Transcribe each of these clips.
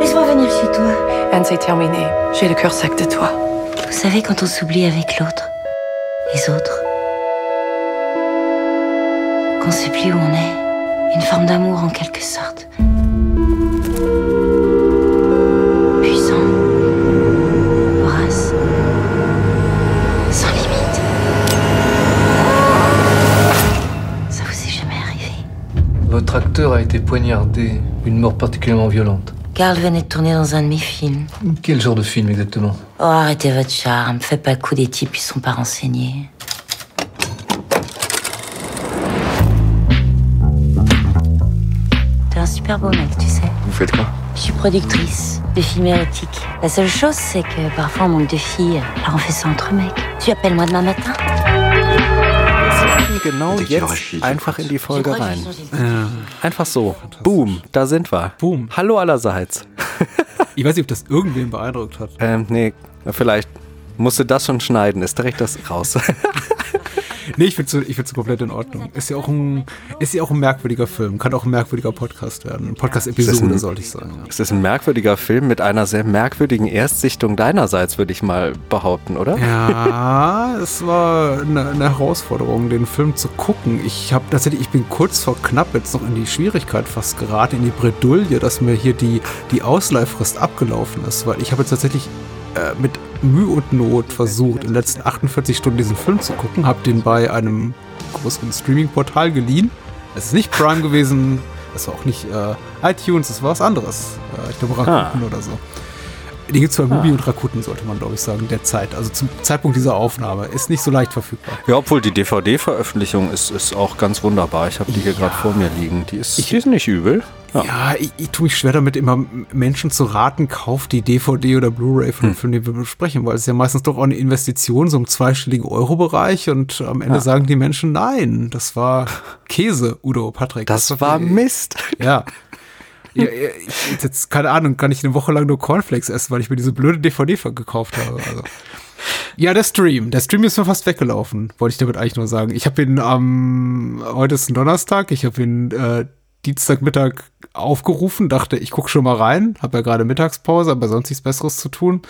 Laisse-moi venir chez toi. Anne, c'est terminé. J'ai le cœur sec de toi. Vous savez, quand on s'oublie avec l'autre, les autres, qu'on sait plus où on est, une forme d'amour en quelque sorte. Puissant, vorace, sans limite. Ça vous est jamais arrivé? Votre acteur a été poignardé. Une mort particulièrement violente. Carl venait de tourner dans un de mes films. Quel genre de film exactement? Oh, arrêtez votre charme. Faites pas coup des types qui sont pas renseignés. T'es un super beau mec, tu sais. Vous faites quoi? Je suis productrice de films érotiques. La seule chose, c'est que parfois on manque de filles. Alors on fait ça entre mecs. Tu appelles moi demain matin? Genau jetzt einfach in die Folge rein. Einfach so. Boom, da sind wir. Boom. Hallo allerseits. Ich weiß nicht, ob das irgendwen beeindruckt hat. Ähm, nee, vielleicht musste das schon schneiden. Ist direkt das raus. Nee, ich finde es find's komplett in Ordnung. Ist ja, auch ein, ist ja auch ein merkwürdiger Film. Kann auch ein merkwürdiger Podcast werden. Podcast-Episode, das sollte ich sagen. Ja. Es ist ein merkwürdiger Film mit einer sehr merkwürdigen Erstsichtung deinerseits, würde ich mal behaupten, oder? Ja, es war eine, eine Herausforderung, den Film zu gucken. Ich habe tatsächlich, ich bin kurz vor knapp jetzt noch in die Schwierigkeit fast geraten, in die Bredouille, dass mir hier die, die Ausleihfrist abgelaufen ist, weil ich habe jetzt tatsächlich äh, mit Mühe und Not versucht, in den letzten 48 Stunden diesen Film zu gucken, habe den bei einem größeren Streaming-Portal geliehen. Es ist nicht Prime gewesen, es war auch nicht äh, iTunes, es war was anderes. Äh, ich glaube Rakuten oder so. Den gibt es bei Mubi und Rakuten, sollte man glaube ich sagen, derzeit. Also zum Zeitpunkt dieser Aufnahme. Ist nicht so leicht verfügbar. Ja, obwohl die DVD-Veröffentlichung ist, ist auch ganz wunderbar. Ich habe die hier gerade vor mir liegen. Die ist, die ist nicht übel. Ja. Ja, ich, ich tue mich schwer damit, immer Menschen zu raten, kauft die DVD oder Blu-ray von dem Film, den wir besprechen, weil es ist ja meistens doch auch eine Investition, so im zweistelligen Euro-Bereich und am Ende sagen die Menschen, nein, das war Käse, Udo, Patrick. Das war Mist. Ja. ja, ich, jetzt, keine Ahnung, kann ich eine Woche lang nur Cornflakes essen, weil ich mir diese blöde DVD gekauft habe. Also. Ja, der Stream. Der Stream ist mir fast weggelaufen, wollte ich damit eigentlich nur sagen. Ich habe ihn am, heute ist ein Donnerstag, ich habe ihn äh, Dienstagmittag aufgerufen, dachte, ich gucke schon mal rein, habe ja gerade Mittagspause, aber sonst nichts Besseres zu tun.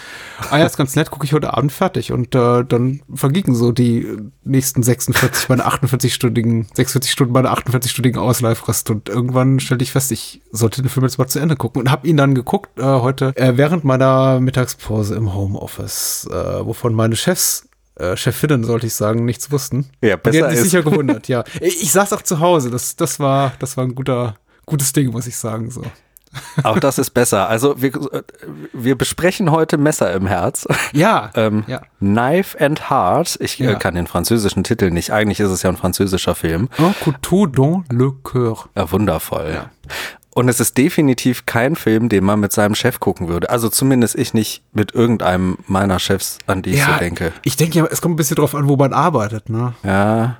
Ah ja, ist ganz nett, gucke ich heute Abend fertig und äh, dann vergingen so die nächsten 46, meine 48-stündigen, 46 Stunden, meine 48-stündigen Ausleihfrist und irgendwann stellte ich fest, ich sollte den Film jetzt mal zu Ende gucken und habe ihn dann geguckt äh, heute äh, während meiner Mittagspause im Homeoffice, äh, wovon meine Chefs äh, Chefinnen, sollte ich sagen, nichts wussten. Ja, Und die besser hätten sich ist. sicher gewundert, ja. Ich, ich saß auch zu Hause, das, das war, das war ein guter, gutes Ding, muss ich sagen, so. Auch das ist besser. Also wir, äh, wir besprechen heute Messer im Herz. Ja, Ähm, ja. Knife and Heart. Ich Ja. äh, kann den französischen Titel nicht. Eigentlich ist es ja ein französischer Film. Un couteau dans le cœur. Ja, wundervoll. Und es ist definitiv kein Film, den man mit seinem Chef gucken würde. Also zumindest ich nicht mit irgendeinem meiner Chefs, an die ich so denke. ich denke ja, es kommt ein bisschen drauf an, wo man arbeitet, ne? Ja.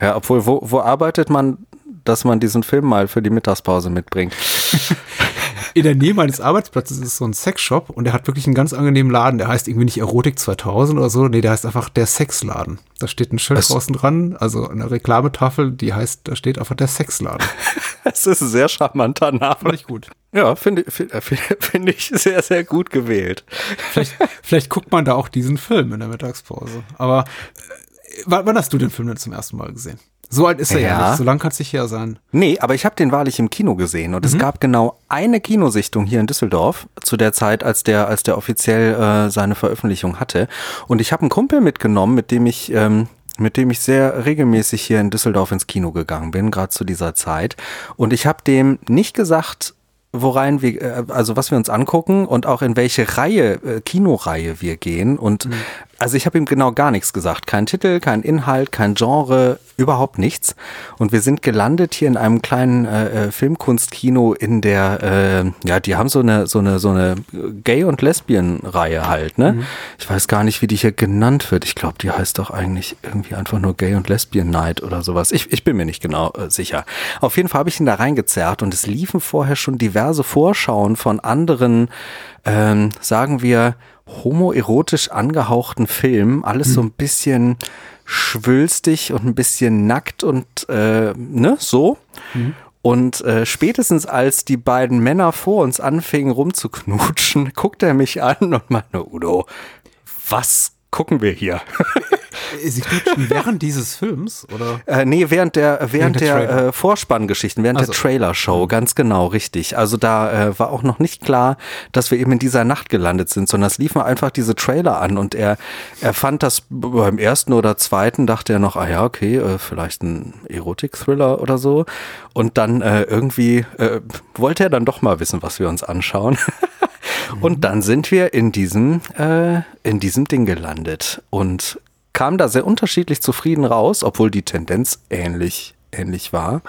Ja, obwohl, wo, wo arbeitet man, dass man diesen Film mal für die Mittagspause mitbringt? In der Nähe meines Arbeitsplatzes ist so ein Sexshop und der hat wirklich einen ganz angenehmen Laden. Der heißt irgendwie nicht Erotik 2000 oder so. Nee, der heißt einfach der Sexladen. Da steht ein Schild Was? draußen dran, also eine Reklametafel, die heißt, da steht einfach der Sexladen. Das ist ein sehr charmanter Name. Fand ich gut. Ja, finde finde- finde ich sehr, sehr gut gewählt. Vielleicht, vielleicht guckt man da auch diesen Film in der Mittagspause. Aber äh, wann hast du den Film denn zum ersten Mal gesehen? So alt ist er ja, nicht. So lang kann es nicht her sein. Nee, aber ich habe den wahrlich im Kino gesehen und es gab genau eine Kinosichtung hier in Düsseldorf zu der Zeit, als der, als der offiziell äh, seine Veröffentlichung hatte. Und ich habe einen Kumpel mitgenommen, mit dem ich, ähm, mit dem ich sehr regelmäßig hier in Düsseldorf ins Kino gegangen bin, gerade zu dieser Zeit. Und ich habe dem nicht gesagt, worein wir, äh, also was wir uns angucken und auch in welche Reihe, äh, Kinoreihe wir gehen. Und also ich habe ihm genau gar nichts gesagt. Kein Titel, kein Inhalt, kein Genre, überhaupt nichts. Und wir sind gelandet hier in einem kleinen äh, äh, Filmkunstkino in der, äh, ja, die haben so eine, so eine, so eine Gay- und Lesbian-Reihe halt, ne? Ich weiß gar nicht, wie die hier genannt wird. Ich glaube, die heißt doch eigentlich irgendwie einfach nur Gay und Lesbian Night oder sowas. Ich, ich bin mir nicht genau äh, sicher. Auf jeden Fall habe ich ihn da reingezerrt und es liefen vorher schon diverse Vorschauen von anderen, ähm, sagen wir, homoerotisch angehauchten Filmen. Alles so ein bisschen schwülstig und ein bisschen nackt und äh, ne, so. Und äh, spätestens als die beiden Männer vor uns anfingen rumzuknutschen, guckt er mich an und meinte, Udo, was gucken wir hier? Sie knutschen während dieses Films, oder? Äh, nee, während der, während, Während der der, äh, Vorspanngeschichten, während Also. der Trailer-Show, ganz genau, richtig. Also da äh, war auch noch nicht klar, dass wir eben in dieser Nacht gelandet sind, sondern es liefen einfach diese Trailer an und er, er fand das beim ersten oder zweiten, dachte er noch, ah ja, okay, äh, vielleicht ein Erotik-Thriller oder so. Und dann äh, irgendwie äh, wollte er dann doch mal wissen, was wir uns anschauen. Und dann sind wir in diesem, äh, in diesem Ding gelandet und kam da sehr unterschiedlich zufrieden raus, obwohl die Tendenz ähnlich, ähnlich war.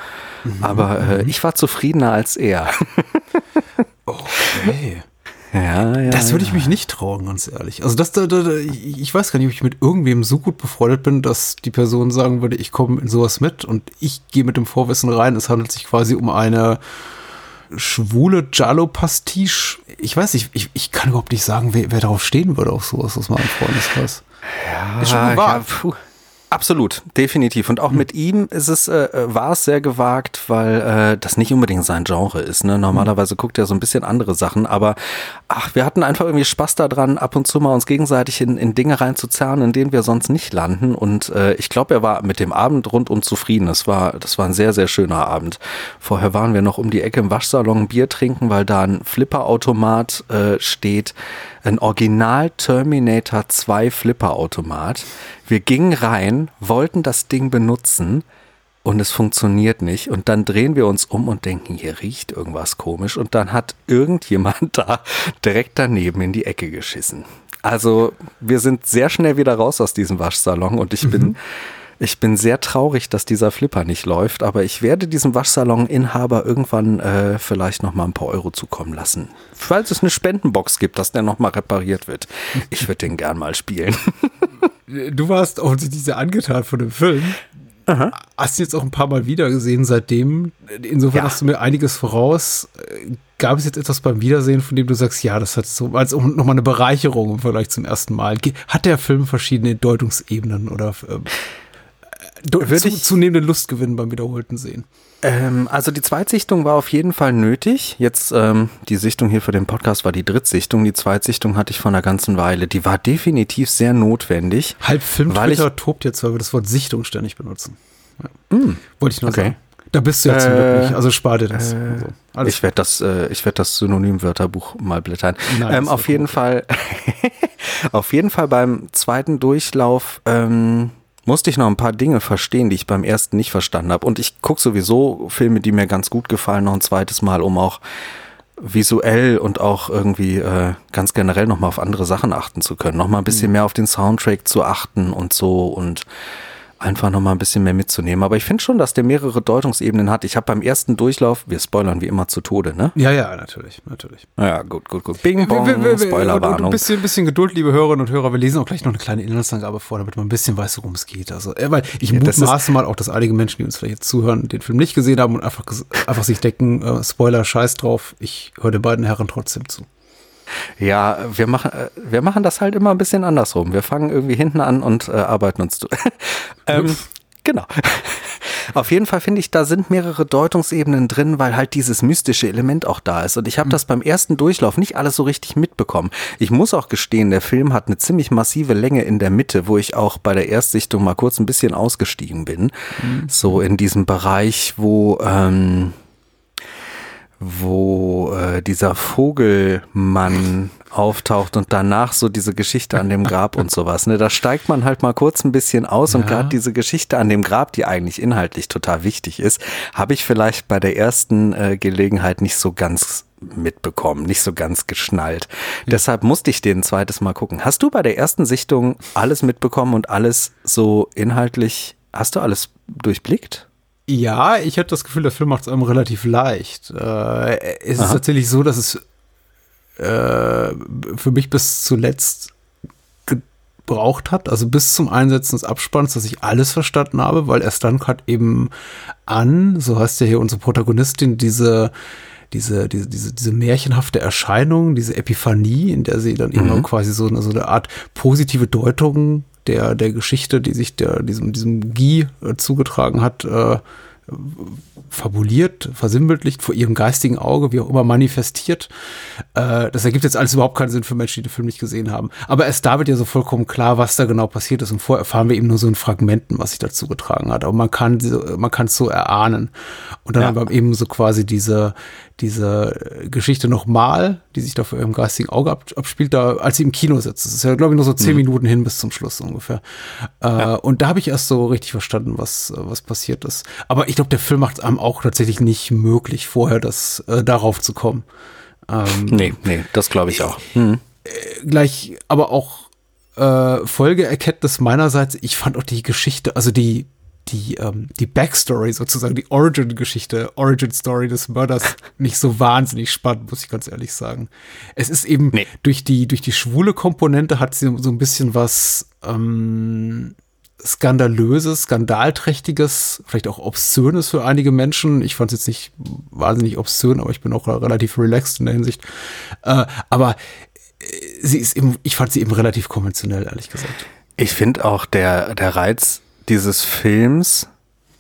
Aber äh, ich war zufriedener als er. Okay. ja, ja. Das würde ich mich nicht trauen, ganz ehrlich. Also das, da, da, da, ich ich weiß gar nicht, ob ich mit irgendwem so gut befreundet bin, dass die Person sagen würde, ich komme in sowas mit und ich gehe mit dem Vorwissen rein. Es handelt sich quasi um eine schwule Jallo-Pastiche. Ich weiß nicht, ich, ich kann überhaupt nicht sagen, wer, wer darauf stehen würde auf sowas aus meinem Freundeskreis. Ja, Ist schon gewagt. Ja. Absolut, definitiv. Und auch mit ihm ist es, äh, war es sehr gewagt, weil äh, das nicht unbedingt sein Genre ist. Ne? Normalerweise guckt er so ein bisschen andere Sachen, aber ach, wir hatten einfach irgendwie Spaß daran, ab und zu mal uns gegenseitig in, in Dinge reinzuzerren, in denen wir sonst nicht landen. Und äh, ich glaube, er war mit dem Abend rundum zufrieden. Das war, das war ein sehr, sehr schöner Abend. Vorher waren wir noch um die Ecke im Waschsalon Bier trinken, weil da ein Flipperautomat äh, steht. Ein Original Terminator 2 Flipperautomat. Wir gingen rein, wollten das Ding benutzen und es funktioniert nicht. Und dann drehen wir uns um und denken, hier riecht irgendwas komisch. Und dann hat irgendjemand da direkt daneben in die Ecke geschissen. Also wir sind sehr schnell wieder raus aus diesem Waschsalon und ich bin, ich bin sehr traurig, dass dieser Flipper nicht läuft. Aber ich werde diesem Waschsalon-Inhaber irgendwann äh, vielleicht noch mal ein paar Euro zukommen lassen. Falls es eine Spendenbox gibt, dass der noch mal repariert wird. Ich würde den gern mal spielen. Du warst offensichtlich sehr angetan von dem Film. Hast du jetzt auch ein paar Mal wieder gesehen seitdem. Insofern Ja. hast du mir einiges voraus. Gab es jetzt etwas beim Wiedersehen, von dem du sagst, ja, das hat so als nochmal eine Bereicherung im Vergleich zum ersten Mal? Hat der Film verschiedene Deutungsebenen oder ähm, äh, Würde zu, ich- zunehmenden Lustgewinn beim wiederholten Sehen? Ähm, also die Zweitsichtung war auf jeden Fall nötig. Jetzt ähm, die Sichtung hier für den Podcast war die Drittsichtung. Die Zweitsichtung hatte ich vor einer ganzen Weile. Die war definitiv sehr notwendig. Halb Film Weil ich- tobt jetzt, weil wir das Wort Sichtung ständig benutzen. Ja. Wollte ich nur okay. sagen. Da bist du ja zum Äh, Glück nicht, also spar dir das. also, alles Ich werde das, äh, ich werde das Synonymwörterbuch mal blättern. Nein, ähm, auf jeden gut. Fall, auf jeden Fall beim zweiten Durchlauf ähm, musste ich noch ein paar Dinge verstehen, die ich beim ersten nicht verstanden habe. Und ich gucke sowieso Filme, die mir ganz gut gefallen, noch ein zweites Mal, um auch visuell und auch irgendwie äh, ganz generell nochmal auf andere Sachen achten zu können. Nochmal ein Mhm. bisschen mehr auf den Soundtrack zu achten und so und einfach nochmal ein bisschen mehr mitzunehmen. Aber ich finde schon, dass der mehrere Deutungsebenen hat. Ich habe beim ersten Durchlauf, wir spoilern wie immer zu Tode, ne? Ja, ja, natürlich, natürlich. Ja, gut, gut, gut. Bing, bong, und Ein Spoilerwarnung. bisschen, bisschen Geduld, liebe Hörerinnen und Hörer. Wir lesen auch gleich noch eine kleine Inhaltsangabe vor, damit man ein bisschen weiß, worum es geht. Also, äh, weil ich Ja, mutmaße mal auch, dass einige Menschen, die uns vielleicht jetzt zuhören, den Film nicht gesehen haben und einfach, einfach sich denken, äh, Spoiler, scheiß drauf. Ich höre den beiden Herren trotzdem zu. Ja, wir machen, äh, wir machen das halt immer ein bisschen andersrum. Wir fangen irgendwie hinten an und äh, arbeiten uns zu. ähm, genau. Auf jeden Fall finde ich, da sind mehrere Deutungsebenen drin, weil halt dieses mystische Element auch da ist. Und ich habe das beim ersten Durchlauf nicht alles so richtig mitbekommen. Ich muss auch gestehen, der Film hat eine ziemlich massive Länge in der Mitte, wo ich auch bei der Erstsichtung mal kurz ein bisschen ausgestiegen bin. So in diesem Bereich, wo ähm, wo äh, dieser Vogelmann auftaucht und danach so diese Geschichte an dem Grab und sowas. Ne? Da steigt man halt mal kurz ein bisschen aus und Ja. gerade diese Geschichte an dem Grab, die eigentlich inhaltlich total wichtig ist, habe ich vielleicht bei der ersten äh, Gelegenheit nicht so ganz mitbekommen, nicht so ganz geschnallt. Deshalb musste ich den ein zweites Mal gucken. Hast du bei der ersten Sichtung alles mitbekommen und alles so inhaltlich, hast du alles durchblickt? Ja, ich hatte das Gefühl, der Film macht es einem relativ leicht. Äh, es ist Aha. tatsächlich so, dass es äh, für mich bis zuletzt gebraucht hat, also bis zum Einsetzen des Abspanns, dass ich alles verstanden habe, weil erst dann hat eben an, so heißt ja hier unsere Protagonistin, diese diese, diese, diese, diese märchenhafte Erscheinung, diese Epiphanie, in der sie dann eben auch quasi so eine, so eine Art positive Deutung der, der Geschichte, die sich der, diesem, diesem Guy äh, zugetragen hat, äh, fabuliert, versinnbildlicht vor ihrem geistigen Auge, wie auch immer manifestiert. Äh, das ergibt jetzt alles überhaupt keinen Sinn für Menschen, die den Film nicht gesehen haben. Aber erst da wird ja so vollkommen klar, was da genau passiert ist. Und vorher erfahren wir eben nur so in Fragmenten, was sich dazu getragen hat. Aber man kann man kann es so erahnen. Und dann ja. haben wir eben so quasi diese diese Geschichte nochmal, die sich da vor ihrem geistigen Auge ab, abspielt, da als sie im Kino sitzt. Das ist ja, glaube ich, nur so zehn mhm. Minuten hin bis zum Schluss ungefähr. Äh, ja. Und da habe ich erst so richtig verstanden, was, was passiert ist. Aber ich glaube, der Film macht es einem auch tatsächlich nicht möglich, vorher das äh, darauf zu kommen. Ähm, nee, nee, das glaube ich auch. Mhm. Äh, gleich, aber auch äh, Folgeerkenntnis meinerseits, ich fand auch die Geschichte, also die, die, ähm, die Backstory sozusagen, die Origin-Geschichte, Origin-Story des Mörders nicht so wahnsinnig spannend, muss ich ganz ehrlich sagen. Es ist eben nee. durch die, durch die schwule Komponente hat sie so ein bisschen was, ähm, skandalöses, skandalträchtiges, vielleicht auch obszönes für einige Menschen. Ich fand es jetzt nicht wahnsinnig obszön, aber ich bin auch relativ relaxed in der Hinsicht. Äh, aber äh, sie ist eben, ich fand sie eben relativ konventionell, ehrlich gesagt. Ich finde auch der, der Reiz dieses Films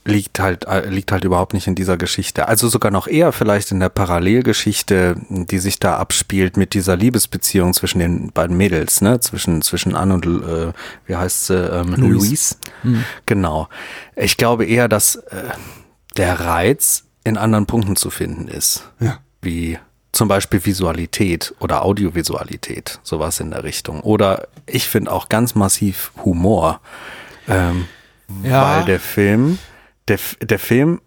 liegt halt, äh, liegt halt überhaupt nicht in dieser Geschichte. Also sogar noch eher vielleicht in der Parallelgeschichte, die sich da abspielt mit dieser Liebesbeziehung zwischen den beiden Mädels, ne? Zwischen, zwischen Anne und, äh, wie heißt sie, ähm, Louise. Louise. Mhm. Genau. Ich glaube eher, dass äh, der Reiz in anderen Punkten zu finden ist. Ja. Wie zum Beispiel Visualität oder Audiovisualität, sowas in der Richtung. Oder ich finde auch ganz massiv Humor. Ähm, ja. Weil der Film, der, der Film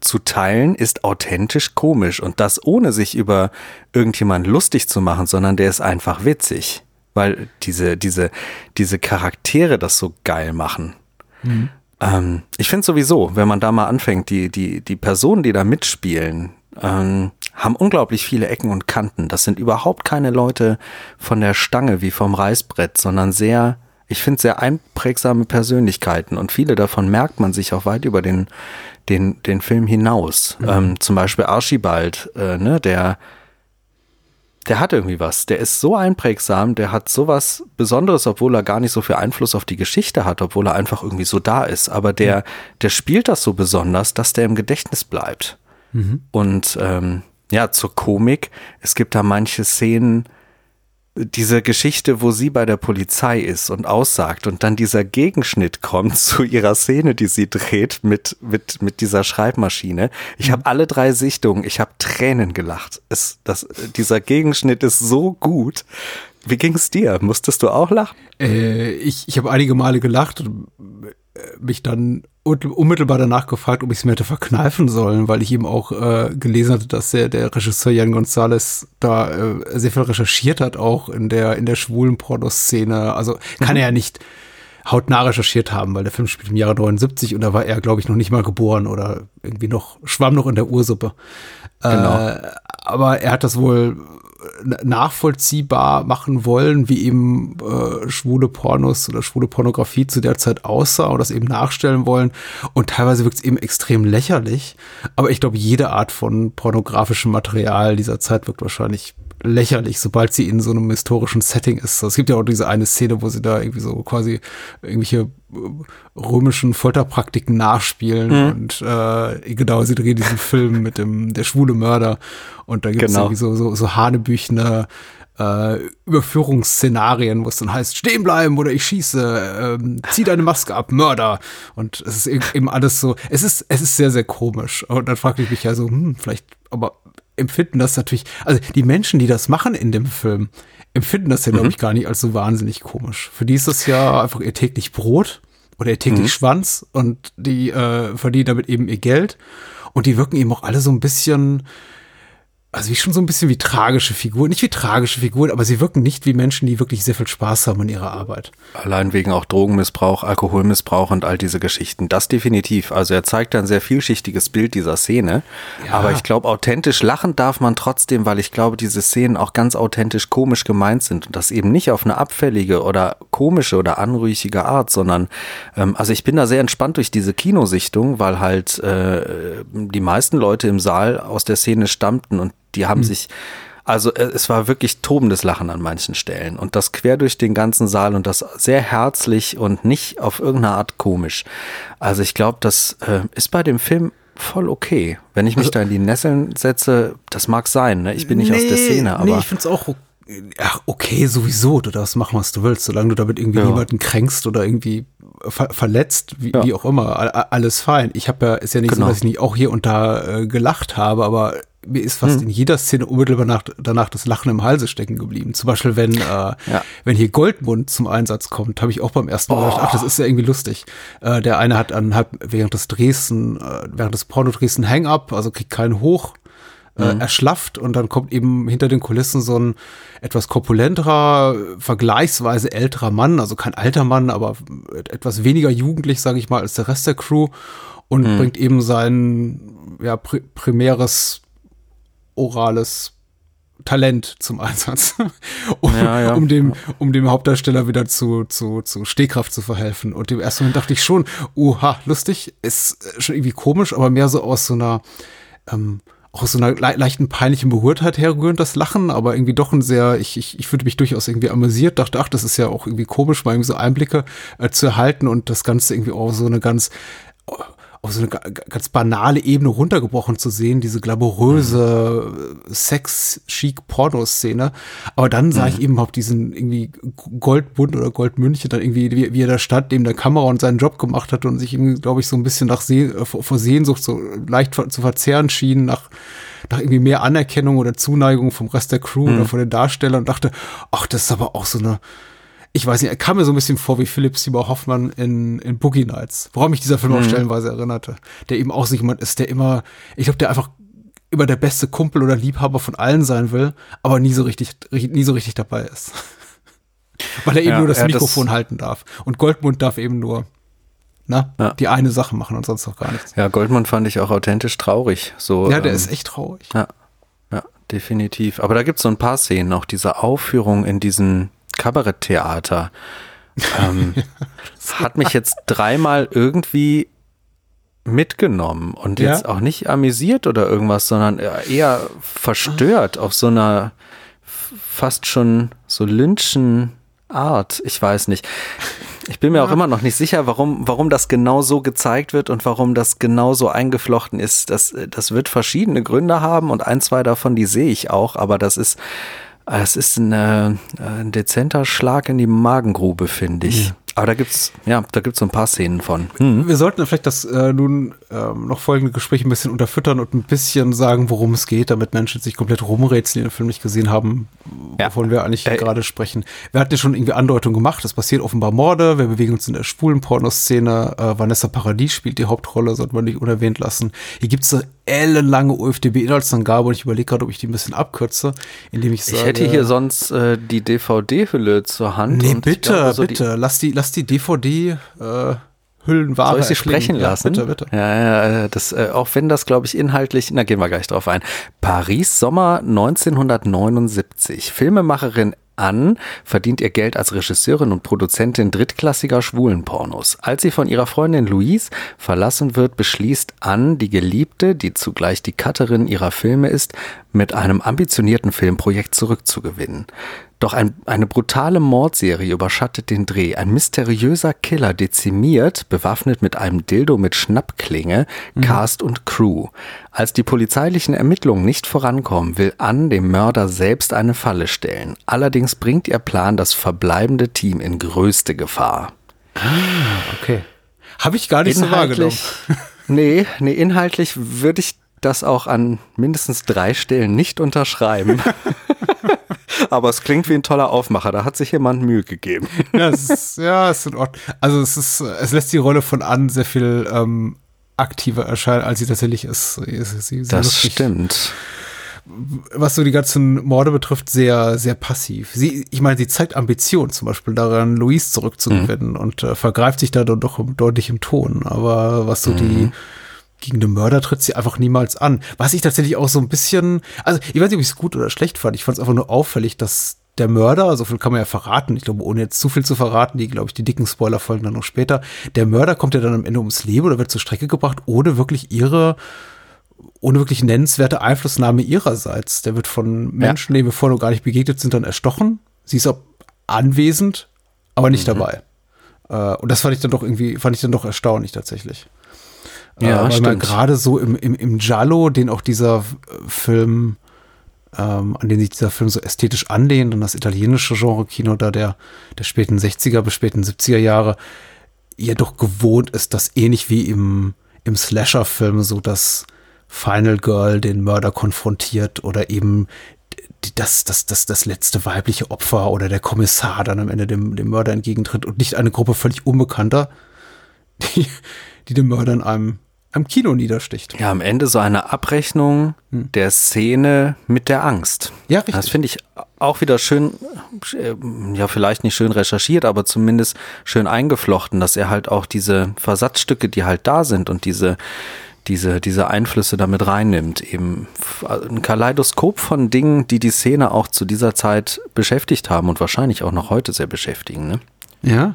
zu teilen ist authentisch komisch und das ohne sich über irgendjemand lustig zu machen, sondern der ist einfach witzig, weil diese, diese, diese Charaktere das so geil machen. Mhm. Ähm, ich finde sowieso, wenn man da mal anfängt, die, die, die Personen, die da mitspielen, ähm, haben unglaublich viele Ecken und Kanten. Das sind überhaupt keine Leute von der Stange wie vom Reißbrett, sondern sehr ich finde, sehr einprägsame Persönlichkeiten und viele davon merkt man sich auch weit über den, den, den Film hinaus. Mhm. Ähm, zum Beispiel Archibald, äh, ne, der, der hat irgendwie was. Der ist so einprägsam, der hat sowas Besonderes, obwohl er gar nicht so viel Einfluss auf die Geschichte hat, obwohl er einfach irgendwie so da ist. Aber der, mhm. der spielt das so besonders, dass der im Gedächtnis bleibt. Mhm. Und ähm, ja, zur Komik, es gibt da manche Szenen, diese Geschichte, wo sie bei der Polizei ist und aussagt und dann dieser Gegenschnitt kommt zu ihrer Szene, die sie dreht mit, mit, mit dieser Schreibmaschine. Ich mhm. habe alle drei Sichtungen, ich habe Tränen gelacht. Es, das, dieser Gegenschnitt ist so gut. Wie ging's dir? Musstest du auch lachen? Äh, ich ich habe einige Male gelacht und äh, mich dann unmittelbar danach gefragt, ob ich es mir hätte verkneifen sollen, weil ich eben auch äh, gelesen hatte, dass der, der Regisseur Jan González da äh, sehr viel recherchiert hat, auch in der, in der schwulen Pornoszene. Also kann mhm. er ja nicht hautnah recherchiert haben, weil der Film spielt im Jahre 79 und da war er, glaube ich, noch nicht mal geboren oder irgendwie noch, schwamm noch in der Ursuppe. Genau. Äh, aber er hat das wohl nachvollziehbar machen wollen, wie eben äh, schwule Pornos oder schwule Pornografie zu der Zeit aussah und das eben nachstellen wollen. Und teilweise wirkt es eben extrem lächerlich. Aber ich glaube, jede Art von pornografischem Material dieser Zeit wirkt wahrscheinlich lächerlich, sobald sie in so einem historischen Setting ist. Es gibt ja auch diese eine Szene, wo sie da irgendwie so quasi irgendwelche äh, römischen Folterpraktiken nachspielen mhm. und äh, genau, sie drehen diesen Film mit dem der schwule Mörder und da gibt es genau. irgendwie so, so, so hanebüchene äh, Überführungsszenarien, wo es dann heißt, stehen bleiben oder ich schieße, ähm, zieh deine Maske ab, Mörder. Und es ist eben alles so, es ist, es ist sehr, sehr komisch. Und dann frage ich mich ja so, hm, vielleicht, aber empfinden das natürlich, also die Menschen, die das machen in dem Film, empfinden das ja, glaube mhm. ich, gar nicht als so wahnsinnig komisch. Für die ist das ja einfach ihr täglich Brot oder ihr täglich mhm. Schwanz und die äh, verdienen damit eben ihr Geld. Und die wirken eben auch alle so ein bisschen, also wie schon so ein bisschen wie tragische Figuren. Nicht wie tragische Figuren, aber sie wirken nicht wie Menschen, die wirklich sehr viel Spaß haben in ihrer Arbeit. Allein wegen auch Drogenmissbrauch, Alkoholmissbrauch und all diese Geschichten. Das definitiv. Also er zeigt ein sehr vielschichtiges Bild dieser Szene. Ja. Aber ich glaube, authentisch lachen darf man trotzdem, weil ich glaube, diese Szenen auch ganz authentisch komisch gemeint sind. Und das eben nicht auf eine abfällige oder komische oder anrüchige Art, sondern, ähm, also ich bin da sehr entspannt durch diese Kinosichtung, weil halt äh, die meisten Leute im Saal aus der Szene stammten und die haben mhm. sich Also äh, es war wirklich tobendes Lachen an manchen Stellen und das quer durch den ganzen Saal und das sehr herzlich und nicht auf irgendeine Art komisch. Also ich glaube, das äh, ist bei dem Film voll okay. Wenn ich mich also, da in die Nesseln setze, das mag sein, ne? Ich bin nicht nee, aus der Szene, aber. Nee, ich finde es auch okay. Ach, okay, sowieso. Du darfst machen, was du willst, solange du damit irgendwie ja. niemanden kränkst oder irgendwie ver verletzt, wie, ja. wie, auch immer. Alles fein. Ich habe ja, ist ja nicht genau. so, dass ich nicht auch hier und da äh, gelacht habe, aber mir ist fast hm. in jeder Szene unmittelbar nach, danach das Lachen im Halse stecken geblieben. Zum Beispiel, wenn, äh, ja. wenn hier Goldmund zum Einsatz kommt, habe ich auch beim ersten Mal oh. gedacht, ach, das ist ja irgendwie lustig. Äh, der eine hat an, während des Dresden, äh, während des Porno-Dresden Hang-Up, also kriegt keinen hoch, äh, mhm. erschlafft und dann kommt eben hinter den Kulissen so ein etwas korpulenterer, vergleichsweise älterer Mann, also kein alter Mann, aber etwas weniger jugendlich, sage ich mal, als der Rest der Crew und mhm. bringt eben sein ja, pri primäres orales Talent zum Einsatz, um, ja, ja. um, dem, um dem Hauptdarsteller wieder zu, zu, zu Stehkraft zu verhelfen. Und dem ersten Moment dachte ich schon, oha, lustig, ist schon irgendwie komisch, aber mehr so aus so einer, ähm, aus so einer le leichten peinlichen Berührtheit herrührend, das Lachen, aber irgendwie doch ein sehr, ich, ich, ich fühlte mich durchaus irgendwie amüsiert, dachte, ach, das ist ja auch irgendwie komisch, mal irgendwie so Einblicke äh, zu erhalten und das Ganze irgendwie auch so eine ganz, auf so eine ganz banale Ebene runtergebrochen zu sehen, diese glamouröse mhm. Sex-Chic-Porno-Szene. Aber dann sah mhm. ich eben auch diesen irgendwie Goldbund oder Goldmünchen dann irgendwie, wie, wie er da stand, neben der Kamera und seinen Job gemacht hat und sich irgendwie, glaube ich, so ein bisschen nach Se äh, vor Sehnsucht so leicht zu verzehren schien, nach, nach irgendwie mehr Anerkennung oder Zuneigung vom Rest der Crew mhm. oder von den Darstellern und dachte, ach, das ist aber auch so eine, ich weiß nicht, er kam mir so ein bisschen vor wie Philipp Seymour Hoffmann in, in Boogie Nights, woran mich dieser Film mhm. auch stellenweise erinnerte. Der eben auch so jemand ist, der immer, ich glaube, der einfach immer der beste Kumpel oder Liebhaber von allen sein will, aber nie so richtig, nie so richtig dabei ist. Weil er eben ja, nur das Mikrofon das halten darf. Und Goldmund darf eben nur na, ja. die eine Sache machen und sonst noch gar nichts. Ja, Goldmund fand ich auch authentisch traurig. So, ja, der ähm, ist echt traurig. Ja, ja, definitiv. Aber da gibt es so ein paar Szenen, auch diese Aufführung in diesen Kabaretttheater. Ähm, hat mich jetzt dreimal irgendwie mitgenommen und ja? jetzt auch nicht amüsiert oder irgendwas, sondern eher verstört auf so einer fast schon so lynchen Art. Ich weiß nicht. Ich bin mir ja. auch immer noch nicht sicher, warum, warum das genau so gezeigt wird und warum das genau so eingeflochten ist. Das, das wird verschiedene Gründe haben und ein, zwei davon, die sehe ich auch, aber das ist es ist eine, ein dezenter Schlag in die Magengrube, finde ich. Ja. Aber da gibt's, ja, da gibt's so ein paar Szenen von. Hm. Wir sollten vielleicht das äh, nun ähm, noch folgende Gespräche ein bisschen unterfüttern und ein bisschen sagen, worum es geht, damit Menschen sich komplett rumrätseln, die den Film nicht gesehen haben, wovon ja. wir eigentlich äh, gerade sprechen. Wir hatten ja schon irgendwie Andeutungen gemacht, es passiert offenbar Morde, wir bewegen uns in der schwulen Pornoszene, äh, Vanessa Paradies spielt die Hauptrolle, sollte man nicht unerwähnt lassen. Hier gibt's eine ellenlange OFDB-Inhaltsangabe und ich überlege gerade, ob ich die ein bisschen abkürze, indem ich sage... Ich hätte hier sonst äh, die DVD-Hülle zur Hand. Nee, bitte, glaube, so bitte, lass die, lass die DVD... Äh, Hüllenware. Soll ich sie sprechen lassen? Ja, bitte, bitte. Ja, ja, das, äh, auch wenn das, glaube ich, inhaltlich, na, gehen wir gleich drauf ein. Paris, Sommer 1979. Filmemacherin an, verdient ihr Geld als Regisseurin und Produzentin drittklassiger Schwulenpornos. Als sie von ihrer Freundin Louise verlassen wird, beschließt Anne, die Geliebte, die zugleich die Cutterin ihrer Filme ist, mit einem ambitionierten Filmprojekt zurückzugewinnen. Doch ein, eine brutale Mordserie überschattet den Dreh. Ein mysteriöser Killer dezimiert, bewaffnet mit einem Dildo mit Schnappklinge, mhm. Cast und Crew. Als die polizeilichen Ermittlungen nicht vorankommen, will Ann dem Mörder selbst eine Falle stellen. Allerdings bringt ihr Plan das verbleibende Team in größte Gefahr. Ah, okay. Habe ich gar nicht inhaltlich, so wahrgenommen. nee, nee, inhaltlich würde ich das auch an mindestens drei Stellen nicht unterschreiben. Aber es klingt wie ein toller Aufmacher. Da hat sich jemand Mühe gegeben. Ja, es ist, ja, es ist in Ordnung. Also es ist, es lässt die Rolle von Anne sehr viel ähm, aktiver erscheinen, als sie tatsächlich ist. Sie, das lustig. stimmt. Was so die ganzen Morde betrifft, sehr, sehr passiv. Sie, ich meine, sie zeigt Ambition, zum Beispiel daran, Louise zurückzugewinnen mhm. und äh, vergreift sich da doch deutlich im Ton. Aber was so mhm. die gegen den Mörder tritt sie einfach niemals an. Was ich tatsächlich auch so ein bisschen, also ich weiß nicht, ob ich es gut oder schlecht fand. Ich fand es einfach nur auffällig, dass der Mörder, so viel kann man ja verraten, ich glaube, ohne jetzt zu viel zu verraten, die, glaube ich, die dicken Spoiler folgen dann noch später. Der Mörder kommt ja dann am Ende ums Leben oder wird zur Strecke gebracht, ohne wirklich ihre ohne wirklich nennenswerte Einflussnahme ihrerseits. Der wird von Menschen, ja. denen wir vorher noch gar nicht begegnet sind, dann erstochen. Sie ist auch anwesend, aber nicht mhm. dabei. Äh, und das fand ich dann doch irgendwie, fand ich dann doch erstaunlich tatsächlich. Äh, ja, äh, weil gerade so im, im, im Giallo, den auch dieser Film, ähm, an den sich dieser Film so ästhetisch anlehnt und das italienische Genre-Kino da der, der späten 60er bis späten 70er Jahre, ja doch gewohnt ist, dass ähnlich wie im, im Slasher-Film so das Final Girl den Mörder konfrontiert oder eben das, das, das, das letzte weibliche Opfer oder der Kommissar dann am Ende dem, dem Mörder entgegentritt und nicht eine Gruppe völlig Unbekannter, die, die dem Mörder in einem, einem Kino niedersticht. Ja, am Ende so eine Abrechnung hm. der Szene mit der Angst. Ja, richtig. Das finde ich auch wieder schön, äh, ja, vielleicht nicht schön recherchiert, aber zumindest schön eingeflochten, dass er halt auch diese Versatzstücke, die halt da sind und diese diese, diese Einflüsse damit reinnimmt. Eben ein Kaleidoskop von Dingen, die die Szene auch zu dieser Zeit beschäftigt haben und wahrscheinlich auch noch heute sehr beschäftigen. Ne? Ja,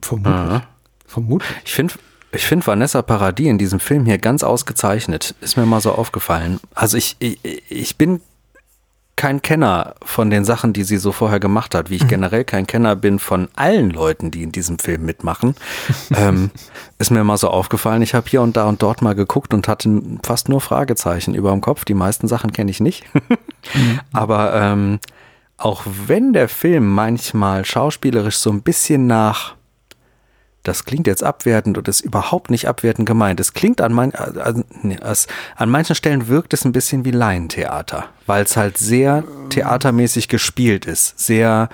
vermutlich. Ja. vermutlich. Ich finde ich finde Vanessa Paradis in diesem Film hier ganz ausgezeichnet. Ist mir mal so aufgefallen. Also ich, ich, ich bin kein Kenner von den Sachen, die sie so vorher gemacht hat, wie ich mhm. generell kein Kenner bin von allen Leuten, die in diesem Film mitmachen, ähm, ist mir mal so aufgefallen. Ich habe hier und da und dort mal geguckt und hatte fast nur Fragezeichen über dem Kopf. Die meisten Sachen kenne ich nicht. mhm. Aber ähm, auch wenn der Film manchmal schauspielerisch so ein bisschen nach das klingt jetzt abwertend und ist überhaupt nicht abwertend gemeint. Es klingt an, mein, an, an manchen Stellen wirkt es ein bisschen wie Laientheater, weil es halt sehr theatermäßig gespielt ist, sehr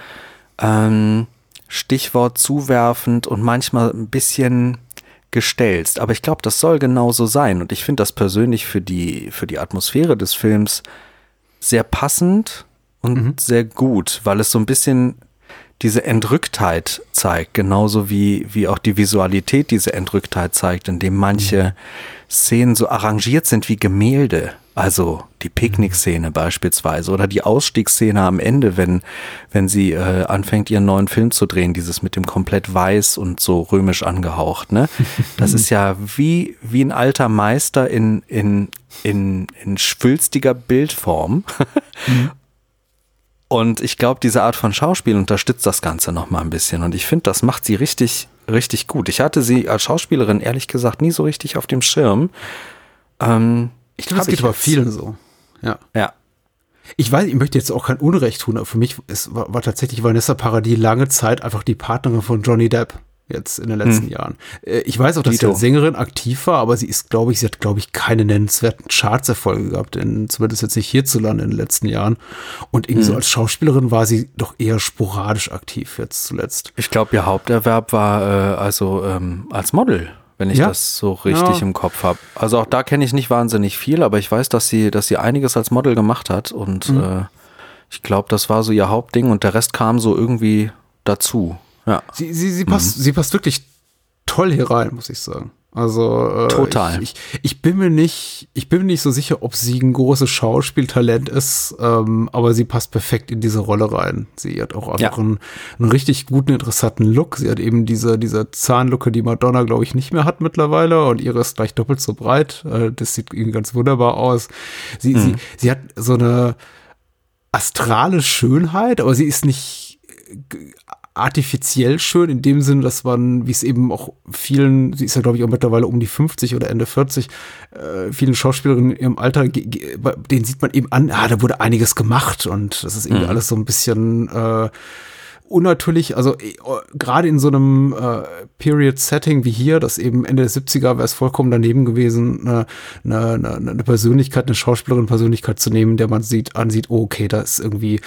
ähm, Stichwort zuwerfend und manchmal ein bisschen gestelzt. Aber ich glaube, das soll genauso sein und ich finde das persönlich für die, für die Atmosphäre des Films sehr passend und mhm. sehr gut, weil es so ein bisschen diese Entrücktheit zeigt, genauso wie, wie auch die Visualität diese Entrücktheit zeigt, indem manche mhm. Szenen so arrangiert sind wie Gemälde. Also die Picknickszene mhm. beispielsweise oder die Ausstiegsszene am Ende, wenn, wenn sie äh, anfängt, ihren neuen Film zu drehen, dieses mit dem komplett weiß und so römisch angehaucht. Ne? Das ist ja wie, wie ein alter Meister in, in, in, in schwülstiger Bildform. Und ich glaube, diese Art von Schauspiel unterstützt das Ganze noch mal ein bisschen. Und ich finde, das macht sie richtig, richtig gut. Ich hatte sie als Schauspielerin ehrlich gesagt nie so richtig auf dem Schirm. Ähm, ich glaube, es geht aber vielen so. Ja. Ja. Ich weiß, ich möchte jetzt auch kein Unrecht tun, aber für mich ist, war, war tatsächlich Vanessa Paradis lange Zeit einfach die Partnerin von Johnny Depp jetzt in den letzten hm. Jahren. Äh, ich weiß auch, dass Dito. sie als Sängerin aktiv war, aber sie ist, glaube ich, sie hat, glaube ich, keine nennenswerten Charts-Erfolge gehabt, in, zumindest jetzt nicht hierzulande in den letzten Jahren. Und irgendwie hm. so als Schauspielerin war sie doch eher sporadisch aktiv jetzt zuletzt. Ich glaube, ihr Haupterwerb war äh, also ähm, als Model wenn ich ja? das so richtig ja. im Kopf habe. Also auch da kenne ich nicht wahnsinnig viel, aber ich weiß, dass sie, dass sie einiges als Model gemacht hat und mhm. äh, ich glaube, das war so ihr Hauptding und der Rest kam so irgendwie dazu. Ja. Sie, sie, sie, passt, mhm. sie passt wirklich toll hier rein, muss ich sagen. Also äh, total. Ich, ich, ich, bin mir nicht, ich bin mir nicht so sicher, ob sie ein großes Schauspieltalent ist, ähm, aber sie passt perfekt in diese Rolle rein. Sie hat auch einfach ja. einen, einen, richtig guten, interessanten Look. Sie hat eben diese, diese Zahnlucke, die Madonna, glaube ich, nicht mehr hat mittlerweile und ihre ist gleich doppelt so breit. Äh, das sieht irgendwie ganz wunderbar aus. Sie, mhm. sie, sie hat so eine astrale Schönheit, aber sie ist nicht artifiziell schön, in dem Sinne, dass man, wie es eben auch vielen, sie ist ja glaube ich auch mittlerweile um die 50 oder Ende 40, äh, vielen Schauspielerinnen im Alter, den sieht man eben an, ah, da wurde einiges gemacht und das ist irgendwie mhm. alles so ein bisschen äh, unnatürlich, also äh, gerade in so einem äh, Period-Setting wie hier, das eben Ende der 70er wäre es vollkommen daneben gewesen, eine, eine, eine Persönlichkeit, eine Schauspielerin-Persönlichkeit zu nehmen, der man sieht, ansieht, oh, okay, das ist irgendwie,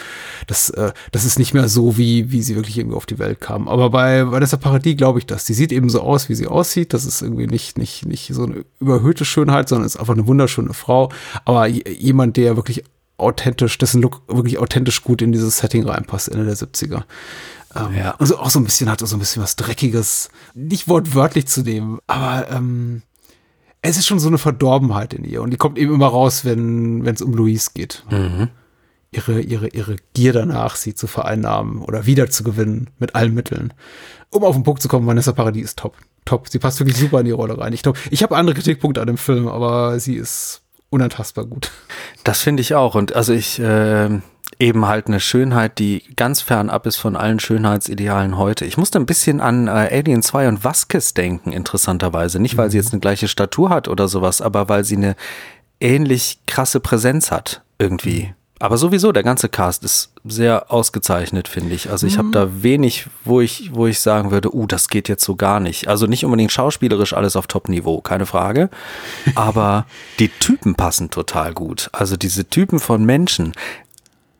das, äh, das ist nicht mehr so, wie, wie sie wirklich irgendwie auf die Welt kam. Aber bei Vanessa Paradis glaube ich das. Die sieht eben so aus, wie sie aussieht. Das ist irgendwie nicht, nicht, nicht so eine überhöhte Schönheit, sondern ist einfach eine wunderschöne Frau. Aber jemand, der wirklich authentisch, dessen Look wirklich authentisch gut in dieses Setting reinpasst, Ende der 70er. Ähm, ja. Also auch so ein bisschen hat so ein bisschen was Dreckiges, nicht wortwörtlich zu nehmen, aber ähm, es ist schon so eine Verdorbenheit in ihr und die kommt eben immer raus, wenn es um Louise geht. Mhm. Ihre, ihre, ihre Gier danach, sie zu vereinnahmen oder wieder zu gewinnen mit allen Mitteln. Um auf den Punkt zu kommen, Vanessa Paradis ist top. Top. Sie passt wirklich super in die Rolle rein. Ich glaube, ich habe andere Kritikpunkte an dem Film, aber sie ist unantastbar gut. Das finde ich auch. Und also ich äh, eben halt eine Schönheit, die ganz fernab ist von allen Schönheitsidealen heute. Ich musste ein bisschen an äh, Alien 2 und Vasquez denken, interessanterweise. Nicht, weil sie jetzt eine gleiche Statur hat oder sowas, aber weil sie eine ähnlich krasse Präsenz hat, irgendwie. Aber sowieso, der ganze Cast ist sehr ausgezeichnet, finde ich. Also ich habe da wenig, wo ich, wo ich sagen würde, uh, das geht jetzt so gar nicht. Also nicht unbedingt schauspielerisch alles auf Top-Niveau, keine Frage. Aber die Typen passen total gut. Also diese Typen von Menschen,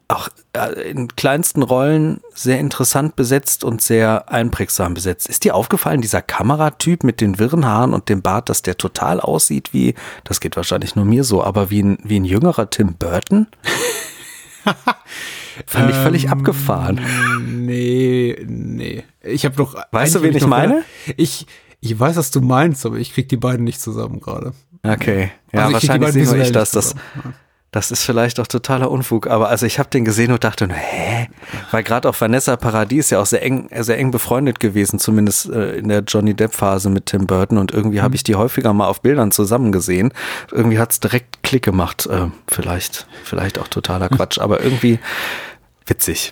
auch äh, in kleinsten Rollen sehr interessant besetzt und sehr einprägsam besetzt. Ist dir aufgefallen, dieser Kameratyp mit den wirren Haaren und dem Bart, dass der total aussieht wie, das geht wahrscheinlich nur mir so, aber wie ein, wie ein jüngerer Tim Burton? Fand ich völlig Ähm, abgefahren. Nee, nee. Ich habe doch. Weißt du, wen ich meine? Ich, ich weiß, was du meinst, aber ich krieg die beiden nicht zusammen gerade. Okay. Ja, Also wahrscheinlich sehe ich das. nicht Das, ist vielleicht auch totaler Unfug. Aber also ich habe den gesehen und dachte, hä? Weil gerade auch Vanessa Paradis ja auch sehr eng, sehr eng befreundet gewesen, zumindest äh, in der Johnny Depp-Phase mit Tim Burton. Und irgendwie Mhm. habe ich die häufiger mal auf Bildern zusammen gesehen. Irgendwie hat's direkt Klick gemacht. Äh, vielleicht, vielleicht auch totaler Quatsch, aber irgendwie witzig.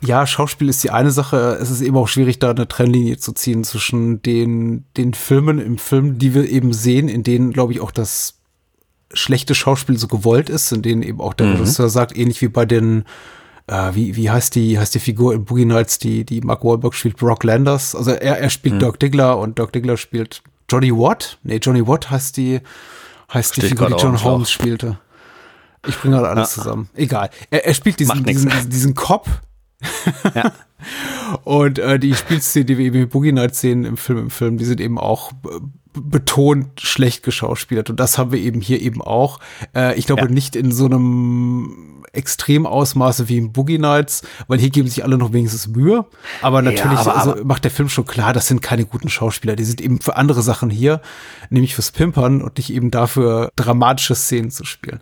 Ja, Schauspiel ist die eine Sache. Es ist eben auch schwierig, da eine Trennlinie zu ziehen zwischen den, den Filmen im Film, die wir eben sehen, in denen, glaube ich, auch das schlechte Schauspiel so gewollt ist, in denen eben auch der Regisseur sagt, ähnlich wie bei den, äh, wie, wie heißt die, heißt die Figur in Boogie Nights, die, die Mark Wahlberg spielt, Brock Landers. Also er, er spielt Doc Diggler und Doc Diggler spielt Johnny Watt. Nee, Johnny Watt heißt die, heißt die Steht Figur, die John Holmes spielte. Ich bringe gerade alles zusammen. Egal. Er, er spielt diesen, diesen, diesen, diesen Cop. Und äh, die Spielszenen, die wir eben in Boogie Nights sehen im Film, im Film, die sind eben auch b- betont schlecht geschauspielert. Und das haben wir eben hier eben auch. Äh, ich glaube Ja. nicht in so einem Extremausmaße wie in Boogie Nights, weil hier geben sich alle noch wenigstens Mühe. Aber natürlich aber- also macht der Film schon klar, das sind keine guten Schauspieler. Die sind eben für andere Sachen hier, nämlich fürs Pimpern und nicht eben dafür, dramatische Szenen zu spielen.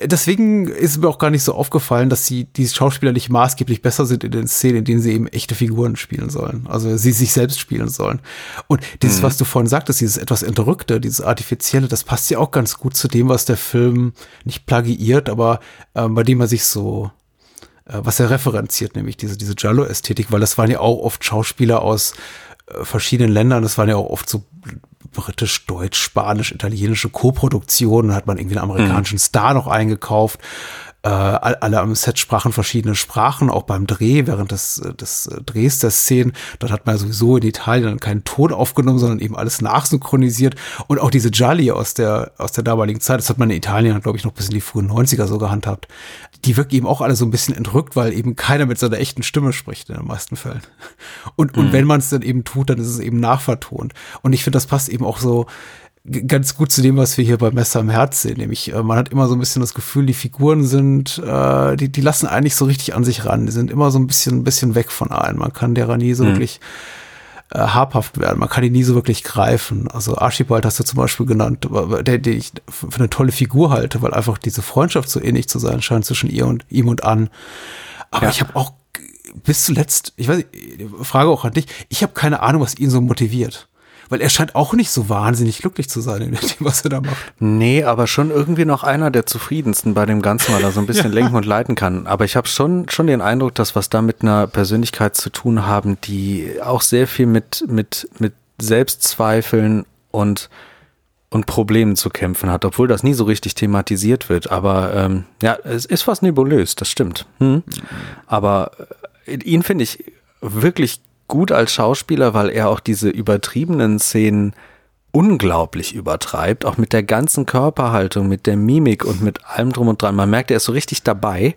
Deswegen ist mir auch gar nicht so aufgefallen, dass sie die Schauspieler nicht maßgeblich besser sind in den Szenen, in denen sie eben echte Figuren spielen sollen. Also sie sich selbst spielen sollen. Und dieses, was du vorhin sagtest, dieses etwas Entrückte, dieses Artifizielle, das passt ja auch ganz gut zu dem, was der Film nicht plagiiert, aber ähm, bei dem er sich so äh, was er referenziert, nämlich diese, diese Giallo-Ästhetik, weil das waren ja auch oft Schauspieler aus äh, verschiedenen Ländern, das waren ja auch oft so britisch, deutsch, spanisch, italienische Co-Produktionen, hat man irgendwie einen amerikanischen Star noch eingekauft. Äh, all- alle am Set sprachen verschiedene Sprachen, auch beim Dreh, während des, äh, des äh, Drehs der Szenen. Dort hat man sowieso in Italien dann keinen Ton aufgenommen, sondern eben alles nachsynchronisiert. Und auch diese Gialli aus der, aus der damaligen Zeit, das hat man in Italien, glaube ich, noch bis in die frühen 90er so gehandhabt. Die wirken eben auch alle so ein bisschen entrückt, weil eben keiner mit seiner echten Stimme spricht in den meisten Fällen. Und, und wenn man es dann eben tut, dann ist es eben nachvertont. Und ich finde, das passt eben auch so ganz gut zu dem, was wir hier bei Messer im Herz sehen. Nämlich, äh, man hat immer so ein bisschen das Gefühl, die Figuren sind, äh, die, die lassen eigentlich so richtig an sich ran. Die sind immer so ein bisschen, ein bisschen weg von allen. Man kann derer nie so wirklich äh, habhaft werden. Man kann die nie so wirklich greifen. Also Archibald hast du zum Beispiel genannt, der, der ich für eine tolle Figur halte, weil einfach diese Freundschaft so ähnlich zu sein scheint zwischen ihr und ihm und Ann. Aber Ja. ich habe auch bis zuletzt, ich weiß, nicht, Frage auch an dich, ich habe keine Ahnung, was ihn so motiviert. Weil er scheint auch nicht so wahnsinnig glücklich zu sein in dem, was er da macht. Nee, aber schon irgendwie noch einer der zufriedensten bei dem Ganzen, weil er so ein bisschen lenken und leiten kann. Aber ich habe schon, schon den Eindruck, dass was da mit einer Persönlichkeit zu tun haben, die auch sehr viel mit, mit, mit Selbstzweifeln und, und Problemen zu kämpfen hat, obwohl das nie so richtig thematisiert wird. Aber ähm, ja, es ist was nebulös, das stimmt. Hm? Aber äh, ihn finde ich wirklich gut als Schauspieler, weil er auch diese übertriebenen Szenen unglaublich übertreibt, auch mit der ganzen Körperhaltung, mit der Mimik und mit allem drum und dran. Man merkt, er ist so richtig dabei.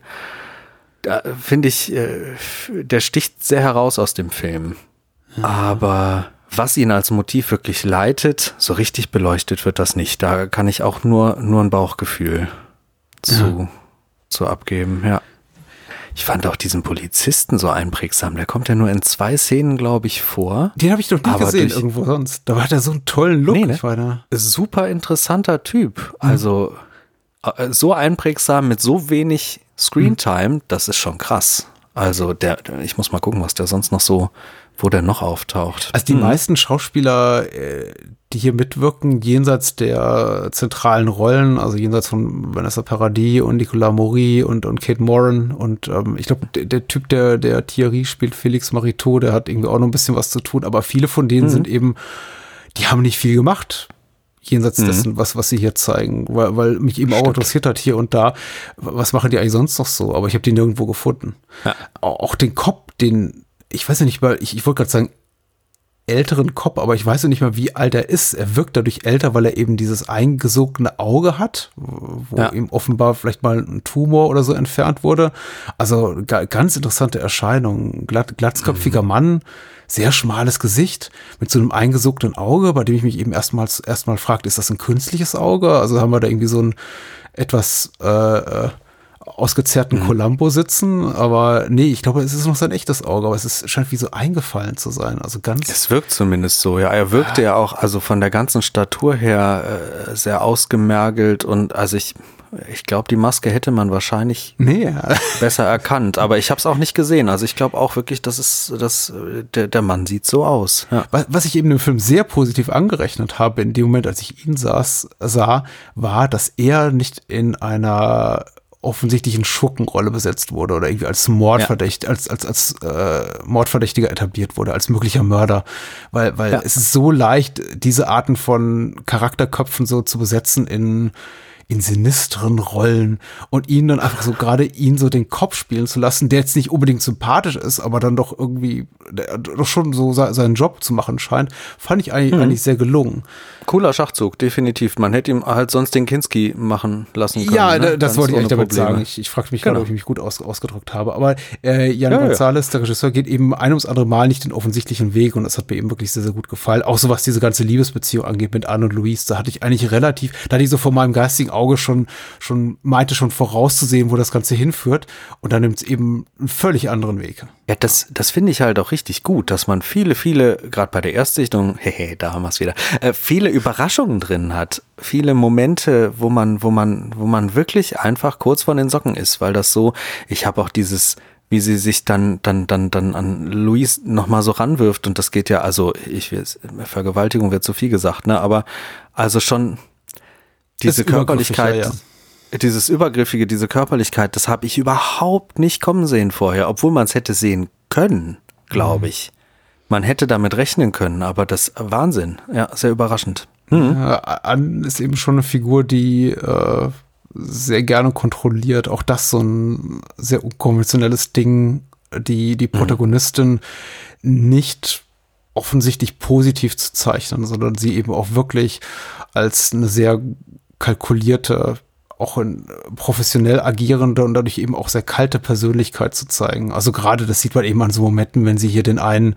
Da finde ich, äh, der sticht sehr heraus aus dem Film. Aber was ihn als Motiv wirklich leitet, so richtig beleuchtet wird das nicht. Da kann ich auch nur, nur ein Bauchgefühl zu, zu abgeben, ja. Ich fand auch diesen Polizisten so einprägsam. Der kommt ja nur in zwei Szenen, glaube ich, vor. Den habe ich doch nie Aber gesehen irgendwo sonst. Da hat er so einen tollen Look. Nee, ne? Super interessanter Typ. Also äh, so einprägsam mit so wenig Screentime, das ist schon krass. Also der, ich muss mal gucken, was der sonst noch so, wo der noch auftaucht. Also die mhm. meisten Schauspieler, äh, die hier mitwirken, jenseits der zentralen Rollen, also jenseits von Vanessa Paradis und Nicolas Maury und, und Kate Moran und ähm, ich glaube, der, der, Typ, der, der Thierry spielt, Felix Mariteau, der hat irgendwie auch noch ein bisschen was zu tun, aber viele von denen mhm. sind eben, die haben nicht viel gemacht jenseits mhm. dessen, was, was sie hier zeigen, weil, weil mich eben Stimmt. auch interessiert hat hier und da, was machen die eigentlich sonst noch so, aber ich habe die nirgendwo gefunden. Ja. Auch den Kopf, den, ich weiß ja nicht mal, ich, ich wollte gerade sagen, älteren Kopf, aber ich weiß ja nicht mal, wie alt er ist. Er wirkt dadurch älter, weil er eben dieses eingesogene Auge hat, wo ja. ihm offenbar vielleicht mal ein Tumor oder so entfernt wurde. Also ganz interessante Erscheinung. Glatt, glatzköpfiger mhm. Mann, sehr schmales Gesicht mit so einem eingesuckten Auge, bei dem ich mich eben erstmals erstmal fragt, ist das ein künstliches Auge? Also haben wir da irgendwie so ein etwas äh, äh ausgezerrten mhm. Columbo sitzen, aber nee, ich glaube, es ist noch sein echtes Auge, aber es ist, scheint wie so eingefallen zu sein. Also ganz. Es wirkt zumindest so, ja. Er wirkte ja, auch, also von der ganzen Statur her äh, sehr ausgemergelt und also ich, ich glaube, die Maske hätte man wahrscheinlich nee, besser erkannt, aber ich habe es auch nicht gesehen. Also ich glaube auch wirklich, dass es, dass der, der Mann sieht so aus. Ja. Was, was ich eben dem Film sehr positiv angerechnet habe in dem Moment, als ich ihn saß, sah, war, dass er nicht in einer offensichtlichen Schurkenrolle besetzt wurde oder irgendwie als Mordverdächtig, ja. als, als, als äh, Mordverdächtiger etabliert wurde, als möglicher Mörder. Weil, weil ja. es ist so leicht, diese Arten von Charakterköpfen so zu besetzen in in sinisteren Rollen und ihn dann einfach so gerade ihn so den Kopf spielen zu lassen, der jetzt nicht unbedingt sympathisch ist, aber dann doch irgendwie doch schon so seinen Job zu machen scheint, fand ich eigentlich, mhm. eigentlich sehr gelungen. Cooler Schachzug, definitiv. Man hätte ihm halt sonst den Kinski machen lassen können. Ja, ne? das Ganz wollte ich echt damit Probleme. sagen. Ich, ich fragte mich genau. gerade, ob ich mich gut aus, ausgedrückt habe. Aber äh, Jan ja, González, ja. der Regisseur, geht eben ein ums andere Mal nicht den offensichtlichen Weg und das hat mir eben wirklich sehr, sehr gut gefallen. Auch so was diese ganze Liebesbeziehung angeht mit Anne und Louise, da hatte ich eigentlich relativ, da hatte ich so vor meinem geistigen Auge schon, schon meinte schon vorauszusehen, wo das Ganze hinführt. Und dann nimmt es eben einen völlig anderen Weg. Ja, das, das finde ich halt auch richtig gut, dass man viele, viele, gerade bei der Erstsichtung, hehe, da haben wir es wieder, äh, viele Überraschungen drin hat, viele Momente, wo man, wo man, wo man wirklich einfach kurz von den Socken ist, weil das so, ich habe auch dieses, wie sie sich dann, dann, dann, dann an Luis nochmal so ranwirft und das geht ja, also ich Vergewaltigung wird zu viel gesagt, ne, aber also schon diese Körperlichkeit. Ja, ja dieses Übergriffige, diese Körperlichkeit, das habe ich überhaupt nicht kommen sehen vorher, obwohl man es hätte sehen können, glaube mhm. ich. Man hätte damit rechnen können, aber das Wahnsinn, ja, sehr überraschend. Mhm. Ja, Ann ist eben schon eine Figur, die äh, sehr gerne kontrolliert. Auch das so ein sehr unkonventionelles Ding, die die mhm. Protagonistin mhm. nicht offensichtlich positiv zu zeichnen, sondern sie eben auch wirklich als eine sehr kalkulierte auch ein professionell agierende und dadurch eben auch sehr kalte Persönlichkeit zu zeigen. Also gerade das sieht man eben an so Momenten, wenn sie hier den einen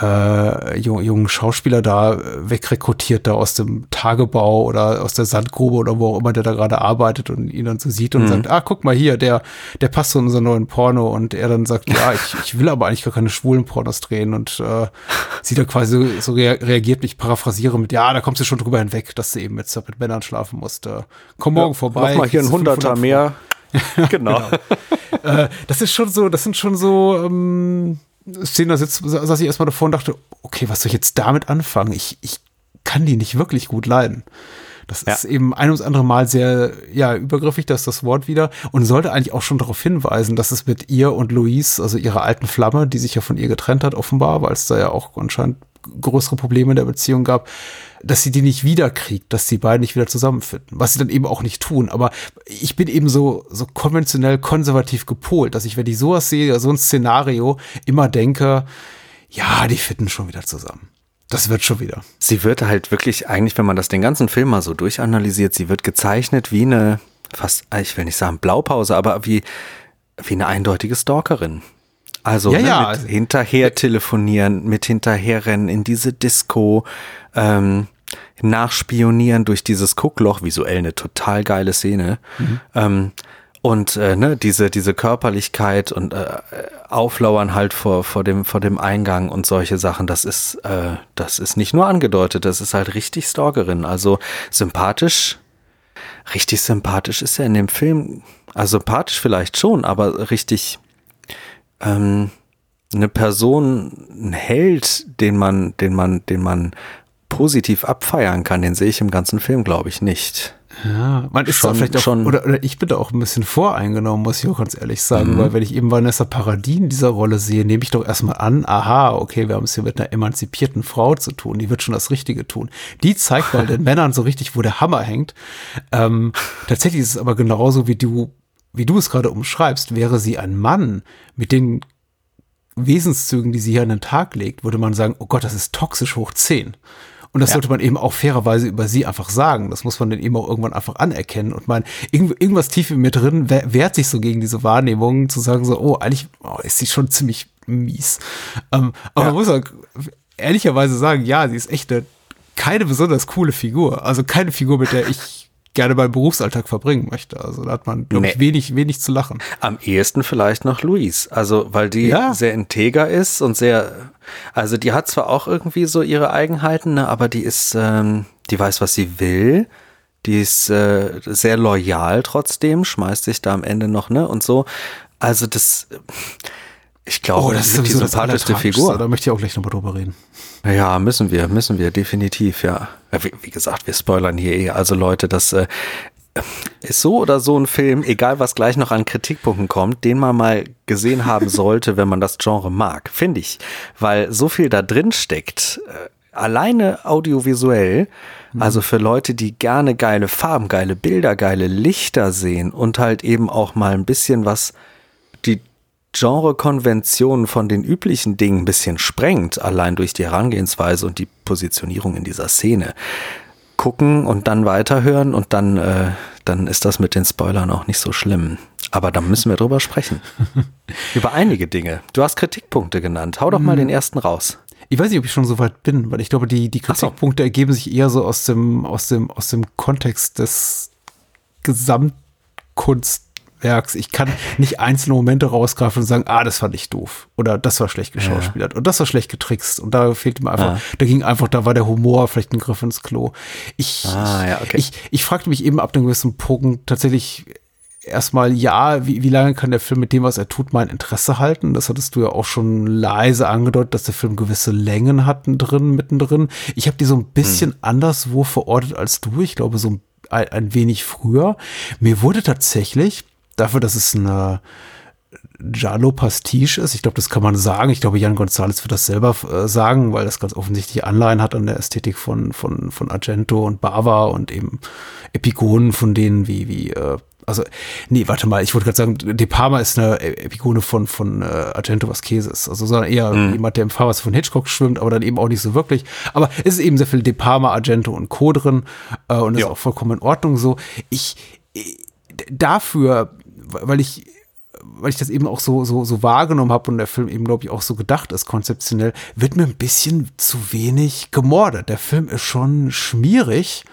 äh, jungen Schauspieler da wegrekrutiert, da aus dem Tagebau oder aus der Sandgrube oder wo auch immer der da gerade arbeitet und ihn dann so sieht und mhm. sagt, ah, guck mal hier, der, der passt zu unserem neuen Porno und er dann sagt, ja, ich, ich will aber eigentlich gar keine schwulen Pornos drehen und äh, sie dann quasi so reagiert, ich paraphrasiere mit, ja, da kommst du schon drüber hinweg, dass du eben jetzt mit Männern schlafen musst. Äh, komm morgen ja, vorbei mal hier ein Hunderter mehr. genau. genau. äh, das ist schon so, das sind schon so ähm, Szenen, da sitzt, saß ich erstmal davor und dachte, okay, was soll ich jetzt damit anfangen? Ich, ich kann die nicht wirklich gut leiden. Das ja. ist eben ein ums andere Mal sehr, ja, übergriffig, das ist das Wort wieder und sollte eigentlich auch schon darauf hinweisen, dass es mit ihr und Louise, also ihrer alten Flamme, die sich ja von ihr getrennt hat, offenbar, weil es da ja auch anscheinend größere Probleme in der Beziehung gab, dass sie die nicht wiederkriegt, dass die beiden nicht wieder zusammenfinden, was sie dann eben auch nicht tun. Aber ich bin eben so, so konventionell konservativ gepolt, dass ich, wenn ich sowas sehe, so ein Szenario, immer denke, ja, die finden schon wieder zusammen. Das wird schon wieder. Sie wird halt wirklich, eigentlich, wenn man das den ganzen Film mal so durchanalysiert, sie wird gezeichnet wie eine, fast, ich will nicht sagen Blaupause, aber wie, wie eine eindeutige Stalkerin. Also ja, ne, ja. mit hinterher telefonieren, mit hinterherrennen in diese Disco, ähm, nachspionieren durch dieses Guckloch, visuell eine total geile Szene. Mhm. Ähm, und äh, ne, diese, diese Körperlichkeit und äh, Auflauern halt vor, vor, dem, vor dem Eingang und solche Sachen, das ist, äh, das ist nicht nur angedeutet, das ist halt richtig Stalkerin. Also sympathisch, richtig sympathisch ist er in dem Film. Also sympathisch vielleicht schon, aber richtig ähm, eine Person, ein Held, den man, den man, den man positiv abfeiern kann, den sehe ich im ganzen Film, glaube ich, nicht. Ja, man ist Schon- da vielleicht auch, schon- oder, oder ich bin da auch ein bisschen voreingenommen, muss ich auch ganz ehrlich sagen, Mhm. weil wenn ich eben Vanessa Paradis in dieser Rolle sehe, nehme ich doch erstmal an, aha, okay, wir haben es hier mit einer emanzipierten Frau zu tun, die wird schon das Richtige tun. Die zeigt mal den Männern so richtig, wo der Hammer hängt. Ähm, tatsächlich ist es aber genauso, wie du, wie du es gerade umschreibst, wäre sie ein Mann mit den Wesenszügen, die sie hier an den Tag legt, würde man sagen, oh Gott, das ist toxisch hoch 10. Und das Ja. sollte man eben auch fairerweise über sie einfach sagen. Das muss man dann eben auch irgendwann einfach anerkennen. Und mein, irgend, irgendwas tief in mir drin we- wehrt sich so gegen diese Wahrnehmung, zu sagen so, oh, eigentlich oh, ist sie schon ziemlich mies. Ähm, aber man muss auch ehrlicherweise sagen, ja, sie ist echt eine, keine besonders coole Figur. Also keine Figur, mit der ich gerne meinen Berufsalltag verbringen möchte. Also da hat man, glaube ich, Nee. wenig, wenig zu lachen. Am ehesten vielleicht noch Louise. Also, weil die Ja. sehr integer ist und sehr, also die hat zwar auch irgendwie so ihre Eigenheiten, ne, aber die ist, ähm, die weiß, was sie will. Die ist äh, sehr loyal trotzdem, schmeißt sich da am Ende noch, ne, und so. Also das, ich glaube, das, ist die sympathischste. Figur. Da möchte ich auch gleich nochmal drüber reden. Ja, müssen wir, müssen wir, definitiv, ja. wie, wie gesagt, wir spoilern hier eh. Also Leute, das äh, ist so oder so ein Film, egal was gleich noch an Kritikpunkten kommt, den man mal gesehen haben sollte, wenn man das Genre mag, finde ich. Weil so viel da drin steckt, äh, alleine audiovisuell, also für Leute, die gerne geile Farben, geile Bilder, geile Lichter sehen und halt eben auch mal ein bisschen was Genrekonventionen von den üblichen Dingen ein bisschen sprengt, allein durch die Herangehensweise und die Positionierung in dieser Szene. Gucken und dann weiterhören und dann, äh, dann ist das mit den Spoilern auch nicht so schlimm. Aber da müssen wir drüber sprechen. Über einige Dinge. Du hast Kritikpunkte genannt. Hau doch mal den ersten raus. Ich weiß nicht, ob ich schon so weit bin, weil ich glaube, die, die Ach so. Kritikpunkte ergeben sich eher so aus dem, aus dem, aus dem Kontext des Gesamtkunstwerks. Ich kann nicht einzelne Momente rausgreifen und sagen, ah, das fand ich doof. Oder das war schlecht geschauspielert. Und das war schlecht getrickst. Und da fehlte mir einfach, Ah. da ging einfach, da war der Humor vielleicht ein Griff ins Klo. Ich, Ah, ja, okay. ich, ich fragte mich eben ab einem gewissen Punkt tatsächlich erstmal, ja, wie, wie lange kann der Film mit dem, was er tut, mein Interesse halten? Das hattest du ja auch schon leise angedeutet, dass der Film gewisse Längen hatten drin, mittendrin. Ich habe die so ein bisschen Hm. anderswo verortet als du. Ich glaube, so ein, ein wenig früher. Mir wurde tatsächlich, dafür, dass es eine Giallo Pastiche ist. Ich glaube, das kann man sagen. Ich glaube, Jan Gonzalez wird das selber äh, sagen, weil das ganz offensichtlich Anleihen hat an der Ästhetik von, von, von Argento und Bava und eben Epigonen von denen wie, wie, äh, also, nee, warte mal, ich wollte gerade sagen, De Palma ist eine E- Epigone von, von äh, Argento Vasquez ist. Also, sondern eher jemand, der im Fahrwasser von Hitchcock schwimmt, aber dann eben auch nicht so wirklich. Aber es ist eben sehr viel De Palma, Argento und Co. drin äh, und das ist auch vollkommen in Ordnung so. Ich, äh, dafür, weil ich weil ich das eben auch so, so, so wahrgenommen habe und der Film eben, glaube ich, auch so gedacht ist, konzeptionell, wird mir ein bisschen zu wenig gemordet. Der Film ist schon schmierig,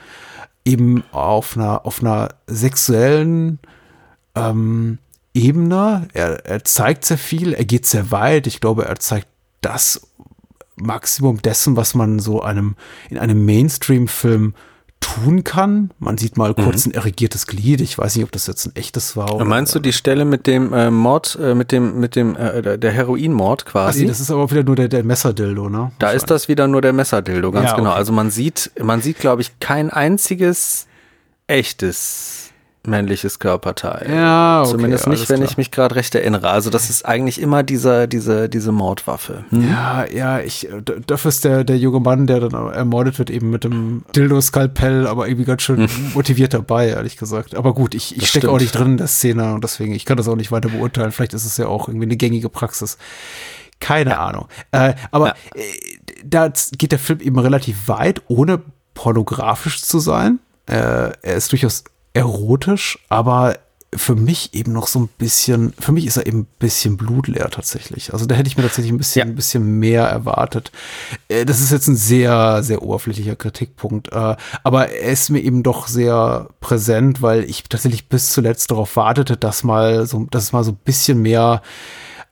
eben auf einer, auf einer sexuellen ähm, Ebene. Er, er zeigt sehr viel, er geht sehr weit. Ich glaube, er zeigt das Maximum dessen, was man so einem, in einem Mainstream-Film tun kann. Man sieht mal kurz ein erregiertes Glied. Ich weiß nicht, ob das jetzt ein echtes war. Oder, Meinst du die Stelle mit dem äh, Mord, äh, mit dem, mit dem, äh, der Heroinmord Ach quasi? nee, das ist aber wieder nur der, der Messerdildo, ne? Da ist das wieder nur der Messerdildo, ganz Ja, genau. okay. Also man sieht, man sieht, glaube ich, kein einziges echtes männliches Körperteil. Ja, okay, Zumindest nicht, wenn klar. ich mich gerade recht erinnere. Also das ist eigentlich immer dieser, diese, diese Mordwaffe. Hm? Ja, ja, ich, äh, dafür ist der, der junge Mann, der dann ermordet wird, eben mit dem Dildo-Skalpell, aber irgendwie ganz schön motiviert dabei, ehrlich gesagt. Aber gut, ich, ich stecke auch nicht drin in der Szene und deswegen, ich kann das auch nicht weiter beurteilen. Vielleicht ist es ja auch irgendwie eine gängige Praxis. Keine Ahnung. Äh, aber Ja. äh, da geht der Film eben relativ weit, ohne pornografisch zu sein. Äh, er ist durchaus erotisch, aber für mich eben noch so ein bisschen, für mich ist er eben ein bisschen blutleer tatsächlich. Also da hätte ich mir tatsächlich ein bisschen, Ja. ein bisschen mehr erwartet. Äh, Das ist jetzt ein sehr, sehr oberflächlicher Kritikpunkt. äh, Aber er ist mir eben doch sehr präsent, weil ich tatsächlich bis zuletzt darauf wartete, dass mal so, dass es mal so ein bisschen mehr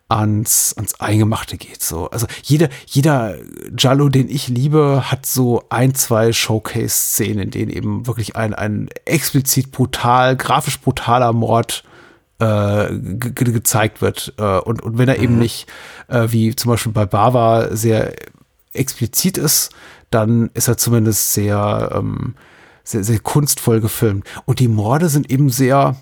ans, ans Eingemachte geht. So. Also jeder, jeder Giallo, den ich liebe, hat so ein, zwei Showcase-Szenen, in denen eben wirklich ein, ein explizit brutal, grafisch brutaler Mord äh, ge ge gezeigt wird. Äh, und, und wenn er mhm. eben nicht, äh, wie zum Beispiel bei Bava, sehr explizit ist, dann ist er zumindest sehr, ähm, sehr, sehr kunstvoll gefilmt. Und die Morde sind eben sehr,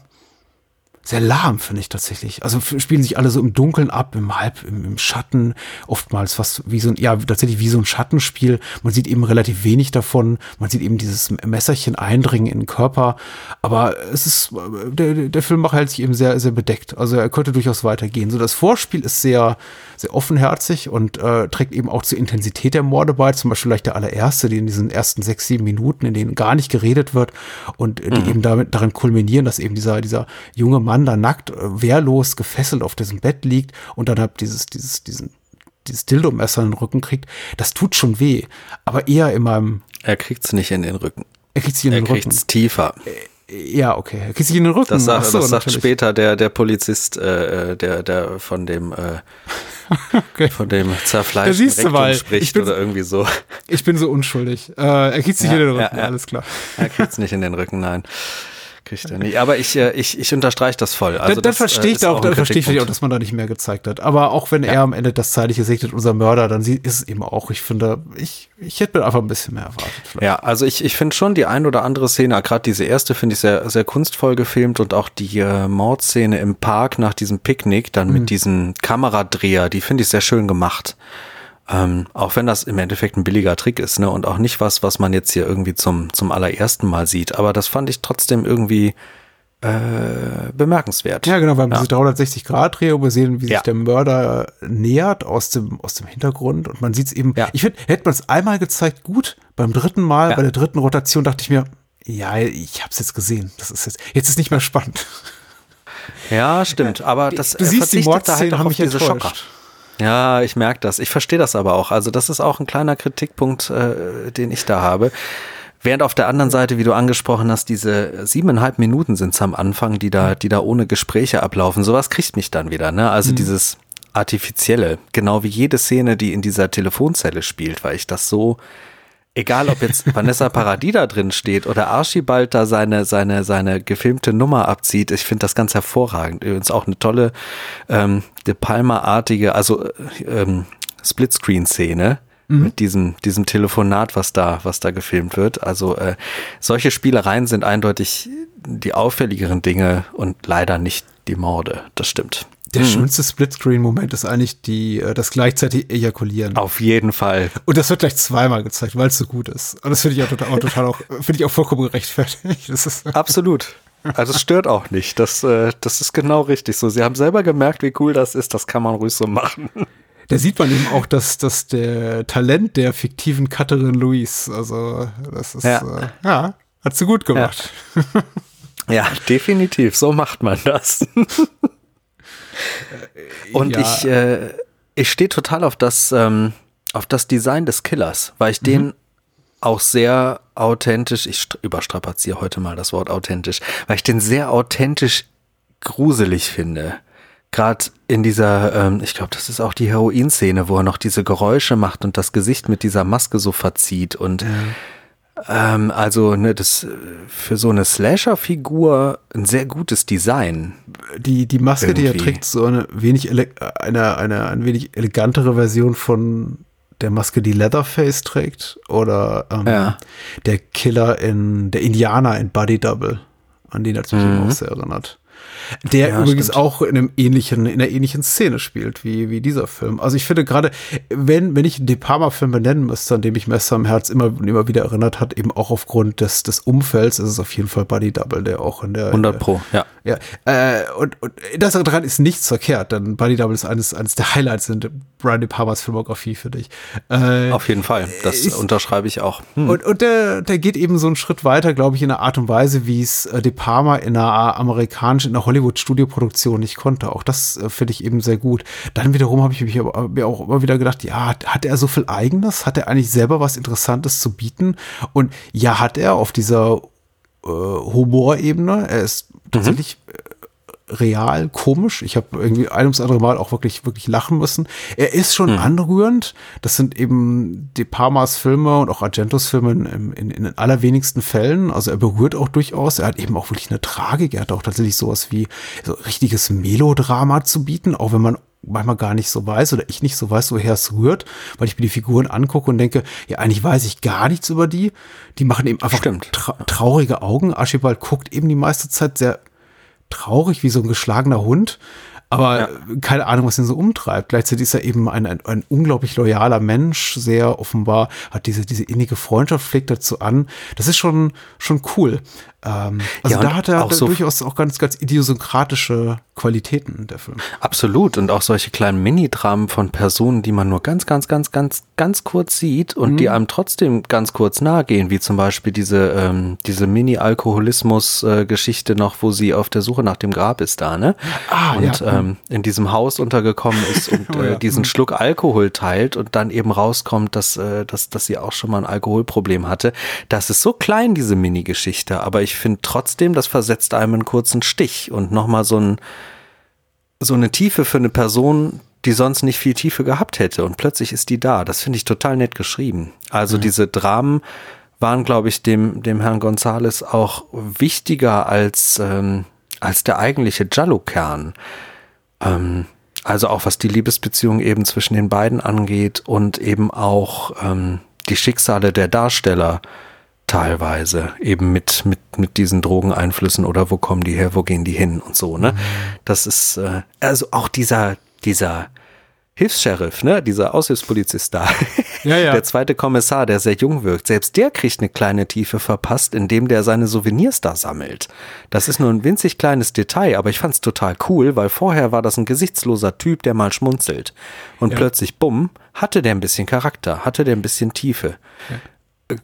sehr lahm, finde ich tatsächlich. Also spielen sich alle so im Dunkeln ab, im Halb, im, im, Schatten, oftmals fast wie so ein, ja, tatsächlich wie so ein Schattenspiel. Man sieht eben relativ wenig davon. Man sieht eben dieses Messerchen eindringen in den Körper. Aber es ist, der, der Filmmacher hält sich eben sehr, sehr bedeckt. Also er könnte durchaus weitergehen. So das Vorspiel ist sehr, sehr offenherzig und äh, trägt eben auch zur Intensität der Morde bei. Zum Beispiel vielleicht der allererste, die in diesen ersten sechs, sieben Minuten, in denen gar nicht geredet wird und die mhm. eben damit darin kulminieren, dass eben dieser, dieser junge Mann da nackt, äh, wehrlos, gefesselt auf diesem Bett liegt und dann halt dieses, dieses, diesen, dieses Dildo-Messer in den Rücken kriegt. Das tut schon weh, aber eher in meinem. Er kriegt's nicht in den Rücken. Er kriegt's nicht in den er kriegt's Rücken. tiefer. Äh, ja, okay. Er kriegt sich in den Rücken. Das sagt, so, das sagt später der, der Polizist, äh, der, der von dem, äh, okay. von dem zerfleischten Rektum mal, spricht bin, oder irgendwie so. Ich bin so unschuldig. Äh, er kriegt sich ja, in den Rücken, ja, ja. alles klar. Er kriegt's nicht in den Rücken, nein. Kriegt er nicht. Aber ich, äh, ich, ich unterstreiche das voll. Also dann, dann verstehe ich, äh, auch, dann verstehe ich auch, dass man da nicht mehr gezeigt hat. Aber auch wenn ja. er am Ende das zeitliche segnet, unser Mörder, dann ist es eben auch, ich finde, ich, ich hätte mir einfach ein bisschen mehr erwartet. Vielleicht. Ja, also ich, ich finde schon die ein oder andere Szene, gerade diese erste finde ich sehr, sehr kunstvoll gefilmt und auch die äh, Mordszene im Park nach diesem Picknick, dann mhm. mit diesem Kameradreher, die finde ich sehr schön gemacht. Ähm, auch wenn das im Endeffekt ein billiger Trick ist, ne? Und auch nicht was, was man jetzt hier irgendwie zum, zum allerersten Mal sieht. Aber das fand ich trotzdem irgendwie äh, bemerkenswert. Ja, genau, weil ja. diese 360-Grad-Drehung, wir sehen, wie ja. sich der Mörder nähert aus dem, aus dem Hintergrund und man sieht es eben, ja. ich finde, hätte man es einmal gezeigt, gut, beim dritten Mal, bei der dritten Rotation dachte ich mir, ja, ich habe es jetzt gesehen, das ist jetzt, jetzt ist nicht mehr spannend. Ja, stimmt, aber das du siehst, die Mordszene halt haben mich diese Schocker. Ja, ich merke das. Ich verstehe das aber auch. Also das ist auch ein kleiner Kritikpunkt, äh, den ich da habe. Während auf der anderen Seite, wie du angesprochen hast, diese siebeneinhalb Minuten sind es am Anfang, die da, die da ohne Gespräche ablaufen. Sowas kriegt mich dann wieder, ne? Also mhm. dieses Artifizielle, genau wie jede Szene, die in dieser Telefonzelle spielt, weil ich das so egal ob jetzt Vanessa Paradis da drin steht oder Archibald da seine, seine, seine gefilmte Nummer abzieht, ich finde das ganz hervorragend. Übrigens auch eine tolle ähm, De Palma-artige, also äh, ähm, Splitscreen-Szene. Mhm. Mit diesem, diesem Telefonat, was da, was da gefilmt wird. Also äh, solche Spielereien sind eindeutig die auffälligeren Dinge und leider nicht die Morde. Das stimmt. Der hm. schönste Splitscreen-Moment ist eigentlich die, äh, das gleichzeitig Ejakulieren. Auf jeden Fall. Und das wird gleich zweimal gezeigt, weil es so gut ist. Und das finde ich auch total, auch, total auch, finde ich auch vollkommen gerechtfertigt. Absolut. Also es stört auch nicht. Das, äh, das ist genau richtig so. Sie haben selber gemerkt, wie cool das ist. Das kann man ruhig so machen. Da sieht man eben auch, dass, dass der Talent der fiktiven Cutterin Louise, also das ist, ja, äh, ja hat sie gut gemacht. Ja. ja, definitiv. So macht man das. Und ja. ich, äh, ich stehe total auf das, ähm, auf das Design des Killers, weil ich mhm. den auch sehr authentisch, ich überstrapaziere heute mal das Wort authentisch, weil ich den sehr authentisch gruselig finde. Gerade in dieser, ähm, ich glaube, das ist auch die Heroin-Szene, wo er noch diese Geräusche macht und das Gesicht mit dieser Maske so verzieht und ja ähm, also ne, das äh, für so eine Slasher-Figur ein sehr gutes Design. Die, die Maske, Irgendwie. die er trägt, so eine wenig eine, eine, eine wenig elegantere Version von der Maske, die Leatherface trägt, oder ähm, ja. der Killer in der Indianer in Body Double, an den hat mich mhm. auch sehr erinnert. Der ja, übrigens stimmt. auch in einem ähnlichen, in einer ähnlichen Szene spielt, wie, wie dieser Film. Also ich finde gerade, wenn, wenn ich De Palma-Film benennen müsste, an dem ich Messer im Herz immer, immer wieder erinnert hat, eben auch aufgrund des, des Umfelds, ist es auf jeden Fall Buddy Double, der auch in der 100 Pro, ja. Ja, äh, und, und das daran ist nichts verkehrt, denn Buddy Double ist eines, eines der Highlights in Brian De Palmas Filmografie für dich. Äh, auf jeden Fall, das ist, unterschreibe ich auch. Hm. Und, und der, der geht eben so einen Schritt weiter, glaube ich, in der Art und Weise, wie es äh, De Palma in einer amerikanischen, in einer Hollywood-Studioproduktion nicht konnte. Auch das äh, finde ich eben sehr gut. Dann wiederum habe ich mich aber, mir auch immer wieder gedacht, ja, hat er so viel Eigenes? Hat er eigentlich selber was Interessantes zu bieten? Und ja, hat er auf dieser äh, Humorebene. Er ist tatsächlich mhm. Real komisch. Ich habe irgendwie ein ums andere Mal auch wirklich, wirklich lachen müssen. Er ist schon mhm. anrührend. Das sind eben De Palmas Filme und auch Argentos Filme in, in, in den allerwenigsten Fällen. Also er berührt auch durchaus. Er hat eben auch wirklich eine Tragik. Er hat auch tatsächlich sowas wie so richtiges Melodrama zu bieten, auch wenn man manchmal gar nicht so weiß oder ich nicht so weiß, woher es rührt, weil ich mir die Figuren angucke und denke, ja, eigentlich weiß ich gar nichts über die. Die machen eben einfach tra traurige Augen. Archibald guckt eben die meiste Zeit sehr traurig wie so ein geschlagener Hund. Aber ja. keine Ahnung, was ihn so umtreibt. Gleichzeitig ist er eben ein, ein, ein unglaublich loyaler Mensch, sehr offenbar, hat diese, diese innige Freundschaft, pflegt dazu an. Das ist schon, schon cool. Ähm, also ja, da hat er auch so durchaus auch ganz, ganz idiosynkratische Qualitäten, der Film. Absolut. Und auch solche kleinen Mini-Dramen von Personen, die man nur ganz, ganz, ganz, ganz, ganz kurz sieht und mhm. die einem trotzdem ganz kurz nahe gehen, wie zum Beispiel diese, ähm, diese Mini-Alkoholismus-Geschichte noch, wo sie auf der Suche nach dem Grab ist da, ne? Ah, und ja. ähm, in diesem Haus untergekommen ist und oh, ja. äh, diesen mhm. Schluck Alkohol teilt und dann eben rauskommt, dass, äh, dass, dass sie auch schon mal ein Alkoholproblem hatte. Das ist so klein, diese Mini-Geschichte, aber ich finde trotzdem, das versetzt einem einen kurzen Stich und nochmal so, ein, so eine Tiefe für eine Person, die sonst nicht viel Tiefe gehabt hätte. Und plötzlich ist die da. Das finde ich total nett geschrieben. Also mhm. diese Dramen waren, glaube ich, dem, dem Herrn Gonzales auch wichtiger als, ähm, als der eigentliche Jallo-Kern. Ähm, also auch was die Liebesbeziehung eben zwischen den beiden angeht und eben auch ähm, die Schicksale der Darsteller teilweise eben mit mit mit diesen Drogeneinflüssen oder wo kommen die her, wo gehen die hin und so, ne? Mhm. Das ist äh, also auch dieser dieser Hilfs-Sheriff, ne, dieser Aushilfspolizist da. Ja, ja. Der zweite Kommissar, der sehr jung wirkt, selbst der kriegt eine kleine Tiefe verpasst, indem der seine Souvenirs da sammelt. Das ist nur ein winzig kleines Detail, aber ich fand's total cool, weil vorher war das ein gesichtsloser Typ, der mal schmunzelt. Und ja. plötzlich, bumm, hatte der ein bisschen Charakter, hatte der ein bisschen Tiefe.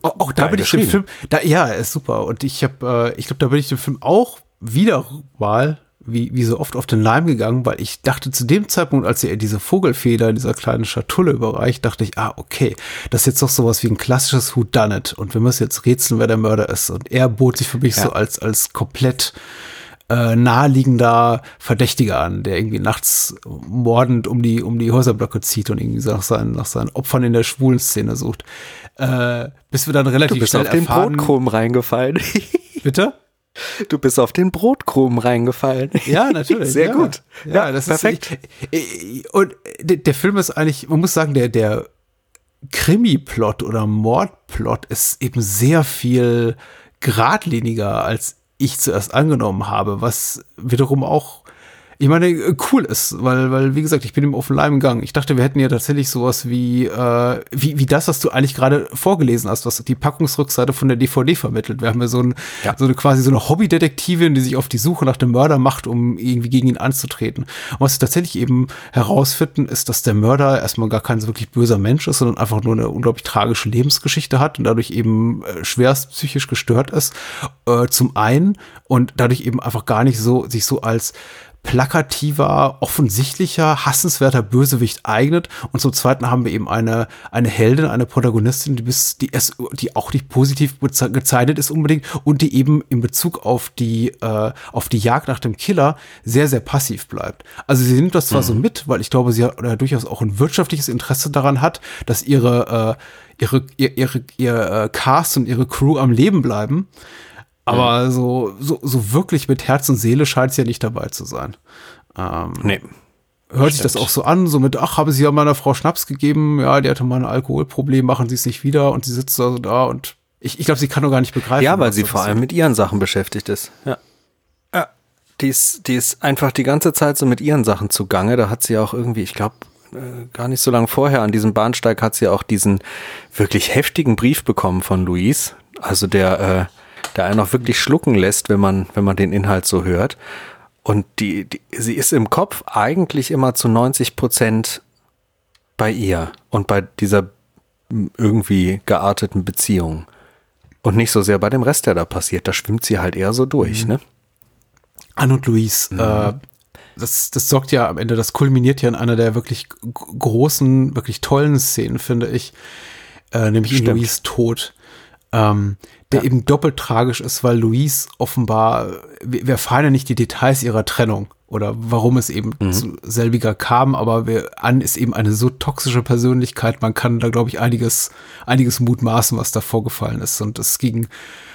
Auch, auch da bin ich dem Film, da, ja, ist super. Und ich habe, äh, ich glaube, da bin ich dem Film auch wieder mal, wie, wie so oft auf den Leim gegangen, weil ich dachte zu dem Zeitpunkt, als er diese Vogelfeder in dieser kleinen Schatulle überreicht, dachte ich, ah, okay, das ist jetzt doch sowas wie ein klassisches Who Done It und wir müssen jetzt rätseln, wer der Mörder ist. Und er bot sich für mich ja. so als, als komplett äh, naheliegender Verdächtiger an, der irgendwie nachts mordend um die, um die Häuserblöcke zieht und irgendwie nach seinen, nach seinen Opfern in der schwulen Szene sucht. Äh, bis wir dann relativ du bist schnell auf den Brotkrumm reingefallen. Bitte? Du bist auf den Brotkrumm reingefallen. Ja, natürlich. Sehr ja. gut. Ja, ja das perfekt. Ist, und der Film ist eigentlich, man muss sagen, der, der Krimi-Plot oder Mordplot ist eben sehr viel geradliniger, als ich zuerst angenommen habe, was wiederum auch ich meine, äh, cool ist, weil, weil, wie gesagt, ich bin im offenen Leim gegangen. Ich dachte, wir hätten ja tatsächlich sowas wie, äh, wie, wie das, was du eigentlich gerade vorgelesen hast, was die Packungsrückseite von der DVD vermittelt. Wir haben ja so, ein, ja. so eine quasi so eine Hobbydetektivin, die sich auf die Suche nach dem Mörder macht, um irgendwie gegen ihn anzutreten. Und was wir tatsächlich eben herausfinden, ist, dass der Mörder erstmal gar kein so wirklich böser Mensch ist, sondern einfach nur eine unglaublich tragische Lebensgeschichte hat und dadurch eben äh, schwerst psychisch gestört ist. Äh, zum einen und dadurch eben einfach gar nicht so, sich so als plakativer, offensichtlicher, hassenswerter Bösewicht eignet. Und zum Zweiten haben wir eben eine, eine Heldin, eine Protagonistin, die, bis, die, es, die auch nicht positiv gezeichnet ist unbedingt und die eben in Bezug auf die, äh, auf die Jagd nach dem Killer sehr, sehr passiv bleibt. Also sie nimmt das zwar mhm. so mit, weil ich glaube, sie hat äh, durchaus auch ein wirtschaftliches Interesse daran hat, dass ihre, äh, ihre, ihr, ihre, ihr äh, Cast und ihre Crew am Leben bleiben. Aber mhm. so, so, so wirklich mit Herz und Seele scheint es ja nicht dabei zu sein. Ähm, nee. Hört sich das auch so an, so mit, ach, haben Sie ja meiner Frau Schnaps gegeben, ja, die hatte mal ein Alkoholproblem, machen Sie es nicht wieder und sie sitzt also da und ich, ich glaube, sie kann doch gar nicht begreifen. Ja, weil sie vor allem mit ihren Sachen beschäftigt ist. Ja. Ja. Die ist, die ist einfach die ganze Zeit so mit ihren Sachen zugange. Da hat sie auch irgendwie, ich glaube, äh, gar nicht so lange vorher an diesem Bahnsteig hat sie auch diesen wirklich heftigen Brief bekommen von Luis. Also der, äh, der einen auch wirklich schlucken lässt, wenn man, wenn man den Inhalt so hört. Und die, die, sie ist im Kopf eigentlich immer zu 90 Prozent bei ihr und bei dieser irgendwie gearteten Beziehung. Und nicht so sehr bei dem Rest, der da passiert. Da schwimmt sie halt eher so durch, mhm. ne? Anne und Louise, mhm. äh, das, das sorgt ja am Ende, das kulminiert ja in einer der wirklich großen, wirklich tollen Szenen, finde ich, äh, nämlich Stimmt. in Louise Tod ähm, der ja. eben doppelt tragisch ist, weil Louise offenbar, wir, wir erfahren ja nicht die Details ihrer Trennung oder warum es eben mhm. zu selbiger kam, aber Anne ist eben eine so toxische Persönlichkeit, man kann da, glaube ich, einiges, einiges mutmaßen, was da vorgefallen ist. Und es ging,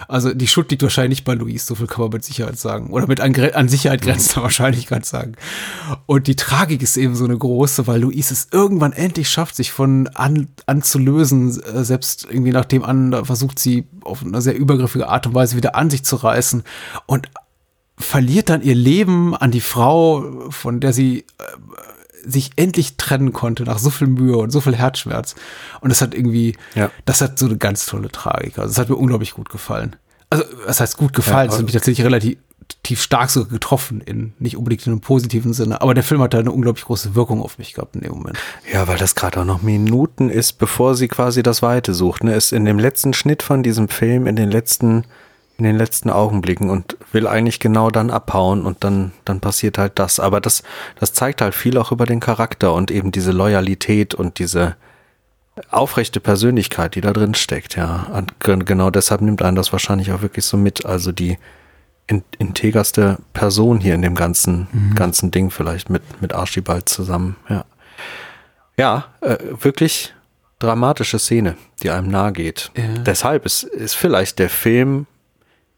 also die Schuld liegt wahrscheinlich bei Louise, so viel kann man mit Sicherheit sagen. Oder mit an, an Sicherheit grenzender mhm. Wahrscheinlichkeit sagen. Und die Tragik ist eben so eine große, weil Louise es irgendwann endlich schafft, sich von an, anzulösen, äh, selbst irgendwie nachdem Anne versucht, sie auf eine sehr übergriffige Art und Weise wieder an sich zu reißen. Und verliert dann ihr Leben an die Frau, von der sie äh, sich endlich trennen konnte nach so viel Mühe und so viel Herzschmerz. Und das hat irgendwie, ja. das hat so eine ganz tolle Tragik. Also es hat mir unglaublich gut gefallen. Also, was heißt gut gefallen? Es ja, hat mich tatsächlich relativ tief stark so getroffen, in nicht unbedingt in einem positiven Sinne. Aber der Film hat da eine unglaublich große Wirkung auf mich gehabt in dem Moment. Ja, weil das gerade auch noch Minuten ist, bevor sie quasi das Weite sucht. Ne? Ist in dem letzten Schnitt von diesem Film, in den letzten in den letzten Augenblicken und will eigentlich genau dann abhauen und dann, dann passiert halt das. Aber das, das zeigt halt viel auch über den Charakter und eben diese Loyalität und diese aufrechte Persönlichkeit, die da drin steckt, ja. Und genau deshalb nimmt einen das wahrscheinlich auch wirklich so mit. Also die in, integerste Person hier in dem ganzen, mhm. ganzen Ding vielleicht mit, mit Archibald zusammen, ja. Ja, äh, wirklich dramatische Szene, die einem nahe geht. Ja. Deshalb ist, ist vielleicht der Film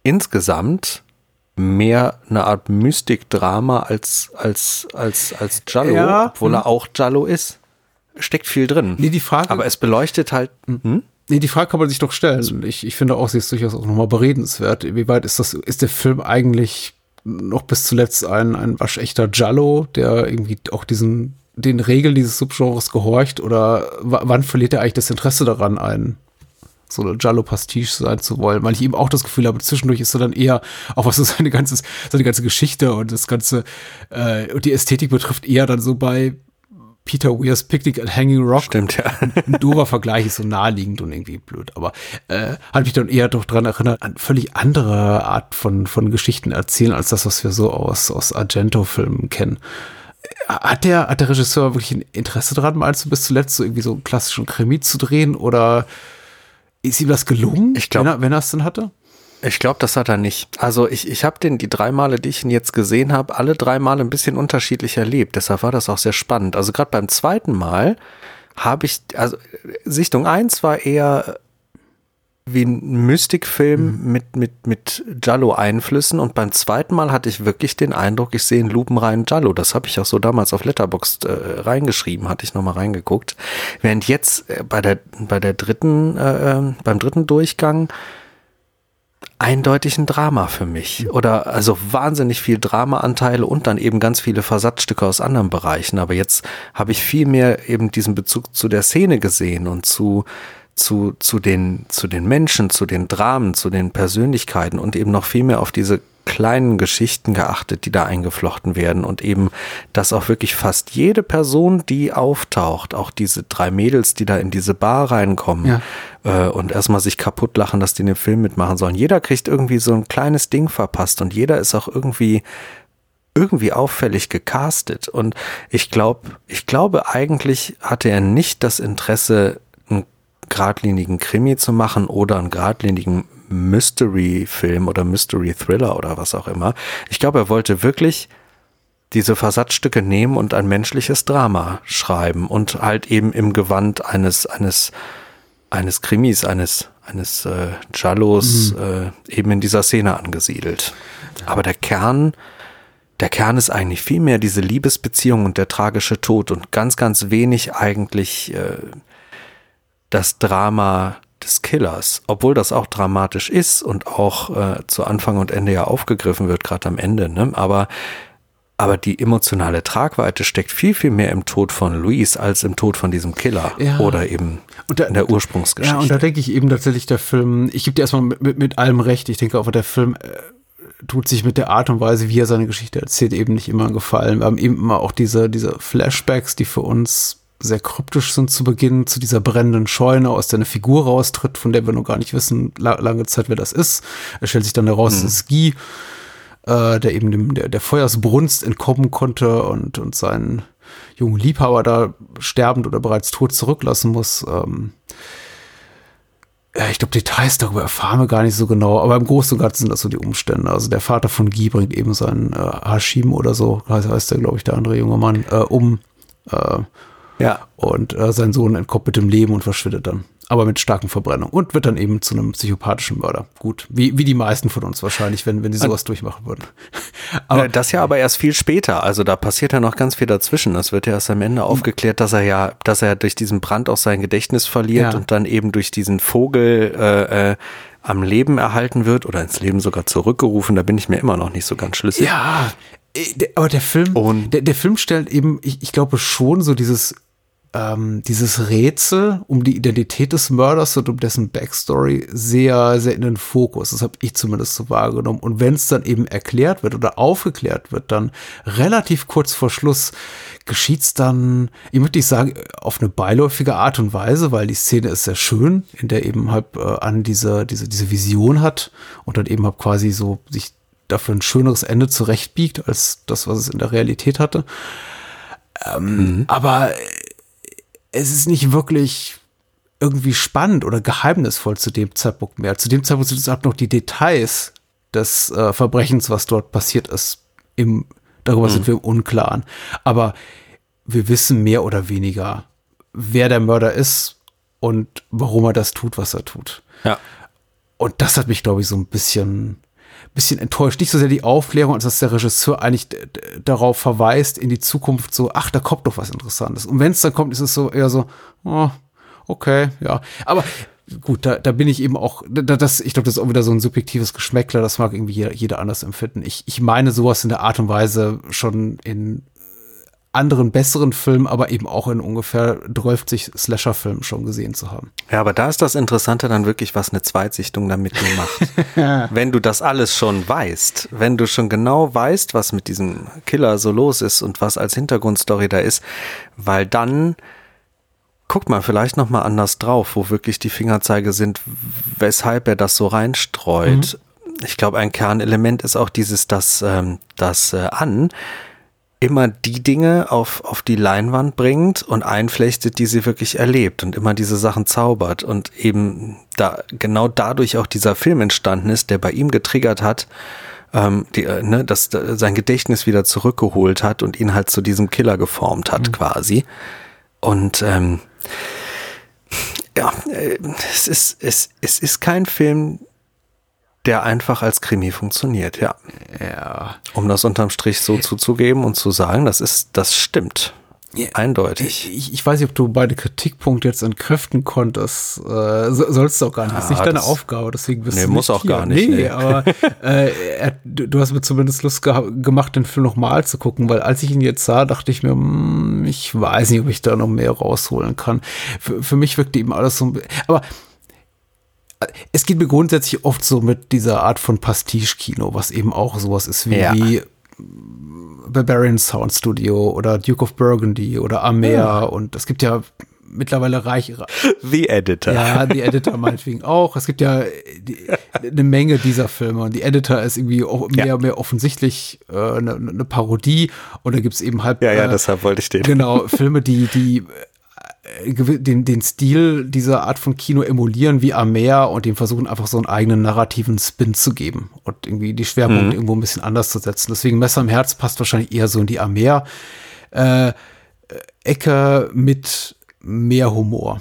insgesamt mehr eine Art Mystik-Drama als, als, als, als Jallo, ja. obwohl er auch Jallo ist. Steckt viel drin. Nee, die Frage. Aber es beleuchtet halt. Hm? Nee, die Frage kann man sich doch stellen. Ich, ich finde auch, sie ist durchaus auch nochmal beredenswert. Wie weit ist das, ist der Film eigentlich noch bis zuletzt ein, ein waschechter Jallo, der irgendwie auch diesen, den Regeln dieses Subgenres gehorcht? Oder wann verliert er eigentlich das Interesse daran, ein so eine Jallo-Pastiche sein zu wollen, weil ich eben auch das Gefühl habe, zwischendurch ist er dann eher, auch was so seine ganze, seine ganze Geschichte und das ganze, äh, und die Ästhetik betrifft, eher dann so bei Peter Weir's Picnic at Hanging Rock. Stimmt, ja. Ein dober Vergleich ist so naheliegend und irgendwie blöd, aber äh, hat mich dann eher doch dran erinnert, an völlig andere Art von, von Geschichten erzählen, als das, was wir so aus, aus Argento-Filmen kennen. Hat der, hat der Regisseur wirklich ein Interesse daran, meinst du bis zuletzt so irgendwie so einen klassischen Krimi zu drehen oder ist ihm das gelungen, ich glaub, wenn er es denn hatte? Ich glaube, das hat er nicht. Also ich, ich habe den die drei Male, die ich ihn jetzt gesehen habe, alle drei Male ein bisschen unterschiedlich erlebt. Deshalb war das auch sehr spannend. Also gerade beim zweiten Mal habe ich, also Sichtung 1 war eher wie ein Mystikfilm mhm. mit, mit, mit Jallo-Einflüssen und beim zweiten Mal hatte ich wirklich den Eindruck, ich sehe einen lupenreinen Jallo. Das habe ich auch so damals auf Letterboxd äh, reingeschrieben, hatte ich nochmal reingeguckt. Während jetzt äh, bei der, bei der dritten, äh, ähm, beim dritten Durchgang eindeutig ein Drama für mich. Mhm. Oder also wahnsinnig viel Dramaanteile und dann eben ganz viele Versatzstücke aus anderen Bereichen. Aber jetzt habe ich viel mehr eben diesen Bezug zu der Szene gesehen und zu zu, zu, den, zu den Menschen, zu den Dramen, zu den Persönlichkeiten und eben noch viel mehr auf diese kleinen Geschichten geachtet, die da eingeflochten werden und eben, dass auch wirklich fast jede Person, die auftaucht, auch diese drei Mädels, die da in diese Bar reinkommen ja. äh, und erstmal sich kaputt lachen, dass die den Film mitmachen sollen. Jeder kriegt irgendwie so ein kleines Ding verpasst und jeder ist auch irgendwie irgendwie auffällig gecastet und ich glaube, ich glaube eigentlich hatte er nicht das Interesse geradlinigen Krimi zu machen oder einen geradlinigen Mystery-Film oder Mystery-Thriller oder was auch immer. Ich glaube, er wollte wirklich diese Versatzstücke nehmen und ein menschliches Drama schreiben und halt eben im Gewand eines, eines, eines Krimis, eines, eines äh, Jallos mhm. äh, eben in dieser Szene angesiedelt. Aber der Kern, der Kern ist eigentlich viel mehr diese Liebesbeziehung und der tragische Tod und ganz, ganz wenig eigentlich äh, das Drama des Killers, obwohl das auch dramatisch ist und auch äh, zu Anfang und Ende ja aufgegriffen wird, gerade am Ende, ne? aber aber die emotionale Tragweite steckt viel, viel mehr im Tod von Luis als im Tod von diesem Killer ja. oder eben da, in der Ursprungsgeschichte. Ja, und da denke ich eben tatsächlich, der Film, ich gebe dir erstmal mit, mit, allem recht, ich denke auch, der Film äh, tut sich mit der Art und Weise, wie er seine Geschichte erzählt, eben nicht immer gefallen. Wir haben eben immer auch diese, diese Flashbacks, die für uns sehr kryptisch sind zu Beginn, zu dieser brennenden Scheune, aus der eine Figur raustritt, von der wir noch gar nicht wissen, la lange Zeit, wer das ist. Er stellt sich dann heraus, mhm. es ist Guy, äh, der eben dem, der, der Feuersbrunst entkommen konnte und, und seinen jungen Liebhaber da sterbend oder bereits tot zurücklassen muss. Ähm, ja, ich glaube, Details darüber erfahren wir gar nicht so genau, aber im Großen und Ganzen sind das so die Umstände. Also der Vater von Guy bringt eben seinen äh, Hashim oder so, heißt, heißt der, glaube ich, der andere junge Mann, äh, um. Äh, Ja. und äh, sein Sohn entkommt mit dem Leben und verschwindet dann. Aber mit starken Verbrennungen und wird dann eben zu einem psychopathischen Mörder. Gut, wie, wie die meisten von uns wahrscheinlich, wenn, wenn sie sowas durchmachen würden. Aber das ja aber erst viel später. Also da passiert ja noch ganz viel dazwischen. Es wird ja erst am Ende aufgeklärt, dass er ja, dass er durch diesen Brand auch sein Gedächtnis verliert Ja. und dann eben durch diesen Vogel äh, äh, am Leben erhalten wird oder ins Leben sogar zurückgerufen. Da bin ich mir immer noch nicht so ganz schlüssig. Ja, äh, aber der Film, Und- der, der Film stellt eben, ich, ich glaube schon so dieses, ähm, dieses Rätsel um die Identität des Mörders und um dessen Backstory sehr, sehr in den Fokus. Das habe ich zumindest so wahrgenommen. Und wenn es dann eben erklärt wird oder aufgeklärt wird, dann relativ kurz vor Schluss geschieht's dann, ich möchte nicht sagen, auf eine beiläufige Art und Weise, weil die Szene ist sehr schön, in der eben halt äh, an diese, diese, diese Vision hat und dann eben halt quasi so sich dafür ein schöneres Ende zurechtbiegt als das, was es in der Realität hatte. Ähm, Aber es ist nicht wirklich irgendwie spannend oder geheimnisvoll zu dem Zeitpunkt mehr. Zu dem Zeitpunkt sind es auch noch die Details des äh, Verbrechens, was dort passiert ist. Im, darüber sind wir im Unklaren. Aber wir wissen mehr oder weniger, wer der Mörder ist und warum er das tut, was er tut. Ja. Und das hat mich, glaube ich, so ein bisschen, bisschen enttäuscht. Nicht so sehr die Aufklärung, als dass der Regisseur eigentlich darauf verweist, in die Zukunft so, ach, da kommt doch was Interessantes. Und wenn es dann kommt, ist es so eher so, oh, okay, ja. Aber gut, da, da bin ich eben auch, da, das, ich glaube, das ist auch wieder so ein subjektives Geschmäckler, das mag irgendwie jeder, jeder anders empfinden. Ich, ich meine sowas in der Art und Weise schon in anderen besseren Filmen, aber eben auch in ungefähr 12 Slasher-Filmen schon gesehen zu haben. Ja, aber da ist das Interessante dann wirklich, was eine Zweitsichtung damit dir macht. wenn du das alles schon weißt, wenn du schon genau weißt, was mit diesem Killer so los ist und was als Hintergrundstory da ist, weil dann guckt man vielleicht noch mal anders drauf, wo wirklich die Fingerzeige sind, weshalb er das so reinstreut. Ich glaube, ein Kernelement ist auch dieses, dass ähm, das äh, an immer die Dinge auf, auf die Leinwand bringt und einflechtet, die sie wirklich erlebt und immer diese Sachen zaubert und eben da genau dadurch auch dieser Film entstanden ist, der bei ihm getriggert hat, ähm, die, äh, ne, dass äh, sein Gedächtnis wieder zurückgeholt hat und ihn halt zu diesem Killer geformt hat quasi. Und ähm, ja, äh, es ist, es, es ist kein Film, der einfach als Krimi funktioniert, ja. Ja. Um das unterm Strich so zuzugeben und zu sagen, das ist, das stimmt. Eindeutig. Ich, ich weiß nicht, ob du beide Kritikpunkte jetzt entkräften konntest. Äh, so, sollst du auch gar nicht. Das ist Ah, nicht deine das- Aufgabe, deswegen bist Nee, du muss nicht auch hier. gar nicht, Nee, nee. aber äh, er, du hast mir zumindest Lust gemacht, den Film nochmal zu gucken, weil als ich ihn jetzt sah, dachte ich mir, hm, ich weiß nicht, ob ich da noch mehr rausholen kann. Für, für mich wirkte eben alles so ein aber es geht mir grundsätzlich oft so mit dieser Art von Pastiche-Kino, was eben auch sowas ist wie, Ja. wie Barbarian Sound Studio oder Duke of Burgundy oder Amer und es gibt ja mittlerweile reich, The Editor. ja, die Editor meinetwegen auch. Es gibt ja die, eine Menge dieser Filme und die Editor ist irgendwie auch mehr, Ja. mehr offensichtlich äh, eine, eine Parodie und da gibt's eben halt Ja, ja, äh, deshalb wollte ich den. Genau, Filme, die, die äh, den, den Stil dieser Art von Kino emulieren wie Amer und dem versuchen einfach so einen eigenen narrativen Spin zu geben und irgendwie die Schwerpunkte irgendwo ein bisschen anders zu setzen. Deswegen Messer im Herz passt wahrscheinlich eher so in die Amer äh, Ecke mit mehr Humor.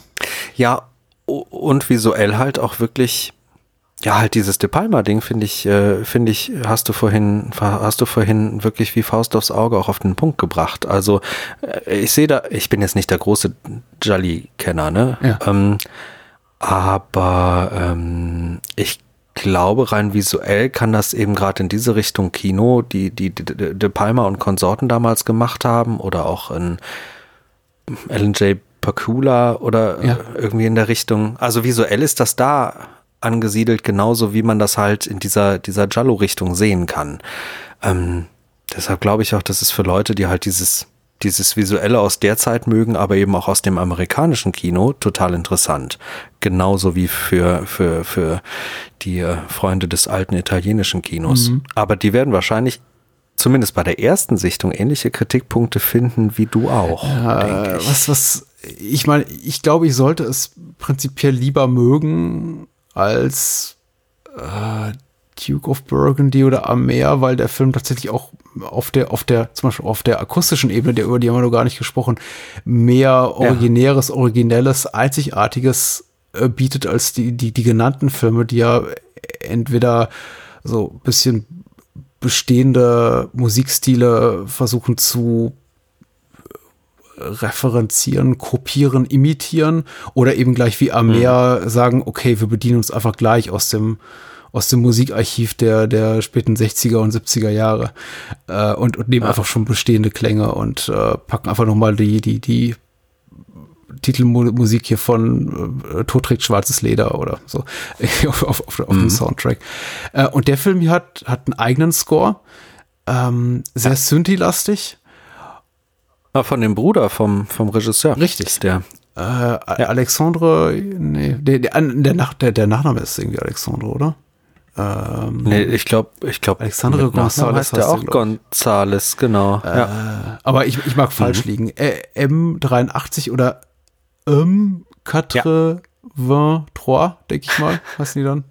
Ja, und visuell halt auch wirklich, ja, halt dieses De Palma-Ding, finde ich, äh, finde ich, hast du vorhin, hast du vorhin wirklich wie Faust aufs Auge auch auf den Punkt gebracht. Also, äh, ich sehe da, ich bin jetzt nicht der große Jolly-Kenner, ne? Ja. Ähm, aber ähm, ich glaube, rein visuell kann das eben gerade in diese Richtung Kino, die, die, die De Palma und Konsorten damals gemacht haben, oder auch in Alan J. Pakula oder Ja. irgendwie in der Richtung. Also visuell ist das da angesiedelt, genauso wie man das halt in dieser, dieser Giallo-Richtung sehen kann. Ähm, deshalb glaube ich auch, dass es für Leute, die halt dieses, dieses Visuelle aus der Zeit mögen, aber eben auch aus dem amerikanischen Kino, total interessant. Genauso wie für, für, für die äh, Freunde des alten italienischen Kinos. Aber die werden wahrscheinlich zumindest bei der ersten Sichtung ähnliche Kritikpunkte finden wie du auch, Äh, ich. was, was ich meine, ich glaube, ich sollte es prinzipiell lieber mögen als äh, Duke of Burgundy oder Amer, weil der Film tatsächlich auch auf der, auf der, zum Beispiel auf der akustischen Ebene, der, über die haben wir noch gar nicht gesprochen, mehr originäres, ja. originelles, einzigartiges äh, bietet als die, die, die genannten Filme, die ja entweder so ein bisschen bestehende Musikstile versuchen zu referenzieren, kopieren, imitieren oder eben gleich wie Amer mhm. sagen, okay, wir bedienen uns einfach gleich aus dem aus dem Musikarchiv der, der späten 60er und 70er Jahre äh, und, und nehmen ja. einfach schon bestehende Klänge und äh, packen einfach nochmal die, die, die Titelmusik hier von äh, Tod trägt schwarzes Leder oder so auf, auf, auf, auf mhm. dem Soundtrack. Äh, und der Film hier hat, hat einen eigenen Score, ähm, sehr ja. Synthi-lastig Ah, von dem Bruder vom, vom Regisseur. Richtig. Der. Äh, ja. Alexandre, nee, der, der, der, Nach, der, der Nachname ist irgendwie Alexandre, oder? Ähm, nee, ich glaube, ich glaube, Alexandre González heißt der auch González, genau. Äh, ja. Aber ich, ich mag falsch mhm. liegen. Äh, M83 oder M 83, ja. denke ich mal, heißen die dann?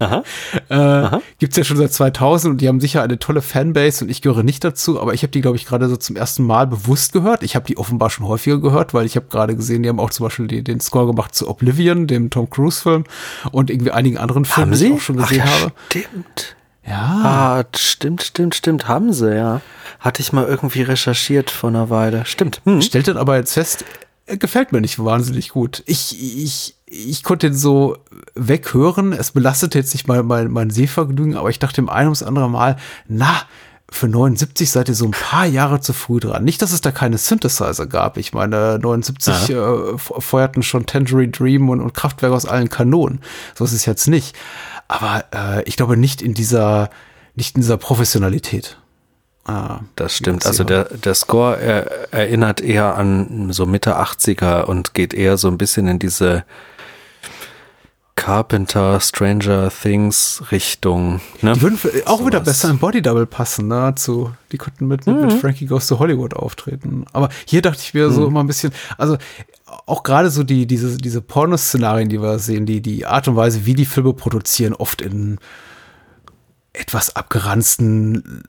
Aha. Äh, Aha. Gibt's ja schon seit 2000 und die haben sicher eine tolle Fanbase und ich gehöre nicht dazu, aber ich habe die, glaube ich, gerade so zum ersten Mal bewusst gehört. Ich habe die offenbar schon häufiger gehört, weil ich habe gerade gesehen, die haben auch zum Beispiel die, den Score gemacht zu Oblivion, dem Tom Cruise-Film und irgendwie einigen anderen Filmen, die ich auch schon gesehen Ach, ja, habe. Stimmt. Ja. Ah, stimmt, stimmt, stimmt, haben sie, ja. Hatte ich mal irgendwie recherchiert vor einer Weile. Stimmt. Hm. Stellt dann aber jetzt fest, gefällt mir nicht wahnsinnig gut. Ich, ich, ich konnte den so weghören. Es belastete jetzt nicht mal mein, mein Sehvergnügen, aber ich dachte im ein ums andere Mal, na, für 79 seid ihr so ein paar Jahre zu früh dran. Nicht, dass es da keine Synthesizer gab. Ich meine, 79 ja. äh, feuerten schon Tangerine Dream und, und Kraftwerk aus allen Kanonen. So ist es jetzt nicht. Aber äh, ich glaube nicht in dieser, nicht in dieser Professionalität. Ah, das stimmt. Also der, der Score er, erinnert eher an so Mitte 80er und geht eher so ein bisschen in diese Carpenter, Stranger Things Richtung. Ne? Die würden auch so wieder besser in Body Double passen, ne? Zu, die konnten mit, mit, mhm. mit Frankie Goes to Hollywood auftreten. Aber hier dachte ich mir mhm. so immer ein bisschen, also auch gerade so die, diese, diese Pornoszenarien, die wir sehen, die, die Art und Weise, wie die Filme produzieren, oft in etwas abgeranzten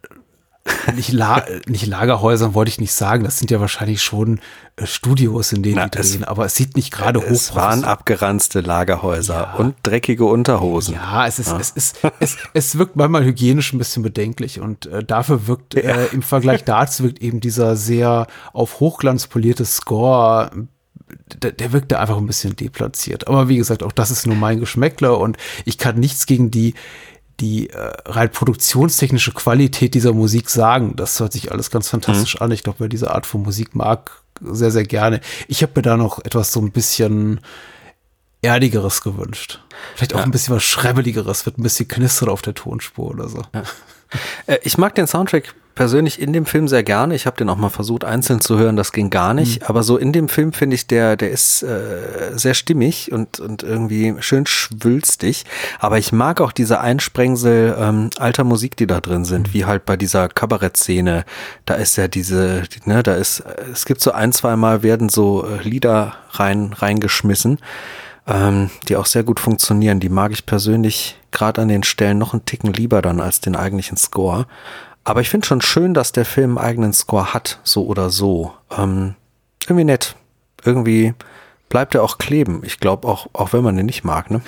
nicht, La nicht Lagerhäusern wollte ich nicht sagen, das sind ja wahrscheinlich schon äh, Studios, in denen Na, die drehen, aber es sieht nicht gerade hoch aus. Es waren abgeranzte Lagerhäuser ja. und dreckige Unterhosen. Ja, es ist, ja. es ist, es, es wirkt manchmal hygienisch ein bisschen bedenklich und äh, dafür wirkt ja. äh, im Vergleich dazu wirkt eben dieser sehr auf Hochglanz polierte Score der, der wirkte einfach ein bisschen deplatziert. Aber wie gesagt, auch das ist nur mein Geschmäckler und ich kann nichts gegen die die äh, rein produktionstechnische Qualität dieser Musik sagen. Das hört sich alles ganz fantastisch mhm. an. Ich glaube, wer diese Art von Musik mag, sehr, sehr gerne. Ich habe mir da noch etwas so ein bisschen erdigeres gewünscht. Vielleicht auch ja. ein bisschen was Schrebbeligeres, wird ein bisschen knistern auf der Tonspur oder so. Ja. Äh, ich mag den Soundtrack persönlich in dem Film sehr gerne. Ich habe den auch mal versucht einzeln zu hören, das ging gar nicht. Mhm. Aber so in dem Film finde ich, der, der ist äh, sehr stimmig und, und irgendwie schön schwülstig. Aber ich mag auch diese Einsprengsel ähm, alter Musik, die da drin sind, mhm. wie halt bei dieser Kabarettszene. Da ist ja diese, ne, da ist, es gibt so ein, zwei Mal werden so äh, Lieder rein, reingeschmissen, ähm, die auch sehr gut funktionieren. Die mag ich persönlich gerade an den Stellen noch einen Ticken lieber dann als den eigentlichen Score. Aber ich finde schon schön, dass der Film einen eigenen Score hat, so oder so. Ähm, irgendwie nett. Irgendwie bleibt er auch kleben. Ich glaube auch, auch wenn man den nicht mag, ne?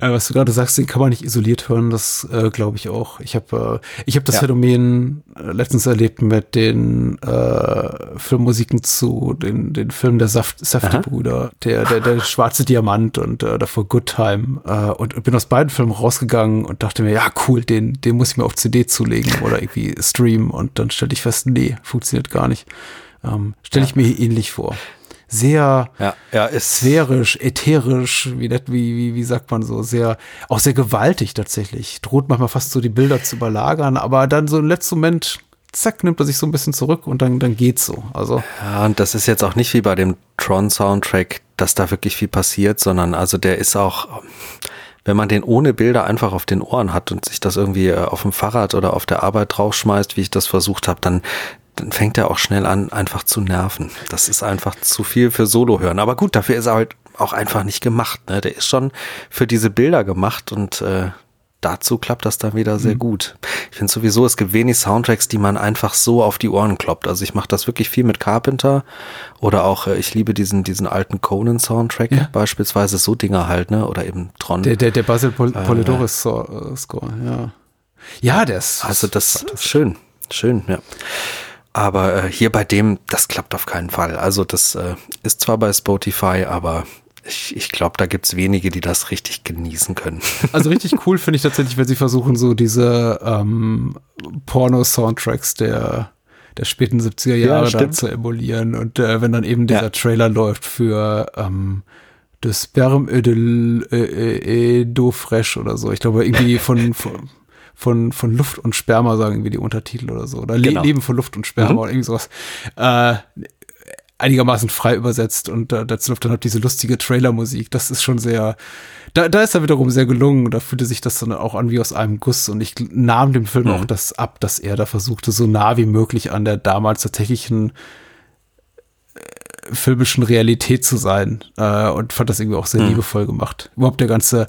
Äh, was du gerade sagst, den kann man nicht isoliert hören, das äh, glaube ich auch. Ich habe äh, ich habe das ja. Phänomen äh, letztens erlebt mit den äh, Filmmusiken zu den den Filmen der Saft, Safety-Brüder, der, der der schwarze Diamant und äh, davor Good Time äh, und bin aus beiden Filmen rausgegangen und dachte mir, ja cool, den den muss ich mir auf CD zulegen oder irgendwie streamen und dann stellte ich fest, nee, funktioniert gar nicht. Ähm, Stelle ich ja. mir hier ähnlich vor sehr ja, ja, sphärisch, ätherisch, wie, wie, wie, wie sagt man so, sehr, auch sehr gewaltig tatsächlich. Droht manchmal fast so die Bilder zu überlagern, aber dann so im letzten Moment, zack, nimmt er sich so ein bisschen zurück und dann, dann geht's so. Also. Ja, und das ist jetzt auch nicht wie bei dem Tron-Soundtrack, dass da wirklich viel passiert, sondern also der ist auch, wenn man den ohne Bilder einfach auf den Ohren hat und sich das irgendwie äh, auf dem Fahrrad oder auf der Arbeit draufschmeißt, wie ich das versucht habe, dann dann fängt er auch schnell an, einfach zu nerven. Das ist einfach zu viel für Solo hören. Aber gut, dafür ist er halt auch einfach nicht gemacht. Ne? Der ist schon für diese Bilder gemacht und äh, dazu klappt das dann wieder sehr mhm. gut. Ich finde sowieso, es gibt wenig Soundtracks, die man einfach so auf die Ohren kloppt. Also ich mache das wirklich viel mit Carpenter oder auch, äh, ich liebe diesen, diesen alten Conan-Soundtrack ja. beispielsweise, so Dinger halt, ne? Oder eben Tron. Der, der, der Basil Pol äh, Polidorus-Score, ja. Ja, der ist. Also das ist schön, schön, ja. Aber äh, hier bei dem, das klappt auf keinen Fall. Also das äh, ist zwar bei Spotify, aber ich, ich glaube, da gibt es wenige, die das richtig genießen können. Also richtig cool finde ich tatsächlich, wenn sie versuchen, so diese ähm, Porno-Soundtracks der, der späten 70er Jahre ja, zu emulieren. Und äh, wenn dann eben dieser ja. Trailer läuft für ähm, das Sperm de, äh, Do Fresh oder so. Ich glaube, irgendwie von, von von, von Luft und Sperma, sagen wir die Untertitel oder so. Oder genau. Leben von Luft und Sperma mhm. oder irgendwie sowas. Äh, einigermaßen frei übersetzt und äh, dazu läuft dann halt diese lustige Trailer-Musik. Das ist schon sehr, da, da ist er wiederum sehr gelungen. Da fühlte sich das dann auch an wie aus einem Guss und ich nahm dem Film mhm. auch das ab, dass er da versuchte, so nah wie möglich an der damals tatsächlichen filmischen Realität zu sein äh, und fand das irgendwie auch sehr hm. liebevoll gemacht. Überhaupt der ganze,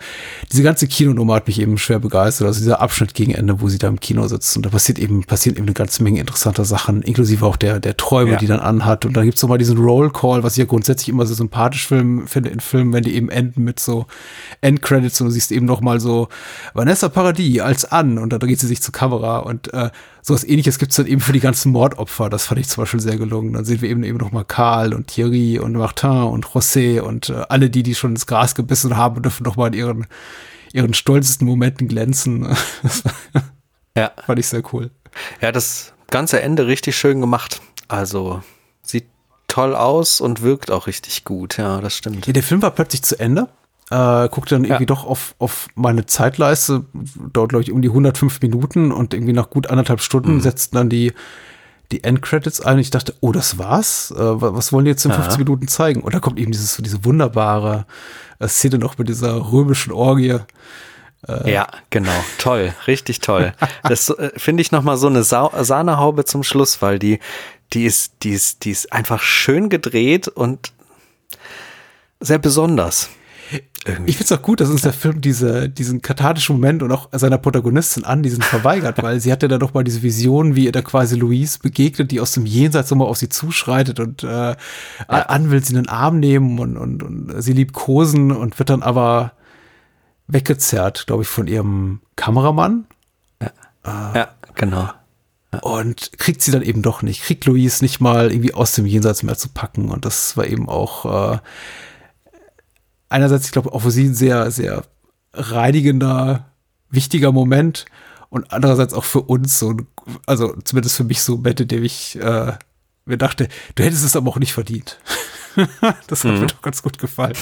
diese ganze Kinonummer hat mich eben schwer begeistert. Also dieser Abschnitt gegen Ende, wo sie da im Kino sitzt und da passiert eben, passiert eben eine ganze Menge interessanter Sachen, inklusive auch der, der Träume, ja. die dann anhat. Und da gibt's nochmal diesen Roll Call, was ich ja grundsätzlich immer so sympathisch film, finde in Filmen, wenn die eben enden mit so Endcredits und du siehst eben nochmal so Vanessa Paradis als an und da dreht sie sich zur Kamera und äh, sowas ähnliches gibt's dann eben für die ganzen Mordopfer. Das fand ich zum Beispiel sehr gelungen. Dann sehen wir eben eben noch mal Karl und Thierry und Martin und José und äh, alle die, die schon ins Gras gebissen haben, dürfen noch mal in ihren, ihren stolzesten Momenten glänzen. ja. Fand ich sehr cool. Ja, das ganze Ende richtig schön gemacht. Also sieht toll aus und wirkt auch richtig gut. Ja, das stimmt. Ja, der Film war plötzlich zu Ende äh, guckte dann irgendwie ja. doch auf, auf meine Zeitleiste, dort glaube ich um die 105 Minuten und irgendwie nach gut anderthalb Stunden mhm. setzten dann die, die Endcredits ein. Ich dachte, oh, das war's? Äh, was wollen die jetzt in 15 Minuten zeigen? Und da kommt eben dieses, diese wunderbare äh, Szene noch mit dieser römischen Orgie. Äh, ja, genau. Toll. Richtig toll. das äh, finde ich nochmal so eine Sa Sahnehaube zum Schluss, weil die, die ist, die ist, die ist einfach schön gedreht und sehr besonders. Irgendwie. Ich finde es auch gut, dass uns der Film diese, diesen kathartischen Moment und auch seiner Protagonistin an diesen verweigert, weil sie hatte da doch mal diese Vision, wie ihr da quasi Louise begegnet, die aus dem Jenseits nochmal auf sie zuschreitet und äh, ja. an will sie in den Arm nehmen und, und, und sie liebt Kosen und wird dann aber weggezerrt, glaube ich, von ihrem Kameramann. Ja, äh, ja genau. Ja. Und kriegt sie dann eben doch nicht, kriegt Louise nicht mal irgendwie aus dem Jenseits mehr zu packen. Und das war eben auch äh, einerseits, ich glaube, auch für sie ein sehr, sehr reinigender, wichtiger Moment und andererseits auch für uns so, also zumindest für mich so ein Moment, in dem ich äh, mir dachte, du hättest es aber auch nicht verdient. das hat mhm. mir doch ganz gut gefallen.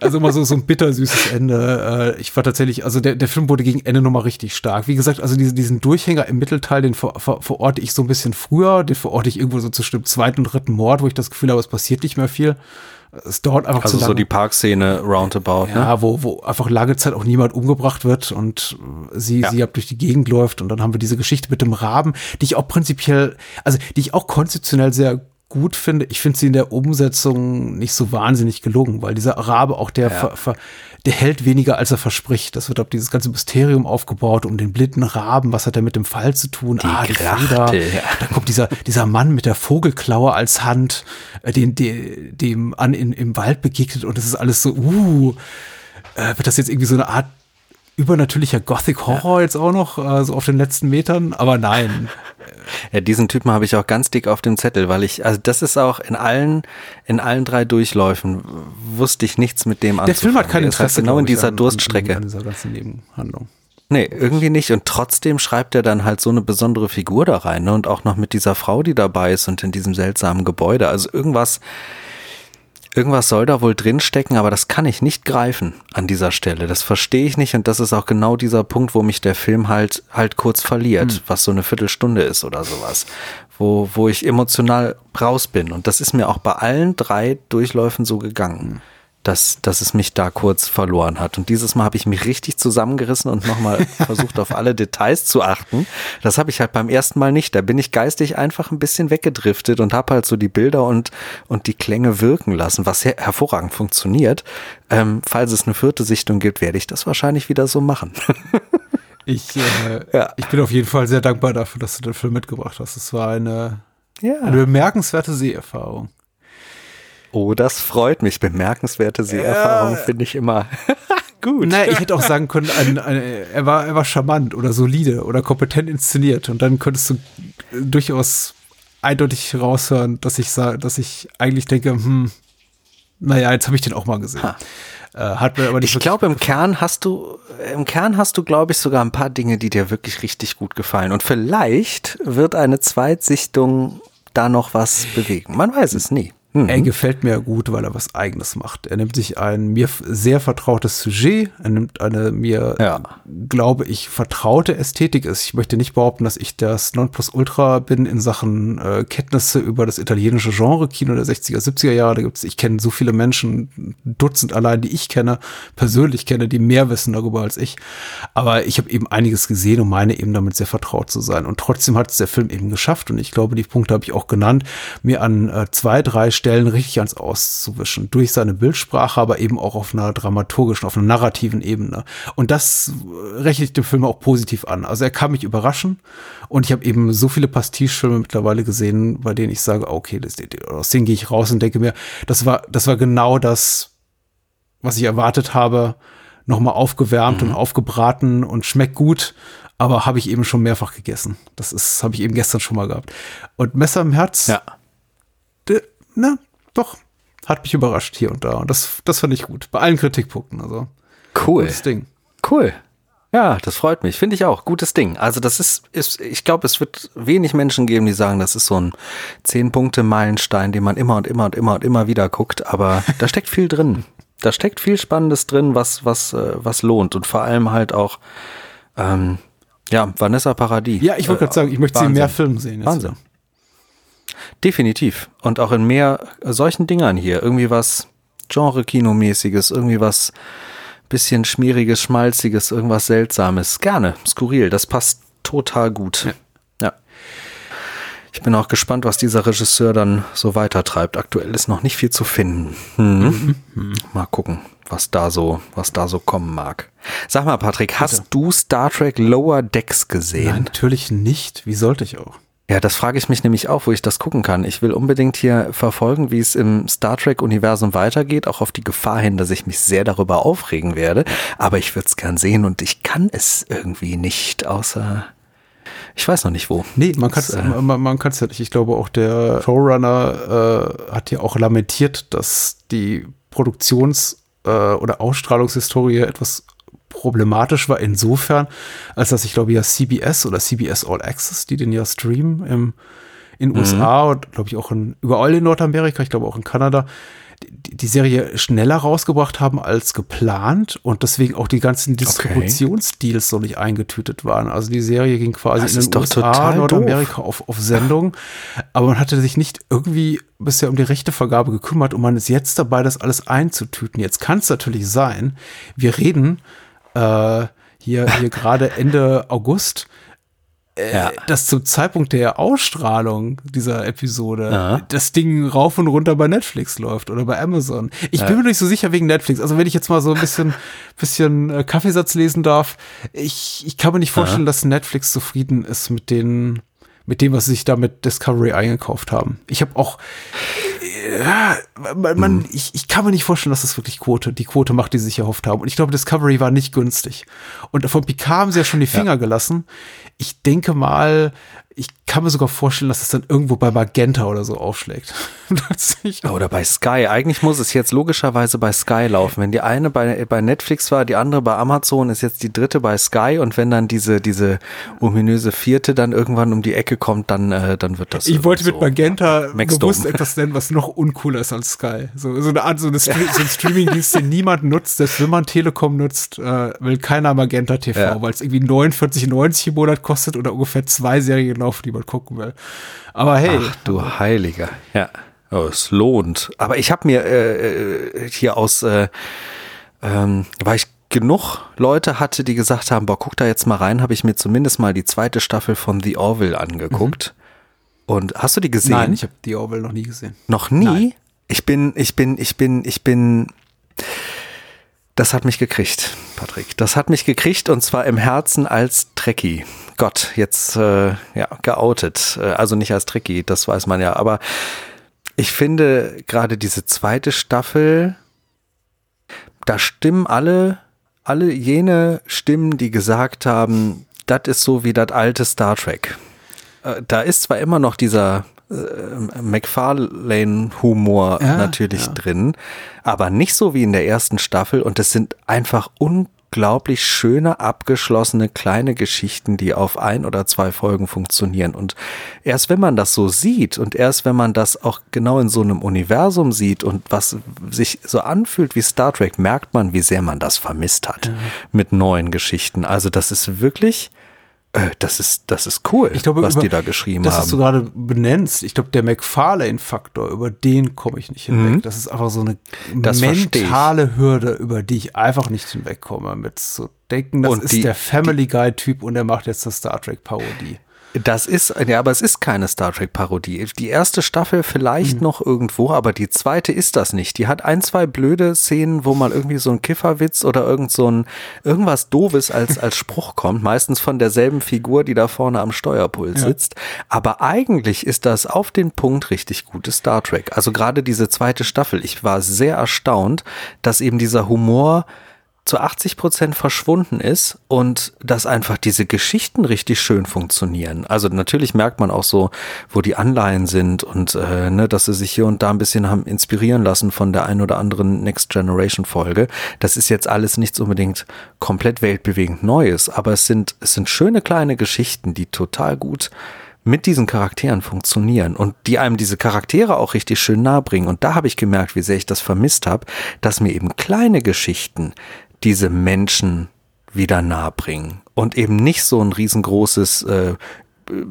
Also immer so, so ein bittersüßes Ende. Äh, ich war tatsächlich, also der, der Film wurde gegen Ende nochmal richtig stark. Wie gesagt, also diesen, diesen Durchhänger im Mittelteil, den ver, ver, verorte ich so ein bisschen früher, den verorte ich irgendwo so zu stimmt zweiten und dritten Mord, wo ich das Gefühl habe, es passiert nicht mehr viel. Es dauert einfach also zu lange. so die Parkszene roundabout. Ja, ne? wo, wo einfach lange Zeit auch niemand umgebracht wird und sie, ja. sie ab durch die Gegend läuft und dann haben wir diese Geschichte mit dem Raben, die ich auch prinzipiell, also die ich auch konzeptionell sehr gut finde. Ich finde sie in der Umsetzung nicht so wahnsinnig gelungen, weil dieser Rabe auch der, ja. ver, ver, der hält weniger, als er verspricht. Das wird auf dieses ganze Mysterium aufgebaut um den blinden Raben. Was hat er mit dem Fall zu tun? Die ah, die ja. Da kommt dieser, dieser Mann mit der Vogelklaue als Hand, äh, den, dem, dem an in, im Wald begegnet und es ist alles so, uh, äh, wird das jetzt irgendwie so eine Art übernatürlicher Gothic Horror ja. jetzt auch noch, äh, so auf den letzten Metern, aber nein. Ja, diesen Typen habe ich auch ganz dick auf dem Zettel, weil ich, also das ist auch in allen, in allen drei Durchläufen wusste ich nichts mit dem anzufangen. Der Film hat kein Interesse. Genau in dieser an, Durststrecke. An, dieser ganzen Nebenhandlung. Nee, irgendwie nicht. Und trotzdem schreibt er dann halt so eine besondere Figur da rein, ne? Und auch noch mit dieser Frau, die dabei ist und in diesem seltsamen Gebäude. Also irgendwas, Irgendwas soll da wohl drinstecken, aber das kann ich nicht greifen an dieser Stelle. Das verstehe ich nicht und das ist auch genau dieser Punkt, wo mich der Film halt halt kurz verliert, hm. was so eine Viertelstunde ist oder sowas, wo wo ich emotional raus bin und das ist mir auch bei allen drei Durchläufen so gegangen. Dass, dass es mich da kurz verloren hat. Und dieses Mal habe ich mich richtig zusammengerissen und nochmal versucht, auf alle Details zu achten. Das habe ich halt beim ersten Mal nicht. Da bin ich geistig einfach ein bisschen weggedriftet und habe halt so die Bilder und, und die Klänge wirken lassen, was her hervorragend funktioniert. Ähm, falls es eine vierte Sichtung gibt, werde ich das wahrscheinlich wieder so machen. Ich, äh, ja. ich bin auf jeden Fall sehr dankbar dafür, dass du den Film mitgebracht hast. Es war eine, ja. eine bemerkenswerte Seherfahrung. Oh, das freut mich. Bemerkenswerte Seherfahrung ja. finde ich immer gut. Naja, ich hätte auch sagen können, ein, ein, er, war, er war charmant oder solide oder kompetent inszeniert. Und dann könntest du durchaus eindeutig raushören, dass ich sage, dass ich eigentlich denke, hm, naja, jetzt habe ich den auch mal gesehen. Äh, hat mir aber nicht ich glaube, im Kern hast du, im Kern hast du, glaube ich, sogar ein paar Dinge, die dir wirklich richtig gut gefallen. Und vielleicht wird eine Zweitsichtung da noch was bewegen. Man weiß es nie. Mhm. Er gefällt mir gut, weil er was Eigenes macht. Er nimmt sich ein mir sehr vertrautes Sujet, er nimmt eine mir, ja. glaube ich, vertraute Ästhetik. Ich möchte nicht behaupten, dass ich das Nonplusultra bin in Sachen äh, Kenntnisse über das italienische Genre-Kino der 60er, 70er Jahre. Da gibt's, ich kenne so viele Menschen, Dutzend allein, die ich kenne, persönlich kenne, die mehr wissen darüber als ich. Aber ich habe eben einiges gesehen und meine eben damit sehr vertraut zu sein. Und trotzdem hat es der Film eben geschafft, und ich glaube, die Punkte habe ich auch genannt, mir an äh, zwei, drei Stellen richtig ans Auszuwischen. Durch seine Bildsprache, aber eben auch auf einer dramaturgischen, auf einer narrativen Ebene. Und das rechne ich dem Film auch positiv an. Also er kann mich überraschen. Und ich habe eben so viele Pastiche-Filme mittlerweile gesehen, bei denen ich sage, okay, das, aus denen gehe ich raus und denke mir, das war, das war genau das, was ich erwartet habe. Nochmal aufgewärmt mhm. und aufgebraten und schmeckt gut aber habe ich eben schon mehrfach gegessen. Das ist, habe ich eben gestern schon mal gehabt. Und Messer im Herz, ja na, doch, hat mich überrascht hier und da. Und das, das fand ich gut. Bei allen Kritikpunkten. Also, cool. Gutes Ding. Cool. Ja, das freut mich. Finde ich auch. Gutes Ding. Also das ist, ist ich glaube, es wird wenig Menschen geben, die sagen, das ist so ein Zehn-Punkte-Meilenstein, den man immer und immer und immer und immer wieder guckt. Aber da steckt viel drin. Da steckt viel Spannendes drin, was, was, äh, was lohnt. Und vor allem halt auch, ähm, ja, Vanessa Paradis. Ja, ich wollte gerade sagen, ich möchte Wahnsinn. sie in mehr Filmen sehen. Jetzt Wahnsinn. Definitiv. Und auch in mehr solchen Dingern hier. Irgendwie was Genre-Kinomäßiges, irgendwie was bisschen schmieriges, schmalziges, irgendwas Seltsames. Gerne, skurril. Das passt total gut. Ja. ja. Ich bin auch gespannt, was dieser Regisseur dann so weitertreibt. Aktuell ist noch nicht viel zu finden. Hm. Mhm. Mal gucken, was da so, was da so kommen mag. Sag mal, Patrick, hast Bitte. du Star Trek Lower Decks gesehen? Nein, natürlich nicht. Wie sollte ich auch? Ja, das frage ich mich nämlich auch, wo ich das gucken kann. Ich will unbedingt hier verfolgen, wie es im Star Trek-Universum weitergeht, auch auf die Gefahr hin, dass ich mich sehr darüber aufregen werde. Aber ich würde es gern sehen und ich kann es irgendwie nicht, außer ich weiß noch nicht wo. Nee, man kann es äh, man, man kann's ja nicht. Ich glaube auch der Showrunner äh, hat ja auch lamentiert, dass die Produktions- äh, oder Ausstrahlungshistorie etwas problematisch war insofern, als dass ich glaube ja CBS oder CBS All Access, die den ja streamen im, in mhm. USA und glaube ich auch in, überall in Nordamerika, ich glaube auch in Kanada, die, die, Serie schneller rausgebracht haben als geplant und deswegen auch die ganzen Distributionsdeals okay. so nicht eingetütet waren. Also die Serie ging quasi das in den USA, Nordamerika auf, auf Sendung, aber man hatte sich nicht irgendwie bisher um die Rechtevergabe gekümmert und man ist jetzt dabei, das alles einzutüten. Jetzt kann es natürlich sein, wir reden äh, hier, hier gerade Ende August, äh, ja. dass zum Zeitpunkt der Ausstrahlung dieser Episode ja. das Ding rauf und runter bei Netflix läuft oder bei Amazon. Ich ja. bin mir nicht so sicher wegen Netflix. Also wenn ich jetzt mal so ein bisschen, bisschen äh, Kaffeesatz lesen darf, ich, ich kann mir nicht vorstellen, dass Netflix zufrieden ist mit den mit dem, was sie sich da mit Discovery eingekauft haben. Ich habe auch, ja, man, man mhm. ich, ich kann mir nicht vorstellen, dass das wirklich Quote, die Quote macht, die sie sich erhofft haben. Und ich glaube, Discovery war nicht günstig. Und von Picard haben sie ja schon die Finger ja. gelassen. Ich denke mal, ich kann mir sogar vorstellen, dass es dann irgendwo bei Magenta oder so aufschlägt. oder bei Sky. Eigentlich muss es jetzt logischerweise bei Sky laufen. Wenn die eine bei, bei Netflix war, die andere bei Amazon, ist jetzt die dritte bei Sky und wenn dann diese, diese ominöse vierte dann irgendwann um die Ecke kommt, dann, äh, dann wird das. Ich wollte so mit Magenta bewusst etwas nennen, was noch uncooler ist als Sky. So, so eine Art, so, eine Stre so ein Streaming-Dienst, den niemand nutzt, selbst wenn man Telekom nutzt, äh, will keiner Magenta TV, ja. weil es irgendwie 49,90 im Monat kostet oder ungefähr zwei Serien laufen, die man gucken will. Aber hey. Ach, du Heiliger. Ja. Oh, es lohnt. Aber ich habe mir äh, äh, hier aus, äh, ähm, weil ich genug Leute hatte, die gesagt haben, boah, guck da jetzt mal rein, habe ich mir zumindest mal die zweite Staffel von The Orville angeguckt. Mhm. Und hast du die gesehen? Nein, ich habe The Orville noch nie gesehen. Noch nie? Nein. Ich bin, ich bin, ich bin, ich bin. Das hat mich gekriegt, Patrick. Das hat mich gekriegt und zwar im Herzen als Trekkie. Gott, jetzt äh, ja geoutet. Äh, also nicht als Trekkie, das weiß man ja. Aber ich finde gerade diese zweite Staffel, da stimmen alle, alle jene Stimmen, die gesagt haben, das ist so wie das alte Star Trek. Äh, da ist zwar immer noch dieser äh, McFarlane-Humor ja, natürlich ja. drin, aber nicht so wie in der ersten Staffel und es sind einfach unglaublich schöne, abgeschlossene kleine Geschichten, die auf ein oder zwei Folgen funktionieren. Und erst wenn man das so sieht und erst wenn man das auch genau in so einem Universum sieht und was sich so anfühlt wie Star Trek, merkt man, wie sehr man das vermisst hat ja. mit neuen Geschichten. Also das ist wirklich äh, das ist, das ist cool, ich glaube, was über, die da geschrieben das, haben. Das, was du gerade benennst, ich glaube, der McFarlane-Faktor, über den komme ich nicht hinweg. Mhm. Das ist einfach so eine das mentale Hürde, über die ich einfach nicht hinwegkomme, mit zu denken, das und ist die, der Family Guy-Typ und der macht jetzt eine Star Trek-Parodie. Das ist, ja, aber es ist keine Star Trek-Parodie. Die erste Staffel vielleicht mhm. noch irgendwo, aber die zweite ist das nicht. Die hat ein, zwei blöde Szenen, wo mal irgendwie so ein Kifferwitz oder irgend so ein, irgendwas Doofes als, als Spruch kommt. Meistens von derselben Figur, die da vorne am Steuerpult ja. sitzt. Aber eigentlich ist das auf den Punkt richtig gutes Star Trek. Also gerade diese zweite Staffel. Ich war sehr erstaunt, dass eben dieser Humor zu 80 Prozent verschwunden ist und dass einfach diese Geschichten richtig schön funktionieren. Also natürlich merkt man auch so, wo die Anleihen sind und äh, ne, dass sie sich hier und da ein bisschen haben inspirieren lassen von der ein oder anderen Next Generation Folge. Das ist jetzt alles nichts unbedingt komplett weltbewegend Neues, aber es sind es sind schöne kleine Geschichten, die total gut mit diesen Charakteren funktionieren und die einem diese Charaktere auch richtig schön nahebringen. Und da habe ich gemerkt, wie sehr ich das vermisst habe, dass mir eben kleine Geschichten, diese Menschen wieder nahe bringen und eben nicht so ein riesengroßes äh,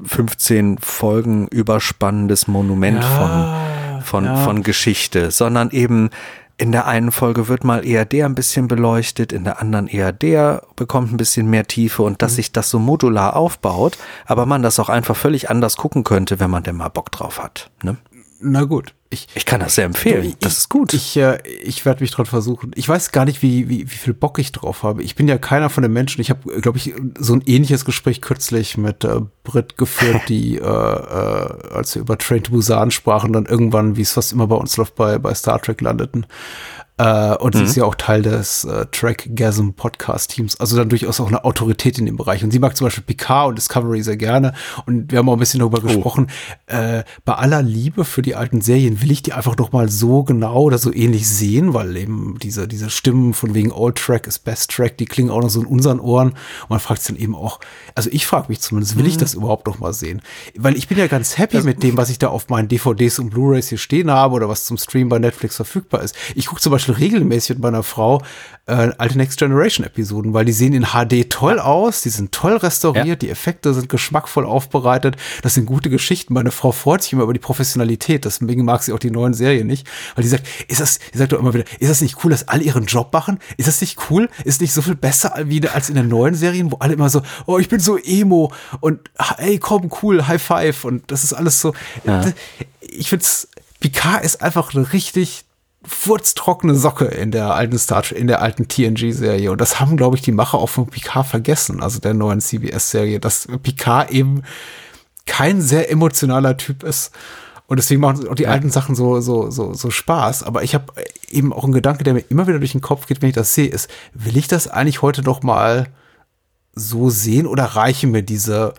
15 Folgen überspannendes Monument ja, von, von, ja. von Geschichte, sondern eben in der einen Folge wird mal eher der ein bisschen beleuchtet, in der anderen eher der bekommt ein bisschen mehr Tiefe und dass mhm. sich das so modular aufbaut, aber man das auch einfach völlig anders gucken könnte, wenn man denn mal Bock drauf hat. Ne? Na gut. Ich, ich kann das sehr empfehlen. Ich, das ist gut. Ich, äh, ich werde mich dran versuchen. Ich weiß gar nicht, wie, wie, wie viel Bock ich drauf habe. Ich bin ja keiner von den Menschen. Ich habe, glaube ich, so ein ähnliches Gespräch kürzlich mit äh, Brit geführt, die, äh, äh, als wir über Train to Busan sprachen, dann irgendwann, wie es fast immer bei uns läuft, bei, bei Star Trek landeten. Äh, und mhm. sie ist ja auch Teil des äh, Trackgasm Podcast Teams, also dann durchaus auch eine Autorität in dem Bereich. Und sie mag zum Beispiel Picard und Discovery sehr gerne. Und wir haben auch ein bisschen darüber oh. gesprochen. Äh, bei aller Liebe für die alten Serien will ich die einfach doch mal so genau oder so ähnlich sehen, weil eben diese, diese Stimmen von wegen Old Track ist Best Track, die klingen auch noch so in unseren Ohren. Und man fragt sich dann eben auch, also ich frage mich zumindest, will mhm. ich das überhaupt noch mal sehen? Weil ich bin ja ganz happy also, mit dem, was ich da auf meinen DVDs und Blu-rays hier stehen habe oder was zum Stream bei Netflix verfügbar ist. Ich gucke zum Beispiel Beispiel regelmäßig mit meiner Frau äh, alte Next Generation Episoden, weil die sehen in HD toll aus, die sind toll restauriert, ja. die Effekte sind geschmackvoll aufbereitet, das sind gute Geschichten. Meine Frau freut sich immer über die Professionalität, deswegen mag sie auch die neuen Serien nicht, weil die sagt, ist das, die sagt doch immer wieder, ist das nicht cool, dass alle ihren Job machen? Ist das nicht cool? Ist nicht so viel besser wie als in den neuen Serien, wo alle immer so, oh, ich bin so emo und ey, komm, cool, High Five und das ist alles so. Ja. Ich find's, Picard ist einfach eine richtig furztrockene Socke in der alten Star in der alten TNG-Serie. Und das haben, glaube ich, die Macher auch von Picard vergessen, also der neuen CBS-Serie, dass Picard eben kein sehr emotionaler Typ ist. Und deswegen machen auch die ja. alten Sachen so, so, so, so Spaß. Aber ich habe eben auch einen Gedanke, der mir immer wieder durch den Kopf geht, wenn ich das sehe, ist, will ich das eigentlich heute noch mal so sehen oder reichen mir diese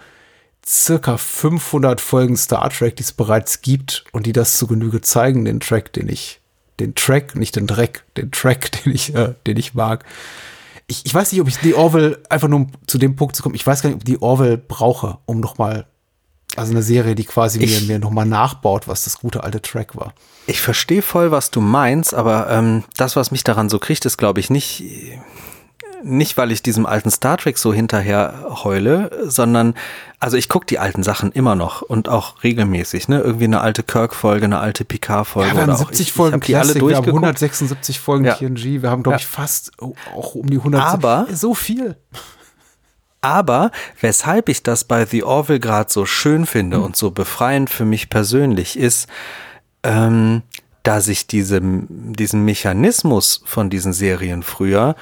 circa 500 Folgen Star Trek, die es bereits gibt und die das zu Genüge zeigen, den Track, den ich den Track, nicht den Dreck, den Track, den ich, äh, den ich mag. Ich, ich weiß nicht, ob ich die Orwell, einfach nur um zu dem Punkt zu kommen, ich weiß gar nicht, ob ich die Orwell brauche, um nochmal, also eine Serie, die quasi ich, mir, mir nochmal nachbaut, was das gute alte Track war. Ich verstehe voll, was du meinst, aber ähm, das, was mich daran so kriegt, ist, glaube ich, nicht nicht, weil ich diesem alten Star Trek so hinterher heule, sondern, also ich gucke die alten Sachen immer noch und auch regelmäßig, ne? Irgendwie eine alte Kirk-Folge, eine alte Picard-Folge. Ja, wir haben oder 70 ich, Folgen ich hab die alle Classic, wir haben durchgeguckt. 176 Folgen Ja. TNG, wir haben, glaube Ja. ich, fast oh, auch um die 100. Aber- so viel. Aber weshalb ich das bei The Orville gerade so schön finde und so befreiend für mich persönlich ist, ähm, dass ich diese, diesen Mechanismus von diesen Serien früher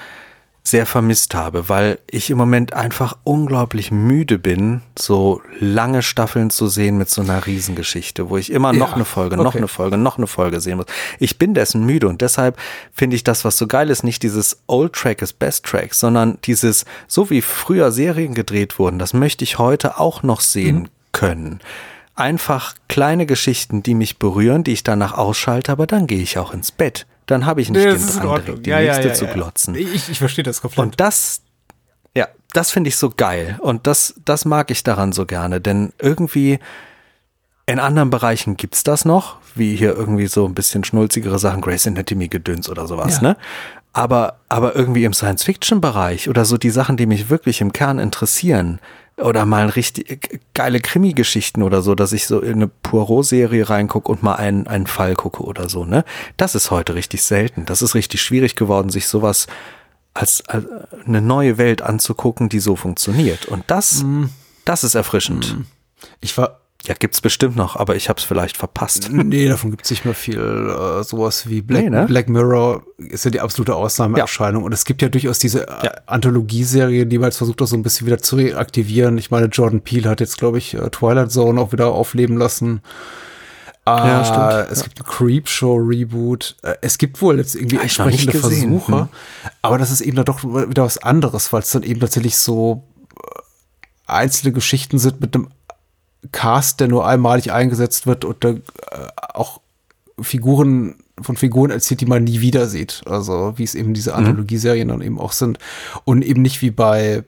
sehr vermisst habe, weil ich im Moment einfach unglaublich müde bin, so lange Staffeln zu sehen mit so einer Riesengeschichte, wo ich immer noch Ja, eine Folge, noch okay. eine Folge, noch eine Folge sehen muss. Ich bin dessen müde und deshalb finde ich das, was so geil ist, nicht dieses Old Track ist Best Track, sondern dieses, so wie früher Serien gedreht wurden, das möchte ich heute auch noch sehen Mhm. können. Einfach kleine Geschichten, die mich berühren, die ich danach ausschalte, aber dann gehe ich auch ins Bett. Dann habe ich nicht den Drang, direkt die nächste zu glotzen. Ich, ich verstehe das komplett. Und das, ja, das finde ich so geil. Und das, das mag ich daran so gerne, denn irgendwie in anderen Bereichen gibt's das noch, wie hier irgendwie so ein bisschen schnulzigere Sachen, Grace Anatomy Gedöns oder sowas, Ja. ne? Aber, aber irgendwie im Science-Fiction-Bereich oder so die Sachen, die mich wirklich im Kern interessieren, oder mal richtig geile Krimi-Geschichten oder so, dass ich so in eine Poirot-Serie reingucke und mal einen, einen Fall gucke oder so, ne? Das ist heute richtig selten. Das ist richtig schwierig geworden, sich sowas als, als eine neue Welt anzugucken, die so funktioniert. Und das, das ist erfrischend. ich war, Ja, gibt's bestimmt noch, aber ich hab's vielleicht verpasst. nee, davon gibt es nicht mehr viel. Äh, sowas wie Black, Nee, ne? Black Mirror ist ja die absolute Ausnahmeerscheinung. Und es gibt ja durchaus diese äh, Anthologieserien, die man jetzt versucht, das so ein bisschen wieder zu reaktivieren. Ich meine, Jordan Peele hat jetzt, glaube ich, äh, Twilight Zone auch wieder aufleben lassen. Ja, Äh, stimmt. Es gibt ein Creepshow-Reboot. Äh, Es gibt wohl jetzt irgendwie nicht entsprechende. Versuche. Hm. Aber das ist eben dann doch wieder was anderes, weil es dann eben tatsächlich so äh, einzelne Geschichten sind mit einem Cast, der nur einmalig eingesetzt wird und der, äh, auch Figuren von Figuren erzählt, die man nie wieder sieht. Also wie es eben diese Anthologieserien dann eben auch sind. Und eben nicht wie bei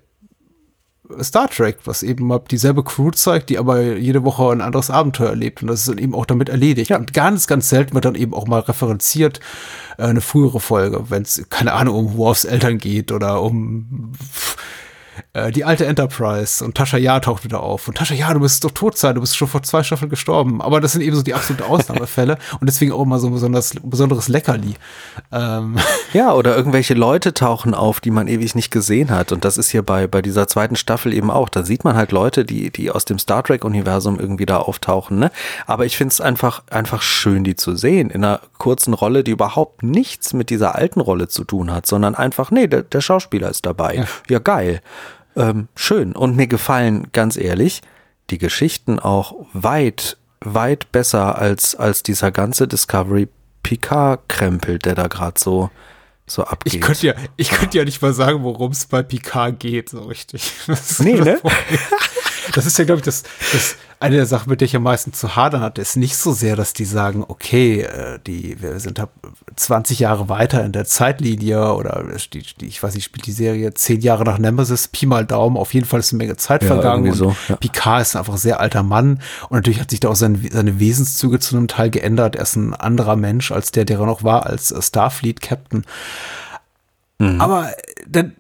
Star Trek, was eben mal dieselbe Crew zeigt, die aber jede Woche ein anderes Abenteuer erlebt. Und das ist dann eben auch damit erledigt. Und ganz, ganz selten wird dann eben auch mal referenziert äh, eine frühere Folge, wenn es, keine Ahnung, um Worfs Eltern geht oder um äh, die alte Enterprise und Tascha Ja taucht wieder auf. Und Tascha Ja, du bist doch tot sein, du bist schon vor zwei Staffeln gestorben. Aber das sind eben so die absolute Ausnahmefälle und deswegen auch immer so ein besonders, besonderes Leckerli. Ähm, Ja, oder irgendwelche Leute tauchen auf, die man ewig nicht gesehen hat. Und das ist hier bei, bei dieser zweiten Staffel eben auch. Da sieht man halt Leute, die, die aus dem Star Trek-Universum irgendwie da auftauchen. Ne? Aber ich finde es einfach, einfach schön, die zu sehen. In einer kurzen Rolle, die überhaupt nichts mit dieser alten Rolle zu tun hat, sondern einfach, nee, der, der Schauspieler ist dabei. Ja. Ja, geil. Ähm, schön. Und mir gefallen, ganz ehrlich, die Geschichten auch weit, weit besser als, als dieser ganze Discovery Picard-Krempel, der da gerade so, so abgeht. ich könnte ja, ich könnte ja nicht mal sagen, worum es bei Picard geht, so richtig. Das Nee, ne? Das ist ja, glaube ich, das, das eine der Sachen, mit der ich am meisten zu hadern hatte, ist nicht so sehr, dass die sagen, okay, äh, die, wir sind hab 20 Jahre weiter in der Zeitlinie oder die, die, ich weiß nicht, spielt die Serie 10 Jahre nach Nemesis, Pi mal Daumen, auf jeden Fall ist eine Menge Zeit Ja, vergangen. und so, ja. Picard ist einfach ein sehr alter Mann und natürlich hat sich da auch sein, seine Wesenszüge zu einem Teil geändert. Er ist ein anderer Mensch als der, der er noch war als äh, Starfleet-Captain. Aber äh, dann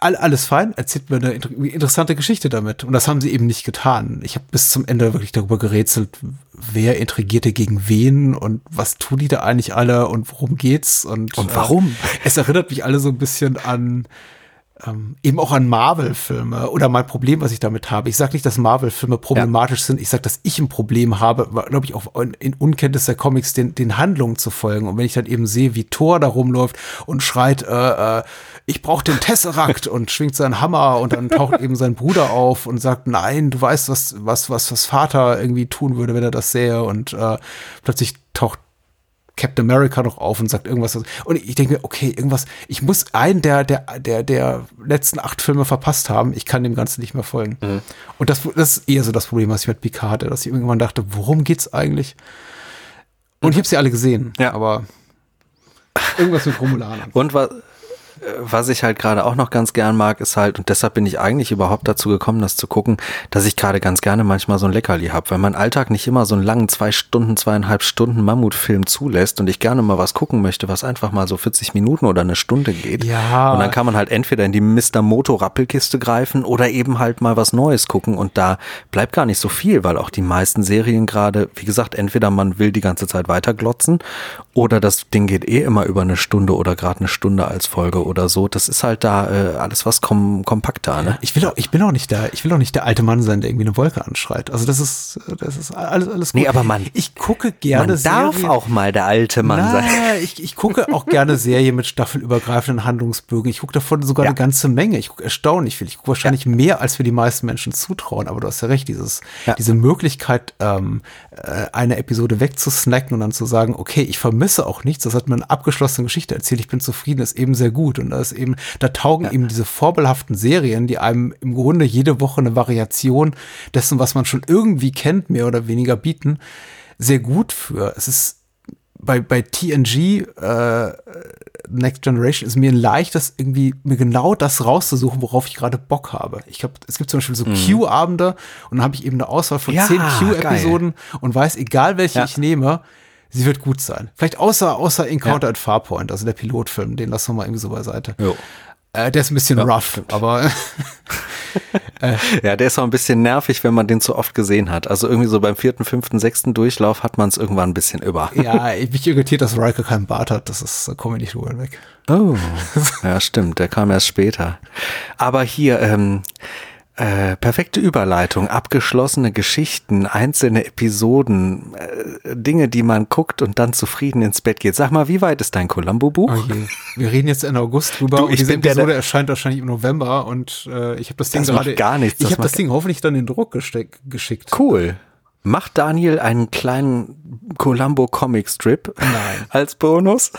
alles fein, erzählt mir eine inter interessante Geschichte damit. Und das haben sie eben nicht getan. Ich habe bis zum Ende wirklich darüber gerätselt, wer intrigierte gegen wen und was tun die da eigentlich alle und worum geht's und, Und warum? Äh, es erinnert mich alle so ein bisschen an ähm, eben auch an Marvel-Filme oder mein Problem, was ich damit habe. Ich sage nicht, dass Marvel-Filme problematisch sind. Ich sage, dass ich ein Problem habe, glaube ich, auch in, in Unkenntnis der Comics den, den Handlungen zu folgen. Und wenn ich dann eben sehe, wie Thor da rumläuft und schreit, äh, äh, ich brauche den Tesseract und schwingt seinen Hammer und dann taucht eben sein Bruder auf und sagt, nein, du weißt, was, was, was, was Vater irgendwie tun würde, wenn er das sähe. Und äh, plötzlich taucht Captain America noch auf und sagt irgendwas. Und ich denke mir, okay, irgendwas, ich muss einen der, der, der, der letzten acht Filme verpasst haben. Ich kann dem Ganzen nicht mehr folgen. Und das, das ist eher so das Problem, was ich mit Picard hatte, dass ich irgendwann dachte, worum geht's eigentlich? Und ich habe sie alle gesehen, Ja. aber irgendwas mit Romulanern. Und was, was ich halt gerade auch noch ganz gern mag, ist halt, und deshalb bin ich eigentlich überhaupt dazu gekommen, das zu gucken, dass ich gerade ganz gerne manchmal so ein Leckerli habe, weil mein Alltag nicht immer so einen langen zwei Stunden, zweieinhalb Stunden Mammutfilm zulässt und ich gerne mal was gucken möchte, was einfach mal so 40 Minuten oder eine Stunde geht. Ja. Und dann kann man halt entweder in die Mr. Moto Rappelkiste greifen oder eben halt mal was Neues gucken und da bleibt gar nicht so viel, weil auch die meisten Serien gerade, wie gesagt, entweder man will die ganze Zeit weiterglotzen oder das Ding geht eh immer über eine Stunde oder gerade eine Stunde als Folge oder so. Das ist halt da äh, alles was kom kompakter, ne? Ich will auch, ich bin auch nicht der, ich will auch nicht der alte Mann sein, der irgendwie eine Wolke anschreit. Also das ist, das ist alles, alles gut. Nee, aber man, ich gucke gerne man darf Serien. auch mal der alte Mann Na, sein. Ich, ich gucke auch gerne Serien mit staffelübergreifenden Handlungsbögen. Ich gucke davon sogar Ja. eine ganze Menge. Ich gucke erstaunlich viel. Ich gucke wahrscheinlich mehr, als wir die meisten Menschen zutrauen. Aber du hast ja recht, dieses, Ja. diese Möglichkeit, ähm, äh, eine Episode wegzusnacken und dann zu sagen, okay, ich vermisse auch nichts. Das hat mir eine abgeschlossene Geschichte erzählt. Ich bin zufrieden, ist eben sehr gut. Und da ist eben, da taugen eben diese vorbelhaften Serien, die einem im Grunde jede Woche eine Variation dessen, was man schon irgendwie kennt, mehr oder weniger bieten, sehr gut für. Es ist bei, bei TNG äh, Next Generation ist mir ein leichtes, irgendwie mir genau das rauszusuchen, worauf ich gerade Bock habe. Ich habe, es gibt zum Beispiel so Q-Abende und dann habe ich eben eine Auswahl von Mhm. Ja, zehn Q-Episoden und weiß, egal welche Ja. ich nehme, sie wird gut sein. Vielleicht außer, außer Encounter at Farpoint, also der Pilotfilm, den lassen wir mal irgendwie so beiseite. Jo. Äh, der ist ein bisschen Ja, rough, stimmt. aber Ja, der ist auch ein bisschen nervig, wenn man den zu oft gesehen hat. Also irgendwie so beim vierten, fünften, sechsten Durchlauf hat man es irgendwann ein bisschen über. ja, mich irritiert, dass Riker keinen Bart hat. Das ist, da komme ich nicht drüber hinweg. Oh, ja, stimmt, der kam erst später. Aber hier, ähm, äh, perfekte Überleitung, abgeschlossene Geschichten, einzelne Episoden, äh, Dinge, die man guckt und dann zufrieden ins Bett geht. Sag mal, wie weit ist dein Columbo-Buch? Oh. Wir reden jetzt Ende August drüber Du, und ich diese bin der, Episode der- erscheint wahrscheinlich im November und äh, ich habe das Ding Das gerade gar nichts, Ich habe das Ding hoffentlich dann in Druck geschickt. Cool. Macht Daniel einen kleinen Columbo Comic Strip Nein. als Bonus?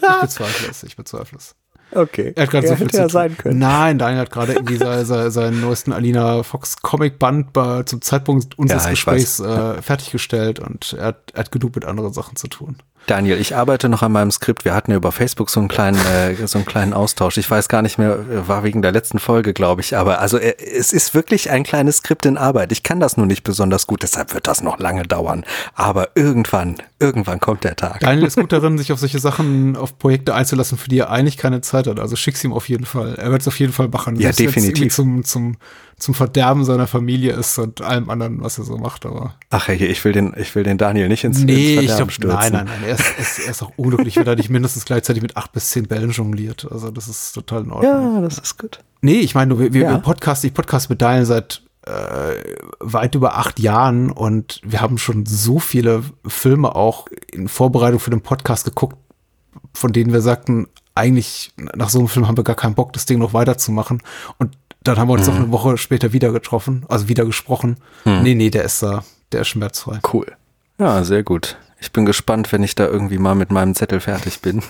Ich bezweifle es, ich bezweifle es. Okay. Er hat gerade so viel hätte zu ja tun. sein können. Nein, Daniel hat gerade irgendwie seinen, seinen, seinen neuesten Alina Fox Comic Band bei, zum Zeitpunkt unseres Ja, Gesprächs äh, fertiggestellt und er hat, er hat genug mit anderen Sachen zu tun. Daniel, ich arbeite noch an meinem Skript. Wir hatten ja über Facebook so einen kleinen, äh, so einen kleinen Austausch. Ich weiß gar nicht mehr, äh, war wegen der letzten Folge, glaube ich. Aber also äh, es ist wirklich ein kleines Skript in Arbeit. Ich kann das nur nicht besonders gut, deshalb wird das noch lange dauern. Aber irgendwann, irgendwann kommt der Tag. Daniel ist gut darin, sich auf solche Sachen, auf Projekte einzulassen, für die er eigentlich keine Zeit hat. Also schick's ihm auf jeden Fall. Er wird es auf jeden Fall machen. Ja, definitiv. Zum, zum, zum Verderben seiner Familie ist und allem anderen, was er so macht. Aber Ach hey, ich will den, ich will den Daniel nicht ins, nee, ins ich Verderben glaube, stürzen. nein, nein, nein. Er ist, ist, er ist auch unglücklich, wenn er nicht mindestens gleichzeitig mit acht bis zehn Bällen jongliert. Also das ist total in Ordnung. Ja, das ist gut. Nee, ich meine, wir, wir, Ja. wir Podcast, ich podcast mit Daniel seit äh, weit über acht Jahren und wir haben schon so viele Filme auch in Vorbereitung für den Podcast geguckt, von denen wir sagten, eigentlich nach so einem Film haben wir gar keinen Bock, das Ding noch weiterzumachen. Und dann haben wir uns noch eine Woche später wieder getroffen, also wieder gesprochen. Nee, nee, der ist da, der ist schmerzfrei. Cool. Ja, sehr gut. Ich bin gespannt, wenn ich da irgendwie mal mit meinem Zettel fertig bin.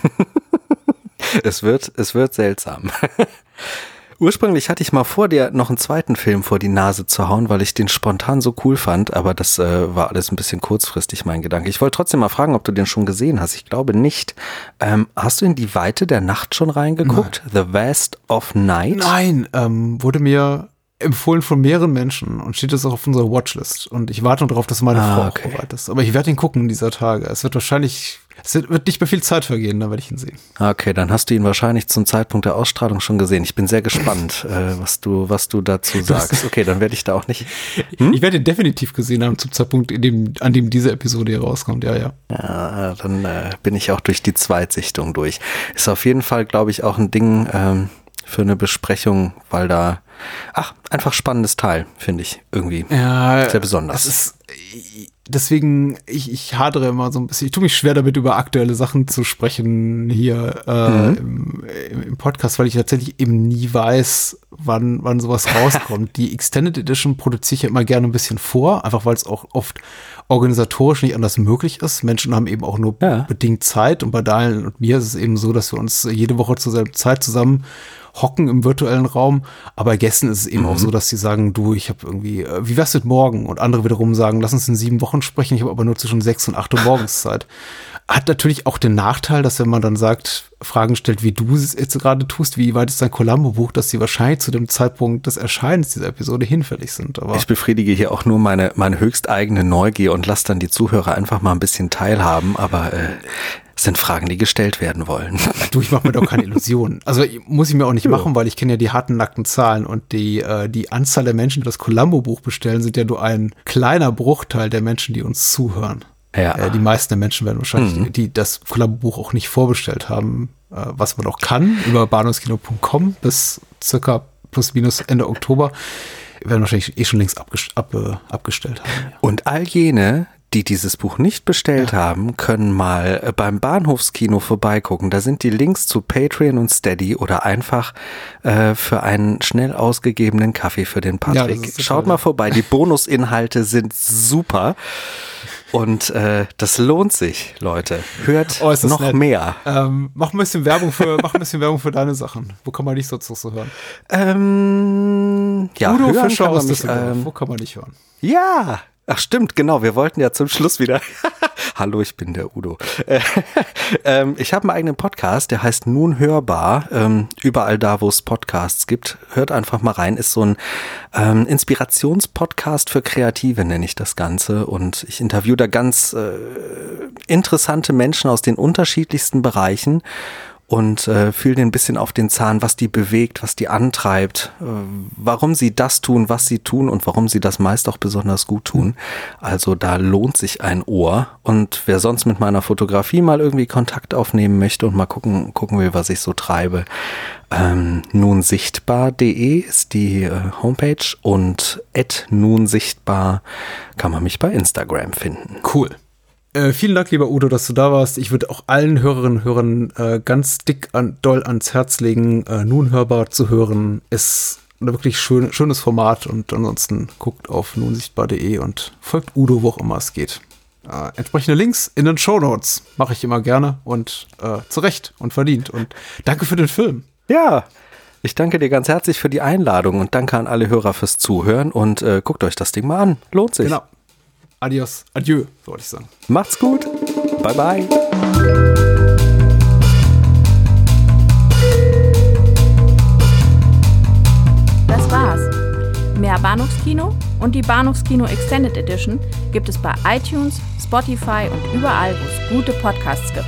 es wird, es wird seltsam. Ursprünglich hatte ich mal vor, dir noch einen zweiten Film vor die Nase zu hauen, weil ich den spontan so cool fand, aber das äh, war alles ein bisschen kurzfristig, mein Gedanke. Ich wollte trotzdem mal fragen, ob du den schon gesehen hast. Ich glaube nicht. Ähm, hast du in die Weite der Nacht schon reingeguckt? The Vast of Night? Nein, ähm, wurde mir empfohlen von mehreren Menschen und steht jetzt auch auf unserer Watchlist. Und ich warte nur darauf, dass meine Ah, Frau okay. bereit ist. Aber ich werde ihn gucken dieser Tage. Es wird wahrscheinlich, es wird, wird nicht mehr viel Zeit vergehen, dann werde ich ihn sehen. Okay, dann hast du ihn wahrscheinlich zum Zeitpunkt der Ausstrahlung schon gesehen. Ich bin sehr gespannt, äh, was du, was du dazu sagst. Okay, dann werde ich da auch nicht. Ich werde ihn definitiv gesehen haben zum Zeitpunkt, in dem, an dem diese Episode hier rauskommt. Ja, ja. Ja, dann äh, bin ich auch durch die Zweitsichtung durch. Ist auf jeden Fall, glaube ich, auch ein Ding ähm, für eine Besprechung, weil da, ach, einfach spannendes Teil, finde ich irgendwie. Ja, Sehr besonders. Es ist, deswegen, ich, ich hadere immer so ein bisschen, ich tue mich schwer damit, über aktuelle Sachen zu sprechen hier äh, Mhm. im, im, Podcast, weil ich tatsächlich eben nie weiß, wann, wann sowas rauskommt. Die Extended Edition produziere ich ja immer gerne ein bisschen vor, einfach weil es auch oft organisatorisch nicht anders möglich ist. Menschen haben eben auch nur Ja. bedingt Zeit und bei Daniel und mir ist es eben so, dass wir uns jede Woche zur selben Zeit zusammen hocken im virtuellen Raum. Aber bei Gästen ist es eben mhm. auch so, dass sie sagen, du, ich habe irgendwie, äh, wie wär's mit morgen? Und andere wiederum sagen, lass uns in sieben Wochen sprechen, ich habe aber nur zwischen sechs und acht Uhr morgens Zeit. Hat natürlich auch den Nachteil, dass wenn man dann sagt, Fragen stellt, wie du es jetzt gerade tust, wie weit ist dein Columbo-Buch, dass sie wahrscheinlich zu dem Zeitpunkt des Erscheinens dieser Episode hinfällig sind. Aber ich befriedige hier auch nur meine, meine höchsteigene Neugier und lasse dann die Zuhörer einfach mal ein bisschen teilhaben, aber äh, es sind Fragen, die gestellt werden wollen. Du, ich mache mir doch keine Illusionen. Also muss ich mir auch nicht ja. machen, weil ich kenne ja die harten, nackten Zahlen und die, äh, die Anzahl der Menschen, die das Columbo-Buch bestellen, sind ja nur ein kleiner Bruchteil der Menschen, die uns zuhören. Ja. Äh, die meisten der Menschen werden wahrscheinlich, mhm. die das Kollaborbuch auch nicht vorbestellt haben, äh, was man auch kann, über bahnhofskino.com bis circa plus minus Ende Oktober, werden wahrscheinlich eh schon längst abgest ab, äh, abgestellt haben. Ja. Und all jene, die dieses Buch nicht bestellt ja. haben, können mal äh, beim Bahnhofskino vorbeigucken. Da sind die Links zu Patreon und Steady oder einfach äh, für einen schnell ausgegebenen Kaffee für den Patrick. Ja, Schaut mal vorbei. Die Bonusinhalte sind super. Und äh, das lohnt sich, Leute. Hört oh, noch nett. mehr. Ähm, mach ein bisschen Werbung für, mach ein bisschen Werbung für deine Sachen. Wo kann man dich sonst noch so hören? Ähm, ja, Udo Fischer aus Düsseldorf. Ähm, Wo kann man dich hören? Ja, Ach stimmt, genau. Wir wollten ja zum Schluss wieder. Hallo, ich bin der Udo. ähm, ich habe einen eigenen Podcast, der heißt Nun Hörbar. Ähm, überall da, wo es Podcasts gibt, hört einfach mal rein. Ist so ein ähm, Inspirationspodcast für Kreative, nenne ich das Ganze. Und ich interviewe da ganz äh, interessante Menschen aus den unterschiedlichsten Bereichen und äh, fühl den ein bisschen auf den Zahn, was die bewegt, was die antreibt, äh, warum sie das tun, was sie tun und warum sie das meist auch besonders gut tun. Also da lohnt sich ein Ohr. Und wer sonst mit meiner Fotografie mal irgendwie Kontakt aufnehmen möchte und mal gucken, gucken will, was ich so treibe, ähm, nunsichtbar.de ist die äh, Homepage und at nunsichtbar kann man mich bei Instagram finden. Cool. Äh, vielen Dank, lieber Udo, dass du da warst. Ich würde auch allen Hörerinnen und Hörern äh, ganz dick an, doll ans Herz legen, äh, nun hörbar zu hören. Ist ein wirklich schön, schönes Format und ansonsten guckt auf nunsichtbar.de und folgt Udo, wo auch immer es geht. Äh, entsprechende Links in den Show Notes mache ich immer gerne und äh, zu Recht und verdient. Und danke für den Film. Ja, ich danke dir ganz herzlich für die Einladung und danke an alle Hörer fürs Zuhören und äh, guckt euch das Ding mal an. Lohnt sich. Genau. Adios, adieu, wollte ich sagen. Macht's gut. Bye, bye. Das war's. Mehr Bahnhofskino und die Bahnhofskino Extended Edition gibt es bei iTunes, Spotify und überall, wo es gute Podcasts gibt.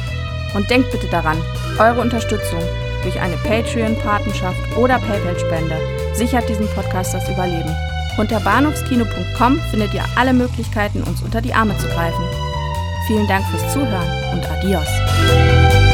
Und denkt bitte daran, eure Unterstützung durch eine Patreon-Patenschaft oder PayPal-Spende sichert diesem Podcast das Überleben. Unter bahnhofskino.com findet ihr alle Möglichkeiten, uns unter die Arme zu greifen. Vielen Dank fürs Zuhören und adios.